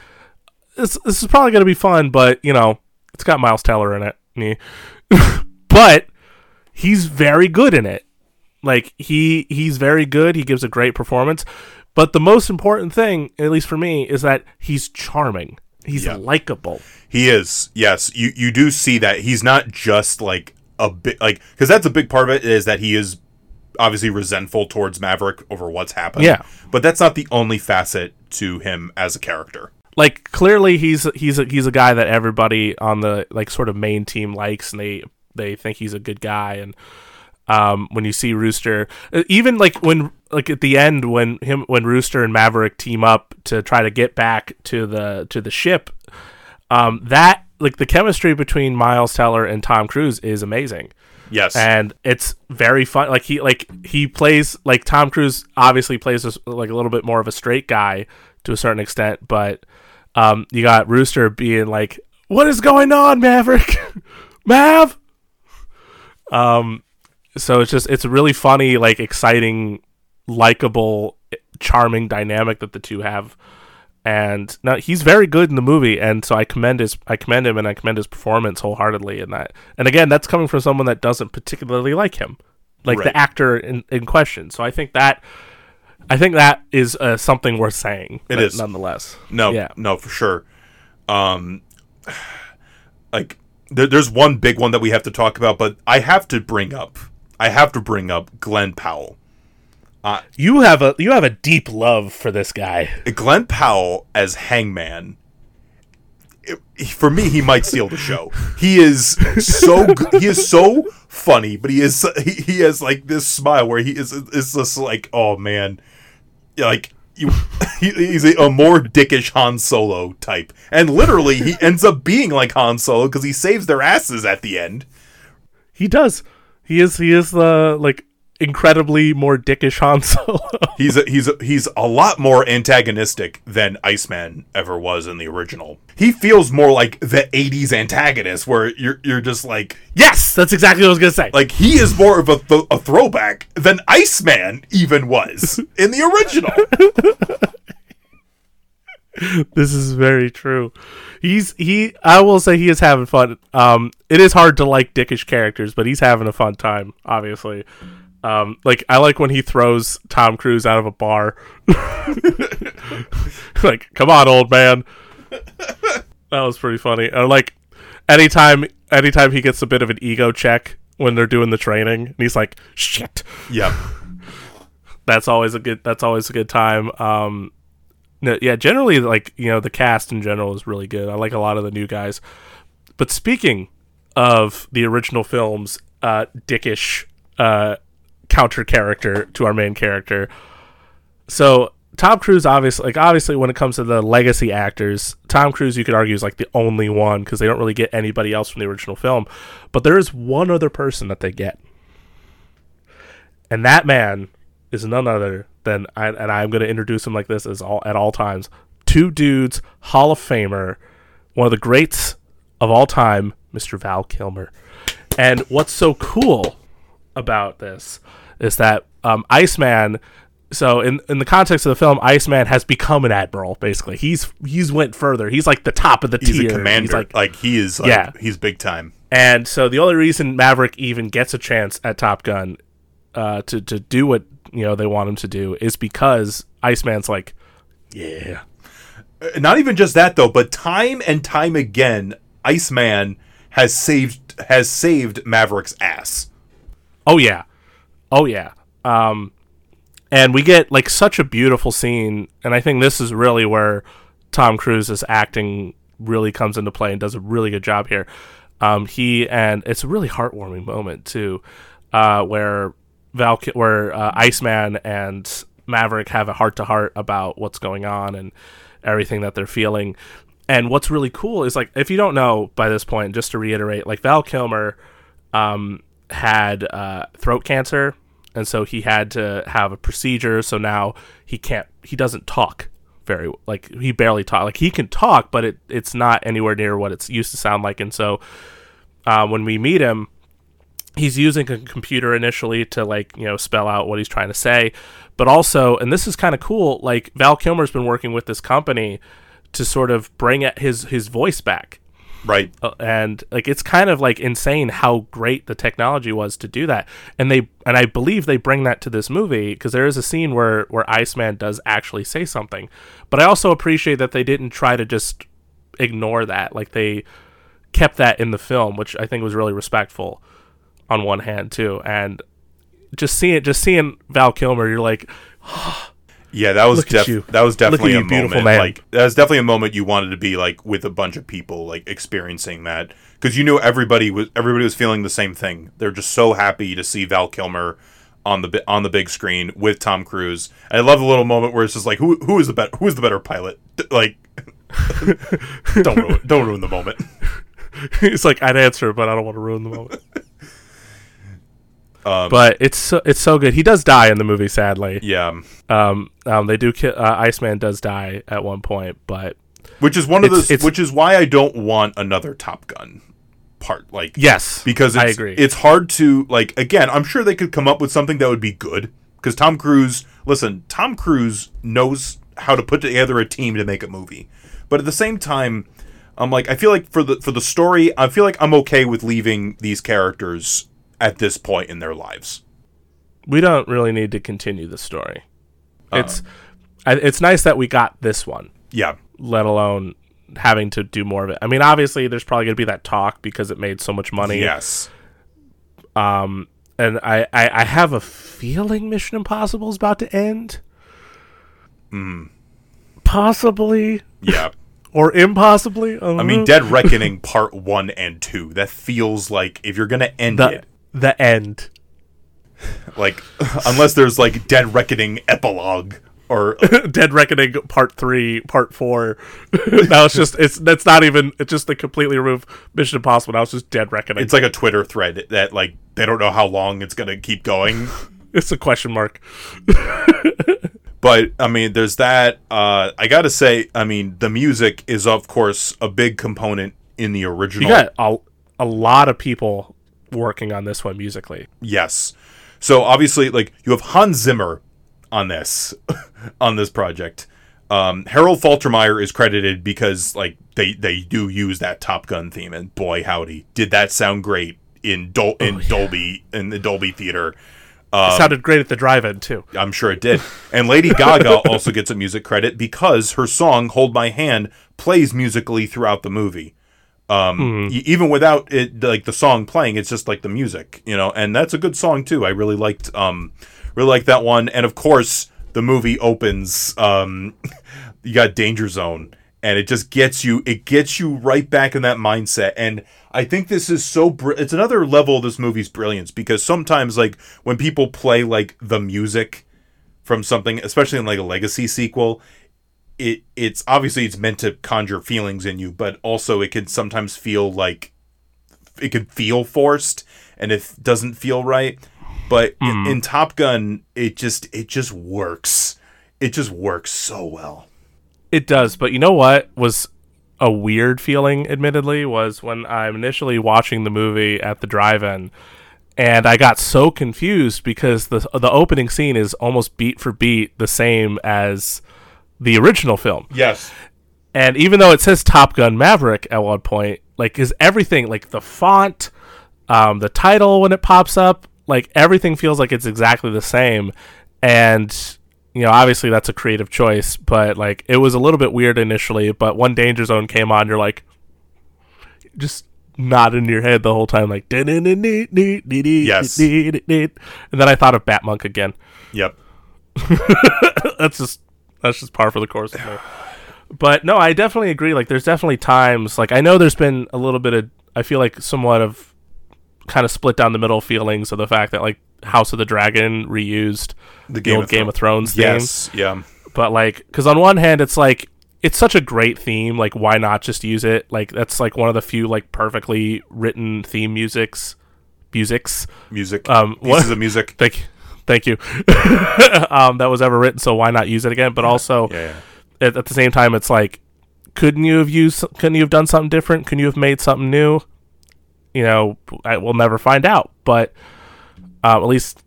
Speaker 2: this this is probably gonna be fun, but you know, it's got Miles Teller in it. Meh. but he's very good in it. Like he he's very good. He gives a great performance. But the most important thing, at least for me, is that he's charming. He's
Speaker 1: Yeah.
Speaker 2: likable.
Speaker 1: He is. Yes, you you do see that he's not just like a bit like because that's a big part of it is that he is obviously resentful towards Maverick over what's happened.
Speaker 2: Yeah.
Speaker 1: but that's not the only facet to him as a character.
Speaker 2: Like clearly he's he's a, he's a guy that everybody on the like sort of main team likes and they they think he's a good guy and um when you see Rooster uh, even like when like at the end when him when Rooster and Maverick team up to try to get back to the to the ship um that like the chemistry between Miles Teller and Tom Cruise is amazing.
Speaker 1: Yes,
Speaker 2: and it's very fun. Like he like he plays like Tom Cruise obviously plays this, like a little bit more of a straight guy to a certain extent, but um, you got Rooster being like, "What is going on, Maverick? Mav?" Um, so it's just it's really funny, like exciting, likable, charming dynamic that the two have. And now he's very good in the movie, and so I commend his I commend him and I commend his performance wholeheartedly in that. And again, that's coming from someone that doesn't particularly like him, like
Speaker 1: Right.
Speaker 2: the actor in, in question. So I think that I think that is uh, something worth saying.
Speaker 1: It is
Speaker 2: nonetheless.
Speaker 1: no,
Speaker 2: yeah.
Speaker 1: no, for sure. Um, like there, there's one big one that we have to talk about, but I have to bring up. I have to bring up Glen Powell.
Speaker 2: Uh, you have a you have a deep love for this guy.
Speaker 1: Glen Powell as Hangman. it- for me, he might steal the show. He is so. He is so funny, but he is he, he has like this smile where he is is just like oh man, like you. He, he's a, a more dickish Han Solo type, and literally he ends up being like Han Solo because he saves their asses at the end.
Speaker 2: He does. He is he is the like incredibly more dickish Han Solo.
Speaker 1: He's a, he's a, he's a lot more antagonistic than Iceman ever was in the original. He feels more like the '80s antagonist, where you're you're just like
Speaker 2: yes, that's exactly what I was gonna say.
Speaker 1: like he is more of a, th- a throwback than Iceman even was in the original.
Speaker 2: this is very true. He's he. I will say he is having fun. Um, it is hard to like dickish characters, but he's having a fun time. Obviously, um, like I like when he throws Tom Cruise out of a bar. like, come on, old man. That was pretty funny. Or like, anytime, anytime he gets a bit of an ego check when they're doing the training, and he's like, "Shit."
Speaker 1: yep.
Speaker 2: that's always a good that's always a good time um no, yeah generally like you know the cast in general is really good. I like a lot of the new guys. But speaking of the original films uh dickish uh counter character to our main character. So tom cruise obviously like obviously when it comes to the legacy actors tom cruise you could argue is like the only one because they don't really get anybody else from the original film. But there is one other person that they get. And that man is none other than, I, and I'm going to introduce him like this as all at all times. Two dudes, Hall of Famer, one of the greats of all time, Mr. Val Kilmer. And what's so cool about this is that um, Iceman. So in in the context of the film, Iceman has become an admiral. Basically, he's he's went further. He's like the top of the team.
Speaker 1: He's
Speaker 2: tier.
Speaker 1: a commander.
Speaker 2: like
Speaker 1: like, he is. Like,
Speaker 2: Yeah.
Speaker 1: he's big time.
Speaker 2: and so the only reason Maverick even gets a chance at Top Gun uh, to to do what you know they want him to do is because Iceman's like, yeah,
Speaker 1: Uh, Not even just that though, but time and time again, Iceman has saved has saved Maverick's ass.
Speaker 2: oh yeah, oh yeah. Um, and we get like such a beautiful scene, and I think this is really where Tom Cruise's acting really comes into play and does a really good job here. Um, he and it's a really heartwarming moment too, uh, where Val, where uh, Iceman and Maverick have a heart to heart about what's going on and everything that they're feeling. And what's really cool is like if you don't know by this point, just to reiterate, like Val Kilmer um, had uh, throat cancer, and so he had to have a procedure. So now he can't, he doesn't talk very like he barely talk. Like he can talk, but it it's not anywhere near what it's used to sound like. And so uh, when we meet him, he's using a computer initially to like you know spell out what he's trying to say. But also and this is kind of cool like val kilmer's been working with this company to sort of bring his his voice back.
Speaker 1: Right.
Speaker 2: Uh, and like it's kind of like insane how great the technology was to do that. And they and i believe they bring that to this movie because there is a scene where where iceman does actually say something. But i also appreciate that they didn't try to just ignore that. Like they kept that in the film which i think was really respectful on one hand too and just seeing just seeing val kilmer you're like
Speaker 1: Yeah, that was def-
Speaker 2: you.
Speaker 1: that was definitely a
Speaker 2: beautiful
Speaker 1: moment.
Speaker 2: man.
Speaker 1: Like that was definitely a moment you wanted to be like with a bunch of people, like experiencing that because you knew everybody was everybody was feeling the same thing. They're just so happy to see Val Kilmer on the on the big screen with Tom Cruise. And I love the little moment where it's just like who who is the better who is the better pilot? Like don't ruin, don't ruin the moment.
Speaker 2: It's like i'd answer but i don't want to ruin the moment
Speaker 1: Um,
Speaker 2: but it's so, it's so good he does die in the movie sadly
Speaker 1: yeah,
Speaker 2: Um, um, they do. Ki- uh, Iceman does die at one point, but
Speaker 1: which is one of
Speaker 2: It's-
Speaker 1: those
Speaker 2: it's-
Speaker 1: which is why I don't want another Top Gun part. Like
Speaker 2: yes,
Speaker 1: because it's,
Speaker 2: I agree.
Speaker 1: it's hard to like again i'm sure they could come up with something that would be good because tom cruise listen tom cruise knows how to put together a team to make a movie but at the same time i'm like i feel like for the for the story i feel like i'm okay with leaving these characters at this point in their lives
Speaker 2: we don't really need to continue the story.
Speaker 1: Uh-huh.
Speaker 2: It's I, it's nice that we got this one,
Speaker 1: yeah
Speaker 2: let alone having to do more of it. I mean, obviously, there's probably going to be that talk because it made so much money.
Speaker 1: yes
Speaker 2: Um, and I, I, I have a feeling Mission Impossible is about to end.
Speaker 1: Hmm.
Speaker 2: Possibly
Speaker 1: yeah
Speaker 2: or impossibly. I,
Speaker 1: i mean
Speaker 2: know.
Speaker 1: dead reckoning part one and two that feels like if you're gonna end
Speaker 2: the
Speaker 1: it
Speaker 2: the end.
Speaker 1: like unless there's like dead reckoning epilogue or
Speaker 2: Dead Reckoning Part Three, Part Four. now it's just it's that's not even it's just they completely remove Mission Impossible. Now it's just Dead Reckoning.
Speaker 1: it's like a Twitter thread that like they don't know how long it's gonna keep going.
Speaker 2: It's a question mark.
Speaker 1: But I mean, there's that. Uh, I gotta say, I mean, the music is of course a big component in the original.
Speaker 2: You got a, a lot of people working on this one musically.
Speaker 1: Yes. So obviously, like you have Hans Zimmer on this on this project. Um, Harold Faltermeyer is credited because like they they do use that Top Gun theme, and boy howdy, did that sound great in Dol- in Dolby in the Dolby theater.
Speaker 2: It sounded great at the drive-in too.
Speaker 1: I'm sure it did. And Lady Gaga also gets a music credit because her song "Hold My Hand" plays musically throughout the movie. Um, y- even without it, like the song playing, it's just like the music, you know. And that's a good song too. I really liked, um, really liked that one. And of course, the movie opens. Um, you got Danger Zone, and it just gets you. It gets you right back in that mindset. And I think this is so. Br- it's another level of this movie's brilliance because sometimes, like when people play like the music from something, especially in like a legacy sequel, it it's obviously it's meant to conjure feelings in you, but also it can sometimes feel like it could feel forced, and it doesn't feel right. but in, hmm. in Top Gun, it just it just works. It just works so well.
Speaker 2: It does, but you know what was a weird feeling, admittedly, was when I'm initially watching the movie at the drive-in, and I got so confused because the the opening scene is almost beat for beat the same as the original film.
Speaker 1: Yes.
Speaker 2: And even though it says Top Gun Maverick at one point, like is everything like the font, um, the title when it pops up, like everything feels like it's exactly the same. And you know, obviously that's a creative choice, but like it was a little bit weird initially. But when Danger Zone came on, you're like, just nodding your head the whole time, like yes. And then I thought of Batmonk again.
Speaker 1: Yep.
Speaker 2: that's just that's just par for the course. But no, I definitely agree. Like, there's definitely times. Like, I know there's been a little bit of. I feel like somewhat of kind of split down the middle feelings of the fact that like House of the Dragon reused the Game, of, Game Thro- of Thrones theme.
Speaker 1: Yes, yeah.
Speaker 2: But like, because on one hand, it's like it's such a great theme. Like, why not just use it? Like, that's like one of the few like perfectly written theme musics, musics,
Speaker 1: music,
Speaker 2: um,
Speaker 1: pieces what? of music.
Speaker 2: Thank, thank you. um, that was ever written. So why not use it again? But also,
Speaker 1: yeah, yeah.
Speaker 2: At, at the same time, it's like, couldn't you have used? Couldn't you have done something different? Couldn't you have made something new? You know, I, we'll never find out. But uh, at least,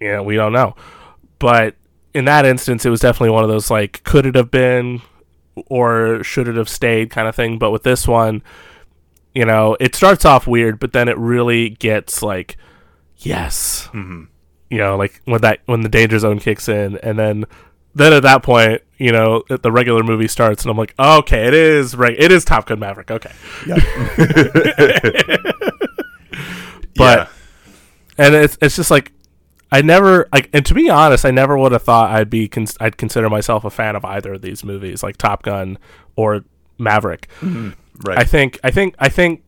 Speaker 2: you know, we don't know. But in that instance, it was definitely one of those like, could it have been, or should it have stayed, kind of thing. But with this one, you know, it starts off weird, but then it really gets like, yes,
Speaker 1: mm-hmm.
Speaker 2: You know, like when that when the danger zone kicks in, and then then at that point, you know, the regular movie starts, and I'm like, okay, it is right, it is Top Gun Maverick, okay,
Speaker 1: yeah.
Speaker 2: but. Yeah and it's it's just like I never like, and to be honest, I never would have thought I'd be cons- I'd consider myself a fan of either of these movies, like Top Gun or Maverick.
Speaker 1: Mm-hmm. Right.
Speaker 2: I think I think I think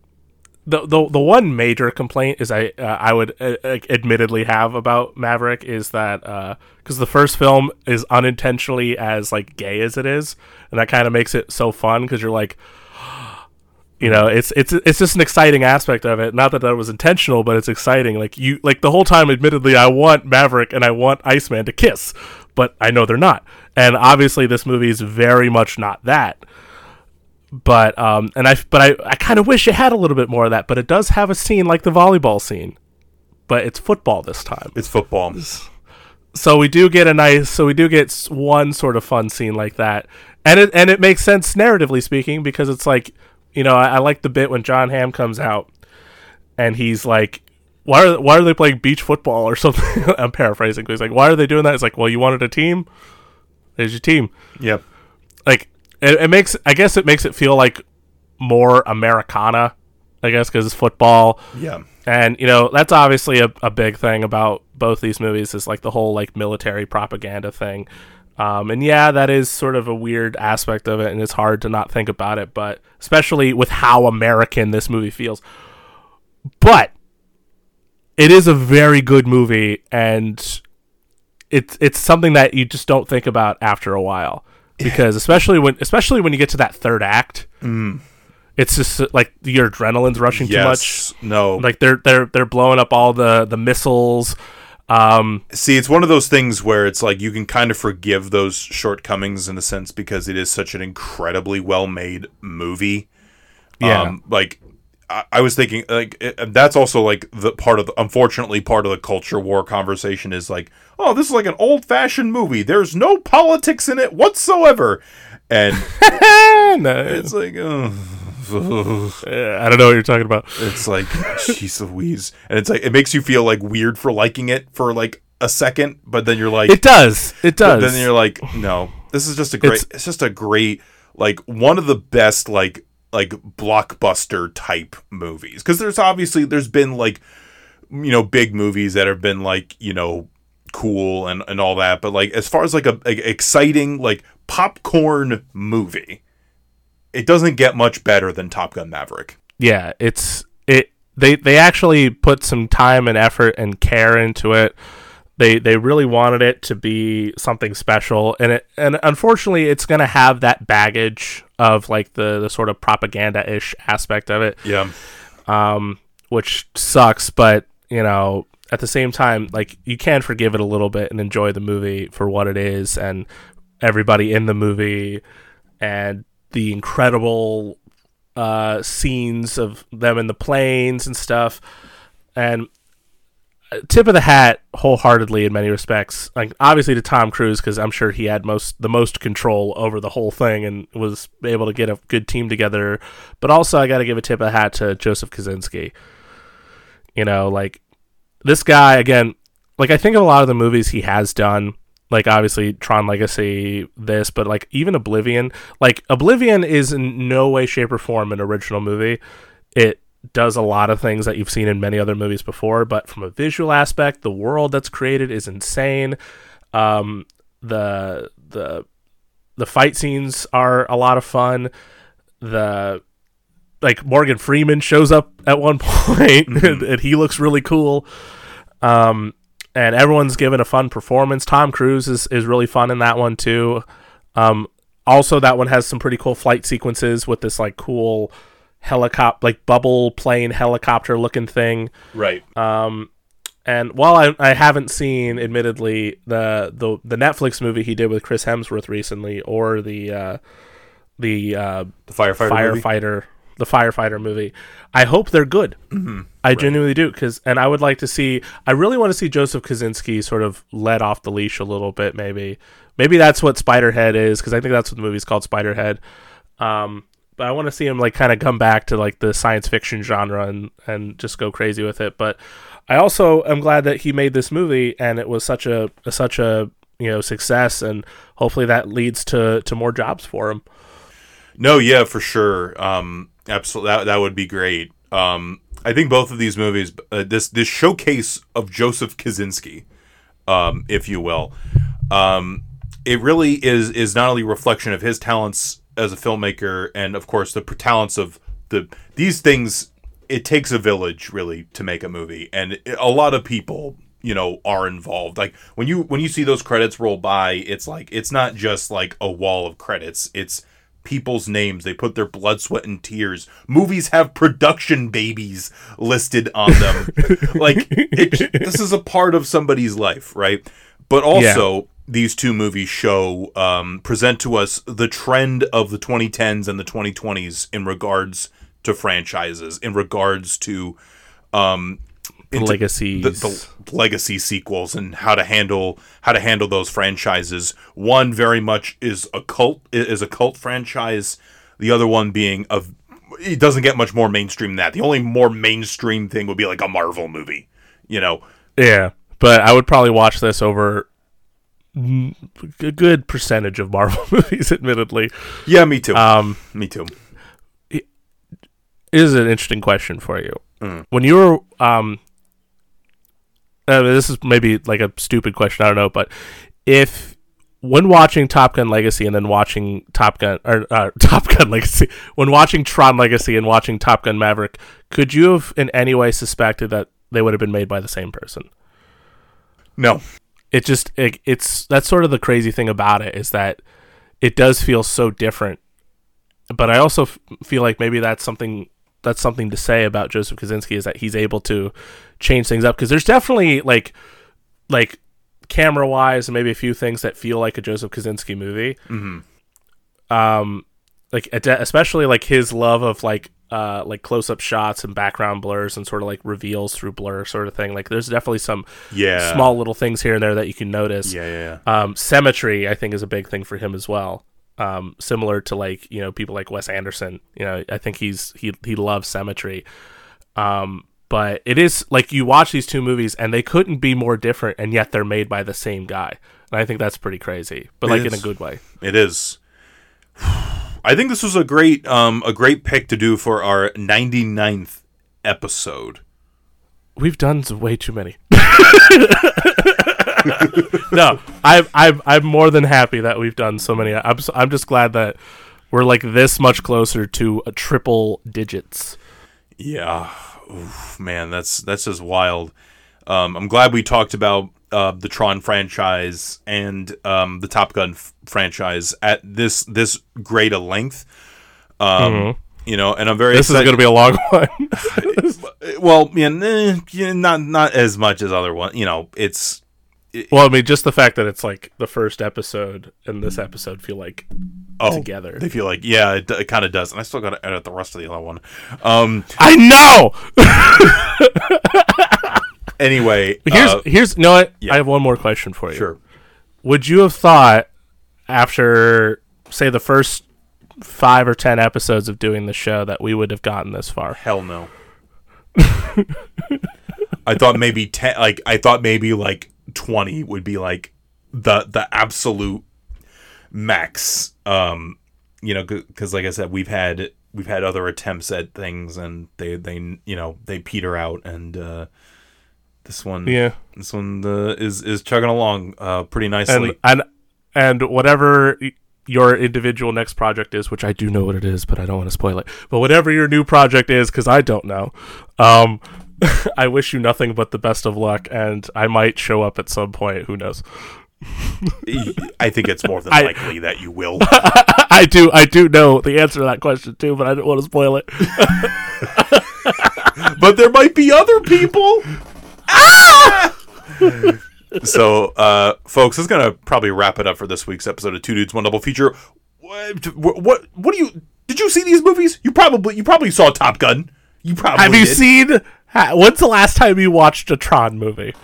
Speaker 2: the the the one major complaint is I uh, I would uh, admittedly have about Maverick is that because uh, the first film is unintentionally as like gay as it is, and that kind of makes it so fun because you're like you know it's it's it's just an exciting aspect of it. Not that that was intentional but it's exciting. Like you like the whole time admittedly i want maverick and i want iceman to kiss but i know they're not. And obviously this movie is very much not that but um and i but i i kind of wish it had a little bit more of that but it does have a scene like the volleyball scene but it's football this time
Speaker 1: it's football
Speaker 2: so we do get a nice so we do get one sort of fun scene like that and it and it makes sense narratively speaking because it's like you know, I, I like the bit when Jon Hamm comes out and he's like, why are why are they playing beach football or something? I'm paraphrasing. He's like, why are they doing that? It's like, well, you wanted a team. There's your team.
Speaker 1: Yep.
Speaker 2: Like it, it makes. I guess it makes it feel like more Americana. I guess because it's football.
Speaker 1: Yeah.
Speaker 2: And you know that's obviously a, a big thing about both these movies is like the whole like military propaganda thing. Um, and yeah, that is sort of a weird aspect of it, and it's hard to not think about it, but especially with how American this movie feels. But it is a very good movie, and it's it's something that you just don't think about after a while because especially when especially when you get to that third act.
Speaker 1: Mm.
Speaker 2: It's just like your adrenaline's rushing
Speaker 1: yes,
Speaker 2: too much.
Speaker 1: No,
Speaker 2: like they're they're they're blowing up all the the missiles. Um,
Speaker 1: See, it's one of those things where it's like you can kind of forgive those shortcomings in a sense because it is such an incredibly well made movie.
Speaker 2: Yeah.
Speaker 1: Um, like I, I, was thinking, like it, that's also like the part of the unfortunately part of the culture war conversation is like, oh, this is like an old fashioned movie. There's no politics in it whatsoever, and
Speaker 2: no.
Speaker 1: it's like, oh
Speaker 2: I don't know what you're talking about.
Speaker 1: It's like, jeez Louise, and it's like it makes you feel like weird for liking it for like a second, but then you're like,
Speaker 2: it does, it does.
Speaker 1: then you're like, no, this is just a great. It's, it's just a great, like one of the best, like like blockbuster type movies because there's obviously there's been like you know big movies that have been like you know cool and and all that but like as far as like a, a exciting like popcorn movie it doesn't get much better than Top Gun Maverick.
Speaker 2: Yeah, it's it they they actually put some time and effort and care into it. They they really wanted it to be something special and it and unfortunately it's going to have that baggage of like the the sort of propaganda-ish aspect of it.
Speaker 1: Yeah.
Speaker 2: Um which sucks, but you know, at the same time, like you can forgive it a little bit and enjoy the movie for what it is, and everybody in the movie, and the incredible uh, scenes of them in the planes and stuff. And tip of the hat, wholeheartedly in many respects. Like obviously to Tom Cruise because I'm sure he had most the most control over the whole thing and was able to get a good team together. But also I got to give a tip of the hat to Joseph Kosinski. You know, like this guy again. Like I think of a lot of the movies he has done like obviously Tron Legacy, this, but like even Oblivion, like Oblivion is in no way, shape, or form an original movie. It does a lot of things that you've seen in many other movies before, but from a visual aspect, the world that's created is insane. Um, the the the fight scenes are a lot of fun. The like Morgan Freeman shows up at one point mm-hmm. and he looks really cool. Um, and everyone's given a fun performance. Tom Cruise is, is really fun in that one too. Um, also, that one has some pretty cool flight sequences with this like cool helicopter, like bubble plane helicopter looking thing.
Speaker 1: Right.
Speaker 2: Um, and while I, I haven't seen, admittedly, the, the the Netflix movie he did with Chris Hemsworth recently, or the uh, the uh,
Speaker 1: the firefighter
Speaker 2: firefighter movie? the firefighter movie. I hope they're good. Mm-hmm. I right. genuinely do because, and I would like to see. I really want to see Joseph Kosinski sort of let off the leash a little bit. Maybe, maybe that's what Spiderhead is because I think that's what the movie's called, Spiderhead. Um, but I want to see him like kind of come back to like the science fiction genre and and just go crazy with it. But I also am glad that he made this movie and it was such a, a such a you know success and hopefully that leads to to more jobs for him.
Speaker 1: No, yeah, for sure. Um, absolutely, that, that would be great. Um, I think both of these movies, uh, this this showcase of Joseph Kosinski, um, if you will, um, it really is is not only a reflection of his talents as a filmmaker and of course the talents of the these things. It takes a village really to make a movie, and a lot of people you know are involved like when you when you see those credits roll by it's like it's not just like a wall of credits it's people's names. They put their blood, sweat, and tears. Movies have production babies listed on them. like it, this is a part of somebody's life, right? But also. These two movies show um, present to us the trend of the 2010s and the 2020s in regards to franchises, in regards to um,
Speaker 2: legacies,
Speaker 1: the, the, legacy sequels, and how to handle how to handle those franchises. One very much is a cult is a cult franchise. The other one being a it doesn't get much more mainstream than that. The only more mainstream thing would be like a Marvel movie, you know.
Speaker 2: Yeah, but I would probably watch this over a good percentage of Marvel movies, admittedly.
Speaker 1: Yeah, me too. Um, me too.
Speaker 2: It is an interesting question for you. Mm. When you were um, uh, this is maybe like a stupid question. I don't know, but if when watching Top Gun Legacy and then watching Top Gun or uh, Top Gun Legacy, when watching Tron Legacy and watching Top Gun Maverick, could you have in any way suspected that they would have been made by the same person?
Speaker 1: No.
Speaker 2: It just it, it's that's sort of the crazy thing about it is that it does feel so different. But I also f- feel like maybe that's something that's something to say about Joseph Kosinski is that he's able to change things up because there's definitely like like camera wise and maybe a few things that feel like a Joseph Kosinski movie. Mm-hmm. Um, like especially like his love of like uh like close up shots and background blurs and sort of like reveals through blur sort of thing. Like there's definitely some
Speaker 1: yeah
Speaker 2: small little things here and there that you can notice.
Speaker 1: Yeah, yeah. yeah.
Speaker 2: Um, symmetry I think is a big thing for him as well um, similar to like you know people like Wes Anderson. You know, I think he's he he loves symmetry. Um, but it is like you watch these two movies and they couldn't be more different, and yet they're made by the same guy. And I think that's pretty crazy, but it like is. in a good way.
Speaker 1: It is. I think this was a great um, a great pick to do for our 99th episode.
Speaker 2: We've done way too many. no, I'm I'm I'm more than happy that we've done so many. I'm I'm just glad that we're like this much closer to a triple digits.
Speaker 1: Yeah, Oof, man, that's that's just wild. Um, I'm glad we talked about uh, the Tron franchise and um, the Top Gun f- franchise at this this great a length. Um, mm-hmm. You know, and I'm very
Speaker 2: This is going to be a long one.
Speaker 1: well, yeah, eh, not not as much as other one. You know, it's
Speaker 2: well, I mean, just the fact that it's like the first episode and this episode feel like
Speaker 1: oh,
Speaker 2: together.
Speaker 1: They feel like yeah, it, it kind of does, and I still got to edit the rest of the other one. Um.
Speaker 2: I know.
Speaker 1: Anyway,
Speaker 2: Here's
Speaker 1: uh,
Speaker 2: here's no. I,
Speaker 1: yeah.
Speaker 2: I have one more question for you.
Speaker 1: sure.
Speaker 2: Would you have thought after say the first five or ten episodes of doing the show that we would have gotten this far?
Speaker 1: Hell no. I thought maybe ten. Like I thought maybe like twenty would be like the the absolute max. Um, you know, because like I said, we've had we've had other attempts at things, and they they you know they peter out, and uh, this one
Speaker 2: Yeah.
Speaker 1: this one uh, is is chugging along uh, pretty nicely.
Speaker 2: and and and whatever your individual next project is, which I do know what it is, but I don't want to spoil it. But whatever your new project is, because I don't know, um, I wish you nothing but the best of luck, and I might show up at some point. Who knows?
Speaker 1: I think it's more than
Speaker 2: I-
Speaker 1: likely that you will.
Speaker 2: I do, I do know the answer to that question too, but I don't want to spoil it.
Speaker 1: but there might be other people. so, uh, folks, this is gonna probably wrap it up for this week's episode of Two Dudes One Double Feature. What? What? What do you? Did you see these movies? You probably you probably saw Top Gun. You probably
Speaker 2: Have you
Speaker 1: did.
Speaker 2: seen? When's the last time you watched a Tron movie?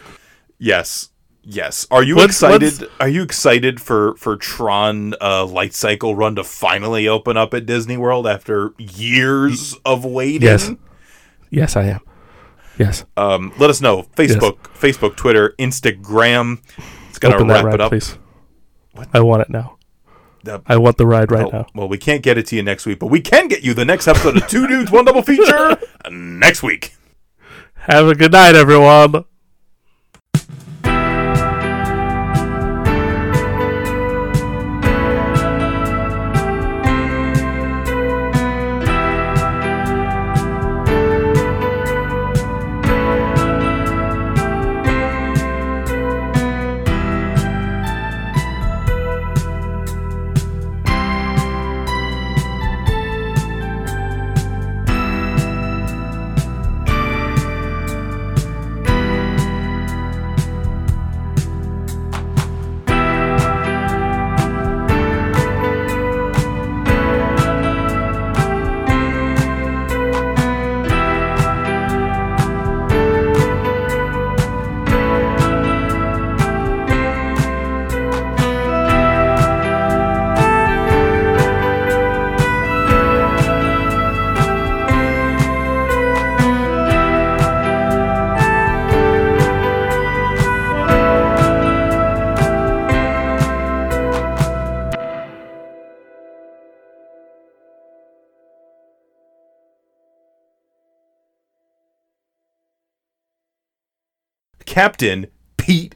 Speaker 1: Yes. Yes. Are you excited? Are you excited for for Tron uh, Light Cycle Run to finally open up at Disney World after years of waiting?
Speaker 2: Yes. Yes, I am. Yes.
Speaker 1: Um, let us know. Facebook, Facebook, Twitter, Instagram. It's gonna
Speaker 2: Open
Speaker 1: wrap
Speaker 2: that ride,
Speaker 1: it up.
Speaker 2: please. I want it now.
Speaker 1: The-
Speaker 2: I want the ride right
Speaker 1: Oh,
Speaker 2: now.
Speaker 1: well, we can't get it to you next week, but we can get you the next episode of Two Dudes One Double Feature next week.
Speaker 2: Have a good night, everyone.
Speaker 1: Captain Pete